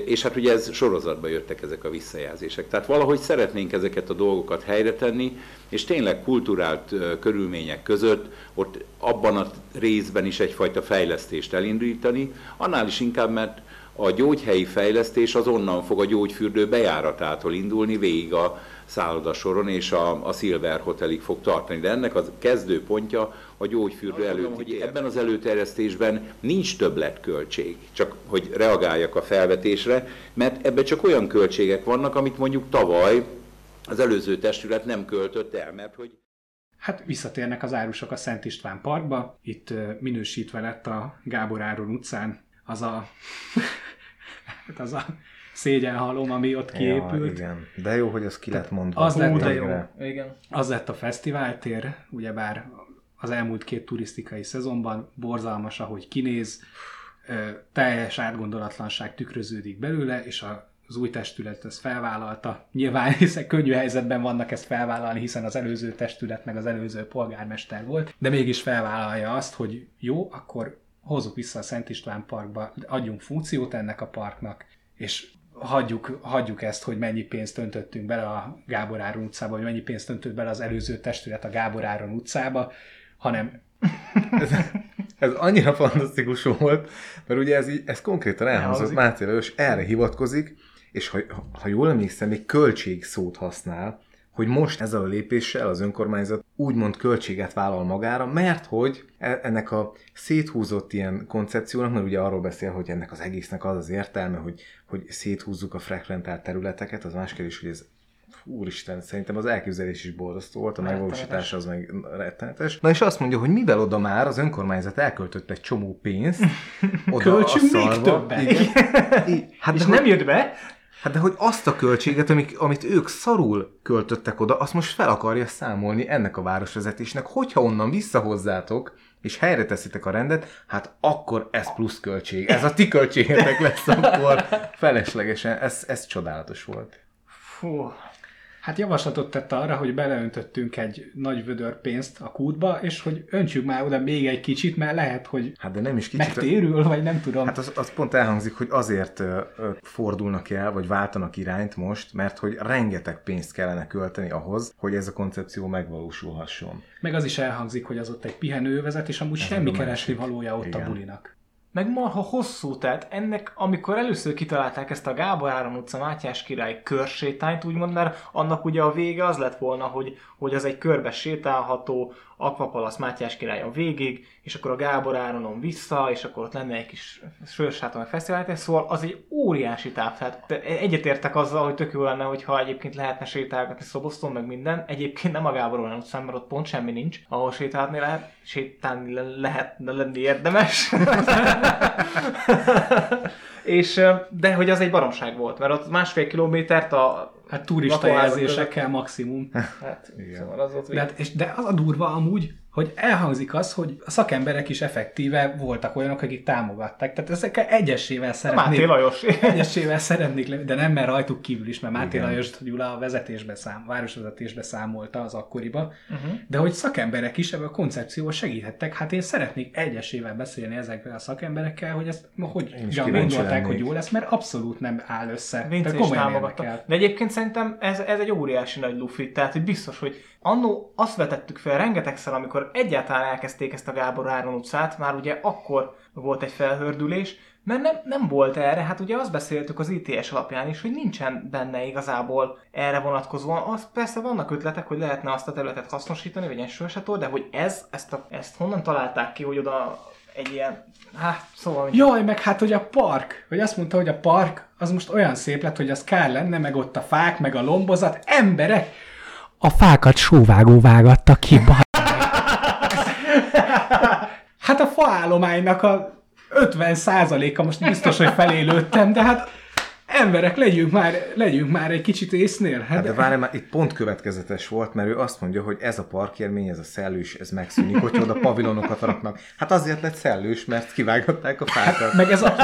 És hát ugye ez sorozatba jöttek ezek a visszajelzések. Tehát valahogy szeretnénk ezeket a dolgokat helyre tenni, és tényleg kulturált körülmények között ott abban a részben is egyfajta fejlesztést elindítani, annál is inkább, mert a gyógyhelyi fejlesztés az onnan fog a gyógyfürdő bejáratától indulni végig a szállodasoron, és a, a Silver Hotelig fog tartani. De ennek a kezdőpontja a gyógyfürdő előtt. Hogy ebben az előterjesztésben nincs többletköltség, csak hogy reagáljak a felvetésre, mert ebben csak olyan költségek vannak, amit mondjuk tavaly az előző testület nem költött el, mert hogy Hát visszatérnek az árusok a Szent István Parkba, itt minősítve lett a Gábor Áron utcán az a, hát az a szégyenhalom, ami ott kiépült. Ja, igen. De jó, hogy az ki lett mondva. Az lett, a, jó. Igen. az lett a fesztiváltér, ugyebár az elmúlt két turisztikai szezonban borzalmas, ahogy kinéz, teljes átgondolatlanság tükröződik belőle, és az új testület ezt felvállalta. Nyilván hiszen könnyű helyzetben vannak ezt felvállalni, hiszen az előző testület meg az előző polgármester volt, de mégis felvállalja azt, hogy jó, akkor hozzuk vissza a Szent István Parkba, adjunk funkciót ennek a parknak, és hagyjuk, hagyjuk ezt, hogy mennyi pénzt öntöttünk bele a Gábor Áron utcába, vagy mennyi pénzt öntött bele az előző testület a Gábor Áron utcába, hanem ez, ez annyira fantasztikus volt, mert ugye ez, így, ez konkrétan elhangzott Máté Lajos, erre hivatkozik, és ha, ha jól emlékszem, még költség szót használ, hogy most ezzel a lépéssel az önkormányzat úgymond költséget vállal magára, mert hogy e, ennek a széthúzott ilyen koncepciónak, mert ugye arról beszél, hogy ennek az egésznek az az értelme, hogy, hogy széthúzzuk a frekventált területeket, az más kérdés, hogy ez úristen, szerintem az elképzelés is borzasztó volt, a megvalósítás az meg rettenetes. Na és azt mondja, hogy mivel oda már az önkormányzat elköltött egy csomó pénzt, oda Költsünk a még többet. Hát és de nem hogy- jött be? Hát de hogy azt a költséget, amik, amit ők szarul költöttek oda, azt most fel akarja számolni ennek a városvezetésnek, hogyha onnan visszahozzátok, és helyre teszitek a rendet, hát akkor ez plusz költség. Ez a ti költségetek lesz akkor feleslegesen. Ez, ez csodálatos volt. Fú. Hát javaslatot tett arra, hogy beleöntöttünk egy nagy vödör pénzt a kútba, és hogy öntsük már oda még egy kicsit, mert lehet, hogy Hát de nem is kicsit. megtérül, vagy nem tudom. Hát az, az pont elhangzik, hogy azért fordulnak el, vagy váltanak irányt most, mert hogy rengeteg pénzt kellene költeni ahhoz, hogy ez a koncepció megvalósulhasson. Meg az is elhangzik, hogy az ott egy pihenővezet, és amúgy Ez semmi keresni valója ott Igen. a bulinak. Meg marha hosszú, tehát ennek, amikor először kitalálták ezt a Gábor Áron utca Mátyás király körsétányt, úgymond, mert annak ugye a vége az lett volna, hogy, hogy az egy körbe sétálható, Aquapalasz Mátyás királyon végig, és akkor a Gábor Áronon vissza, és akkor ott lenne egy kis sörsáton, meg fesztivál, szóval az egy óriási táv. Tehát egyetértek azzal, hogy tök jó lenne, hogyha egyébként lehetne sétálgatni Szoboszton, meg minden. Egyébként nem a Gábor Áron utcán, mert ott pont semmi nincs, ahol sétálni lehet, sétálni le- lehet lenni érdemes. és, de hogy az egy baromság volt, mert ott másfél kilométert a Hát turista jelzésekkel maximum. Hát, szóval az ott De, hát, és, de az a durva amúgy, hogy elhangzik az, hogy a szakemberek is effektíve voltak olyanok, akik támogatták. Tehát ezekkel egyesével szeretnék. Máté Lajos. egyesével szeretnék de nem mert rajtuk kívül is, mert Máté Igen. Lajos Gyula a vezetésbe szám, városvezetésbe számolta az akkoriba, Uh-huh. de hogy szakemberek is ebben a koncepcióval segíthettek. Hát én szeretnék egyesével beszélni ezekkel a szakemberekkel, hogy ezt hogy gondolták, hogy jó lesz, mert abszolút nem áll össze. Vince is támogatta. De egyébként szerintem ez, ez egy óriási nagy lufi, tehát hogy biztos, hogy annó azt vetettük fel rengetegszer, amikor egyáltalán elkezdték ezt a Gábor Áron utcát, már ugye akkor volt egy felhördülés, mert nem, nem volt erre, hát ugye azt beszéltük az ITS alapján is, hogy nincsen benne igazából erre vonatkozóan. Az persze vannak ötletek, hogy lehetne azt a területet hasznosítani, vagy egy de hogy ez, ezt, a, ezt honnan találták ki, hogy oda egy ilyen, hát szóval... hogy- Jaj, meg hát, hogy a park, hogy azt mondta, hogy a park az most olyan szép lett, hogy az kár lenne, meg ott a fák, meg a lombozat, emberek, a fákat sóvágó vágatta ki, Hát a faállománynak a 50%-a most biztos, hogy felé lőttem, de hát emberek, legyünk már, legyünk már egy kicsit észnél. Hát de várj már, itt pont következetes volt, mert ő azt mondja, hogy ez a parkérmény, ez a szellős, ez megszűnik, hogyha oda pavilonokat raknak. Hát azért lett szellős, mert kivágották a fákat. Meg ez a,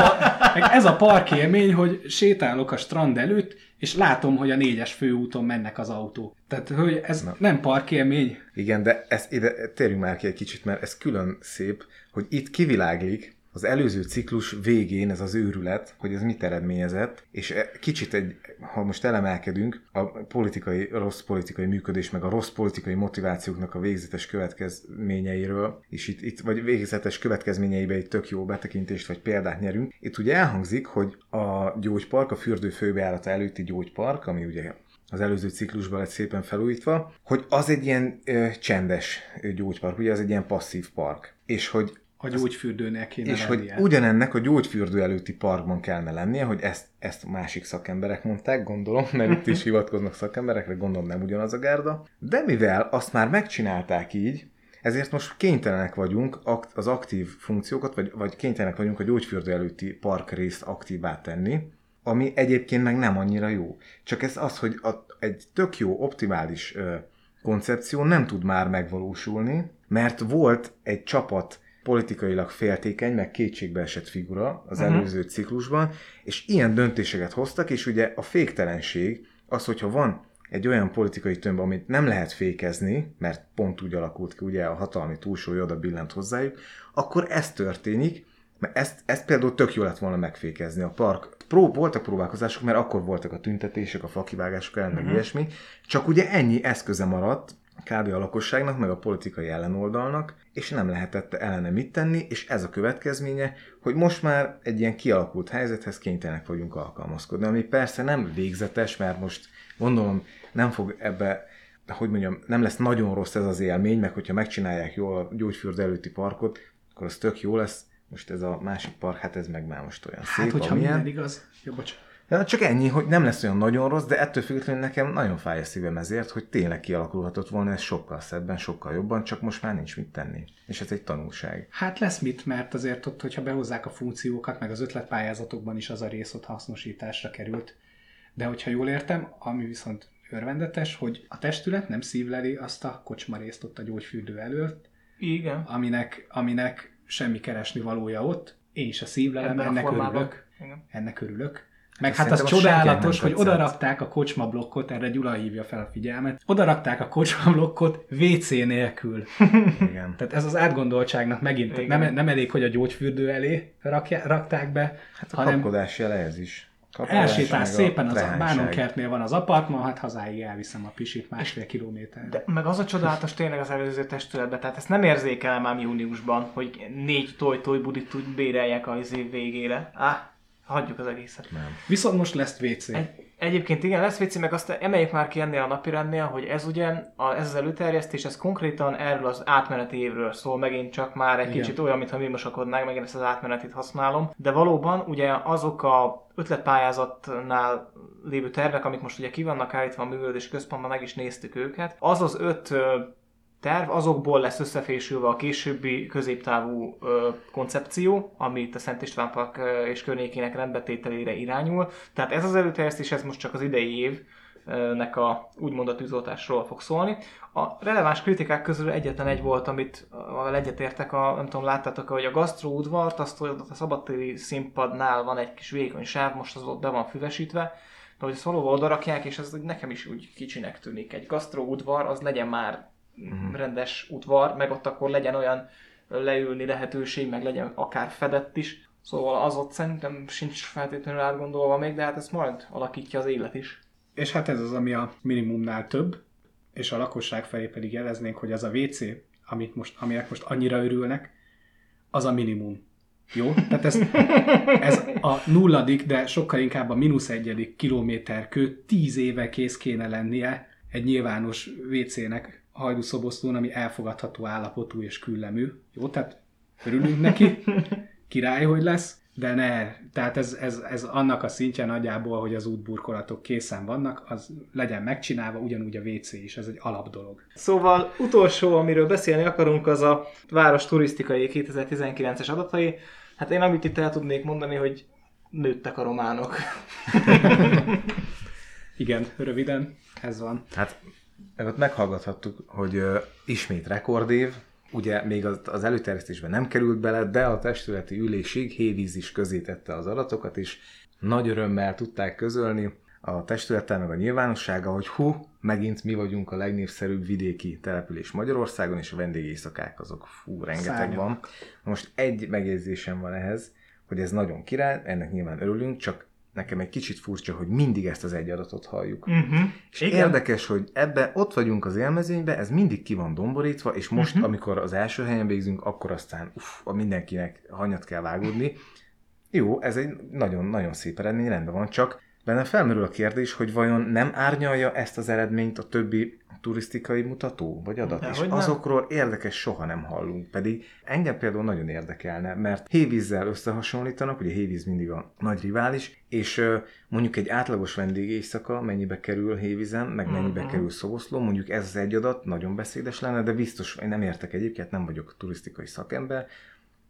meg ez a parkélmény, hogy sétálok a strand előtt, és látom, hogy a négyes főúton mennek az autók. Tehát, hogy ez Na. nem parkélmény. Igen, de ez, ide térjünk már ki egy kicsit, mert ez külön szép, hogy itt kiviláglik az előző ciklus végén ez az őrület, hogy ez mit eredményezett, és e- kicsit egy, ha most elemelkedünk, a politikai, rossz politikai működés, meg a rossz politikai motivációknak a végzetes következményeiről, és itt, itt vagy végzetes következményeibe egy tök jó betekintést vagy példát nyerünk. Itt ugye elhangzik, hogy a gyógypark, a fürdő főbejárata előtti gyógypark, ami ugye az előző ciklusban lett szépen felújítva, hogy az egy ilyen ö, csendes gyógypark, ugye az egy ilyen passzív park. És hogy A gyógyfürdőnél kéne és hogy lennie. ugyanennek a gyógyfürdő előtti parkban kellene lennie, hogy ezt, ezt másik szakemberek mondták, gondolom, mert itt is hivatkoznak szakemberekre, gondolom nem ugyanaz a gárda. De mivel azt már megcsinálták így, ezért most kénytelenek vagyunk az aktív funkciókat, vagy, vagy kénytelenek vagyunk a gyógyfürdő előtti park részt aktívá tenni, ami egyébként meg nem annyira jó. Csak ez az, hogy a, egy tök jó, optimális ö, koncepció nem tud már megvalósulni, mert volt egy csapat politikailag féltékeny, meg kétségbeesett figura az Mhm. előző ciklusban, és ilyen döntéseket hoztak, és ugye a féktelenség az, hogyha van egy olyan politikai tömb, amit nem lehet fékezni, mert pont úgy alakult ki, ugye a hatalmi túlsúly oda billent hozzájuk, akkor ez történik, mert ezt, ezt például tök jó lett volna megfékezni. A park Pró, voltak próbálkozások, mert akkor voltak a tüntetések, a fakivágások ellen, Mhm. ilyesmi, csak ugye ennyi eszköze maradt kb. a lakosságnak, meg a politikai ellenoldalnak, és nem lehetett ellene mit tenni, és ez a következménye, hogy most már egy ilyen kialakult helyzethez kénytelenek vagyunk alkalmazkodni, ami persze nem végzetes, mert most gondolom nem fog ebbe hogy mondjam, nem lesz nagyon rossz ez az élmény, meg hogyha megcsinálják jól a gyógyfürdő előtti parkot, akkor az tök jó lesz. Most ez a másik park, hát ez meg már most olyan Hát, szép, hogyha amilyen. minden igaz. Jó, bocs. Ja, csak ennyi, hogy nem lesz olyan nagyon rossz, de ettől függetlenül nekem nagyon fáj a szívem ezért, hogy tényleg kialakulhatott volna ez sokkal szebben, sokkal jobban, csak most már nincs mit tenni. És ez egy tanulság. Hát lesz mit, mert azért ott, hogyha behozzák a funkciókat, meg az ötletpályázatokban is az a rész ott hasznosításra került. De hogyha jól értem, ami viszont örvendetes, hogy a testület nem szívleli azt a kocsma részt ott a gyógyfürdő előtt, Igen. aminek, aminek semmi keresni valója ott. Én is a szívlelem, ennek formában. örülök. Igen. Ennek örülök. Meg Hát hát az csodálatos, hogy nem oda tetszett. rakták a kocsma blokkot, erre Gyula hívja fel a figyelmet, oda rakták a kocsma blokkot WC nélkül. Igen. Tehát ez az átgondoltságnak megint Igen. nem, nem elég, hogy a gyógyfürdő elé rakja, rakták be, Hát a hanem kapkodás jele ez is. Kapkodás, elsétálsz meg szépen, az bánonkertnél van az apartman, hát hazáig elviszem a pisit másfél kilométer. De meg az a csodálatos tényleg az előző testületben, tehát ezt nem érzékelem ám júniusban, hogy négy toj-toj budit úgy béreljek az év végére. Á, hagyjuk az egészet. Nem. Viszont most lesz WC. Egy, egyébként igen, lesz vicci, meg azt emeljük már ki ennél a napirendnél, hogy ez ugye, a, ez az előterjesztés, ez konkrétan erről az átmeneti évről szól, megint csak már egy Igen. kicsit olyan, mintha mi mosakodnánk, megint ezt az átmenetit használom, de valóban ugye azok a ötletpályázatnál lévő tervek, amik most ugye ki vannak állítva a művelődési központban, meg is néztük őket, az az öt terv, azokból lesz összefésülve a későbbi középtávú ö, koncepció, ami itt a Szent István Park és környékének rendbetételére irányul. Tehát ez az előterjesztés, ez most csak az idei évnek a úgymond a tűzoltásról fog szólni. A releváns kritikák közül egyetlen egy volt, amit egyetértek, a, nem tudom, láttátok hogy a gasztróudvart, azt hogy a szabadtéri színpadnál van egy kis vékony sáv, most az ott be van füvesítve, de hogy ezt valóban oda rakják, és ez nekem is úgy kicsinek tűnik. Egy gasztróudvar, az legyen már Mhm. rendes udvar, meg ott akkor legyen olyan leülni lehetőség, meg legyen akár fedett is. Szóval az ott szerintem sincs feltétlenül átgondolva még, de hát ezt majd alakítja az élet is. És hát ez az, ami a minimumnál több, és a lakosság felé pedig jeleznénk, hogy az a WC, amit most, aminek most annyira örülnek, az a minimum. Jó? Tehát ez, ez a nulladik, de sokkal inkább a mínusz egyedik kilométer kő tíz éve kész kéne lennie egy nyilvános WC-nek hajdúszoboszlón, ami elfogadható állapotú és küllemű. Jó? Tehát örülünk neki, király, hogy lesz, de ne, tehát ez, ez, ez annak a szintje nagyjából, hogy az útburkolatok készen vannak, az legyen megcsinálva, ugyanúgy a WC is, ez egy alap dolog. Szóval utolsó, amiről beszélni akarunk, az a város turisztikai 2019-es adatai. Hát én amit itt el tudnék mondani, hogy nőttek a románok. Igen, röviden, ez van. Hát ott meghallgathattuk, hogy ö, ismét rekordév, ugye még az, az előterjesztésben nem került bele, de a testületi ülésig Hévíz is közé tette az adatokat, és nagy örömmel tudták közölni a testülettel meg a nyilvánossága, hogy hú, megint mi vagyunk a legnépszerűbb vidéki település Magyarországon, és a vendégészakák azok fú, rengeteg Szárnyak. van. Most egy megjegyzésem van ehhez, hogy ez nagyon király, ennek nyilván örülünk, csak nekem egy kicsit furcsa, hogy mindig ezt az egy adatot halljuk. Uh-huh. És Igen. érdekes, hogy ebbe ott vagyunk az élmezőnybe, ez mindig ki van domborítva, és most, uh-huh. amikor az első helyen végzünk, akkor aztán uff, mindenkinek hanyat kell vágódni. Jó, ez egy nagyon-nagyon szép eredmény, rendben van, csak bennem felmerül a kérdés, hogy vajon nem árnyalja ezt az eredményt a többi turisztikai mutató vagy adat, és Dehogy nem. azokról érdekes soha nem hallunk, pedig engem például nagyon érdekelne, mert hévízzel összehasonlítanak, ugye hévíz mindig a nagy rivális, és mondjuk egy átlagos vendégészaka mennyibe kerül hévízen, meg mennyibe Mhm. kerül szoboszló, mondjuk ez az egy adat, nagyon beszédes lenne, de biztos, én nem értek egyébként, nem vagyok turisztikai szakember,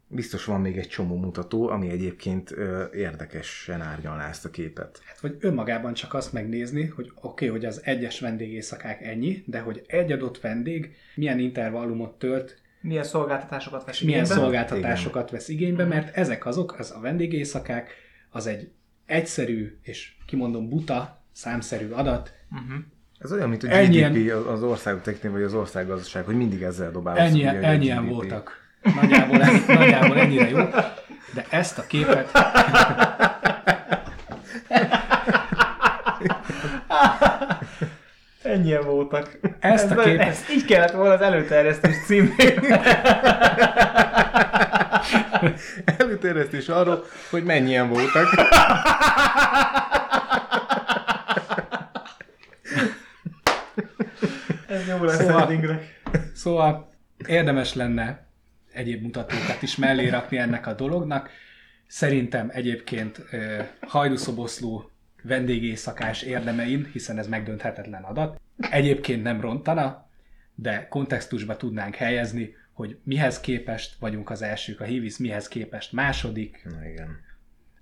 biztos van még egy csomó mutató, ami egyébként ö, érdekesen árnyalná ezt a képet. Hát, vagy önmagában csak azt megnézni, hogy oké, okay, hogy az egyes vendégészakák ennyi, de hogy egy adott vendég milyen intervallumot tölt, Milyen szolgáltatásokat vesz és milyen igénybe? szolgáltatásokat vesz igénybe, mert ezek azok, az a vendégészakák, az egy egyszerű és kimondom buta, számszerű adat, Uh-huh. Ez olyan, mint a Ennyien- GDP az- az ország technika, vagy az országgazdaság, hogy mindig ezzel dobálod. Ennyi, ennyien voltak. Nagyjából, ennyi, nagyjából ennyire jó. De ezt a képet Ennyien voltak. Ezt a Ez- képet- Ez így kellett volna az előterjesztés címén. Előterjesztés arról, hogy mennyien voltak. Ez jó lesz Szóval-. Szóval érdemes lenne egyéb mutatókat is mellé rakni ennek a dolognak. Szerintem egyébként Hajdúszoboszló vendégészakás érdemein, hiszen ez megdönthetetlen adat. Egyébként nem rontana, de kontextusba tudnánk helyezni, hogy mihez képest vagyunk az elsők, a Hivis mihez képest második. Na igen.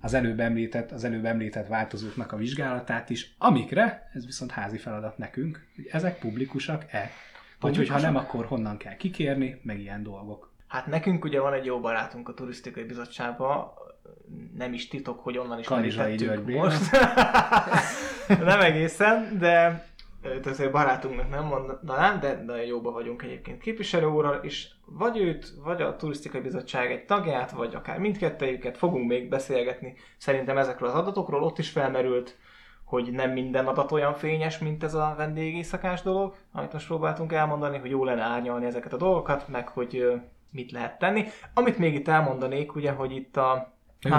Az előbb említett, az előbb említett változóknak a vizsgálatát is, amikre, ez viszont házi feladat nekünk, hogy ezek publikusak-e. Vagy hogyha nem, akkor honnan kell kikérni, meg ilyen dolgok. Hát nekünk ugye van egy jó barátunk a turisztikai bizottságban, nem is titok, hogy onnan is merítettük most. nem egészen, de őt azért barátunknak nem mondanám, de, de jóba vagyunk egyébként képviselő úrral, és vagy őt, vagy a turisztikai bizottság egy tagját, vagy akár mindkettőjüket fogunk még beszélgetni szerintem ezekről az adatokról. Ott is felmerült, hogy nem minden adat olyan fényes, mint ez a vendégészakás dolog, amit most próbáltunk elmondani, hogy jó lenne árnyalni ezeket a dolgokat, meg hogy mit lehet tenni. Amit még itt elmondanék, ugye, hogy itt a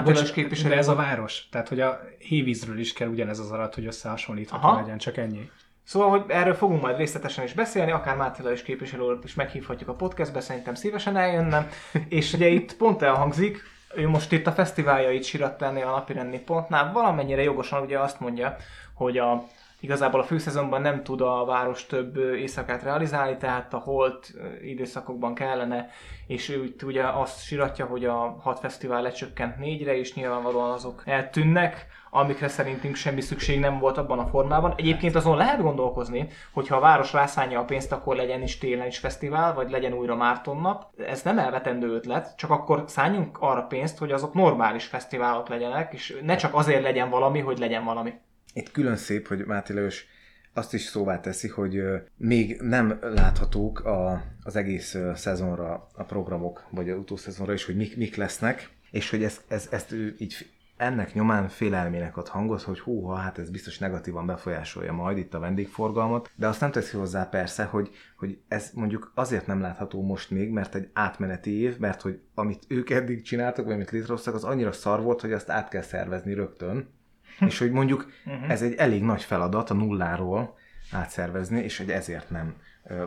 Bocs, képviselő de ez a város. Tehát, hogy a hévízről is kell ugyanez az adat, hogy összehasonlítható Aha. legyen, csak ennyi. Szóval, hogy erről fogunk majd részletesen is beszélni, akár Mátila is képviselő is meghívhatjuk a podcastbe, szerintem szívesen eljönnem. És ugye itt pont elhangzik, ő most itt a fesztiváljait síratta ennél a napirendi pontnál, valamennyire jogosan ugye azt mondja, hogy a, igazából a főszezonban nem tud a város több éjszakát realizálni, tehát a holt időszakokban kellene, és ő ugye azt siratja, hogy a hat fesztivál lecsökkent négyre, és nyilvánvalóan azok eltűnnek, amikre szerintünk semmi szükség nem volt abban a formában. Egyébként azon lehet gondolkozni, hogy ha a város rászánja a pénzt, akkor legyen is télen is fesztivál, vagy legyen újra Márton nap. Ez nem elvetendő ötlet, csak akkor szálljunk arra pénzt, hogy azok normális fesztiválok legyenek, és ne csak azért legyen valami, hogy legyen valami. Itt külön szép, hogy Máté Lajos azt is szóvá teszi, hogy még nem láthatók a, az egész szezonra a programok, vagy a utószezonra is, hogy mik, mik lesznek, és hogy ez, ez, ezt ő így ennek nyomán félelmének ad hangot, hogy húha, hát ez biztos negatívan befolyásolja majd itt a vendégforgalmat, de azt nem teszi hozzá persze, hogy, hogy ez mondjuk azért nem látható most még, mert egy átmeneti év, mert hogy amit ők eddig csináltak, vagy amit létrehoztak, az annyira szar volt, hogy azt át kell szervezni rögtön, és hogy mondjuk Mhm. ez egy elég nagy feladat a nulláról átszervezni, és hogy ezért nem.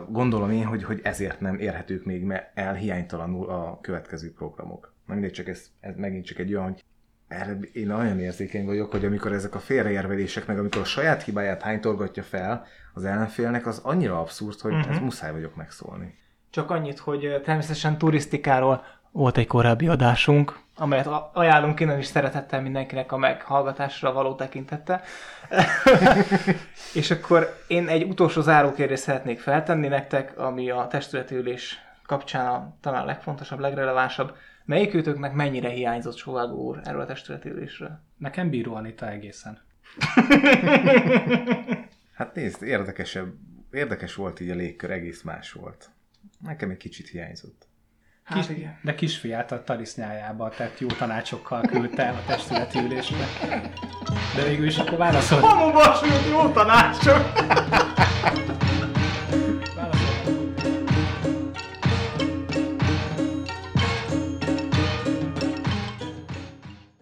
Gondolom én, hogy, hogy ezért nem érhetők még el hiánytalanul a következő programok. Na mindegy, csak ez, ez megint csak egy olyan, hogy erre én nagyon érzékeny vagyok, hogy amikor ezek a félreérvelések, meg amikor a saját hibáját hánytorgatja fel az ellenfélnek, az annyira abszurd, hogy Mhm. ez muszáj vagyok megszólni. Csak annyit, hogy természetesen turisztikáról volt egy korábbi adásunk, amelyet ajánlunk innen is szeretettel mindenkinek a meghallgatásra való tekintette. És akkor én egy utolsó zárókérdést szeretnék feltenni nektek, ami a testületi ülés kapcsán a, talán a legfontosabb, legrelevánsabb. Melyik őtöknek mennyire hiányzott Sovágó úr erről a testületi ülésről? Nekem Bíró Anita egészen. Hát nézd, érdekesebb, érdekes volt így a légkör, egész más volt. Nekem egy kicsit hiányzott. Kis, Hát igen. de kisfiát a tarisznyájába tett jó tanácsokkal küldte el a testületi ülésre. De végül is akkor válaszolt. Hamuba jó tanácsok!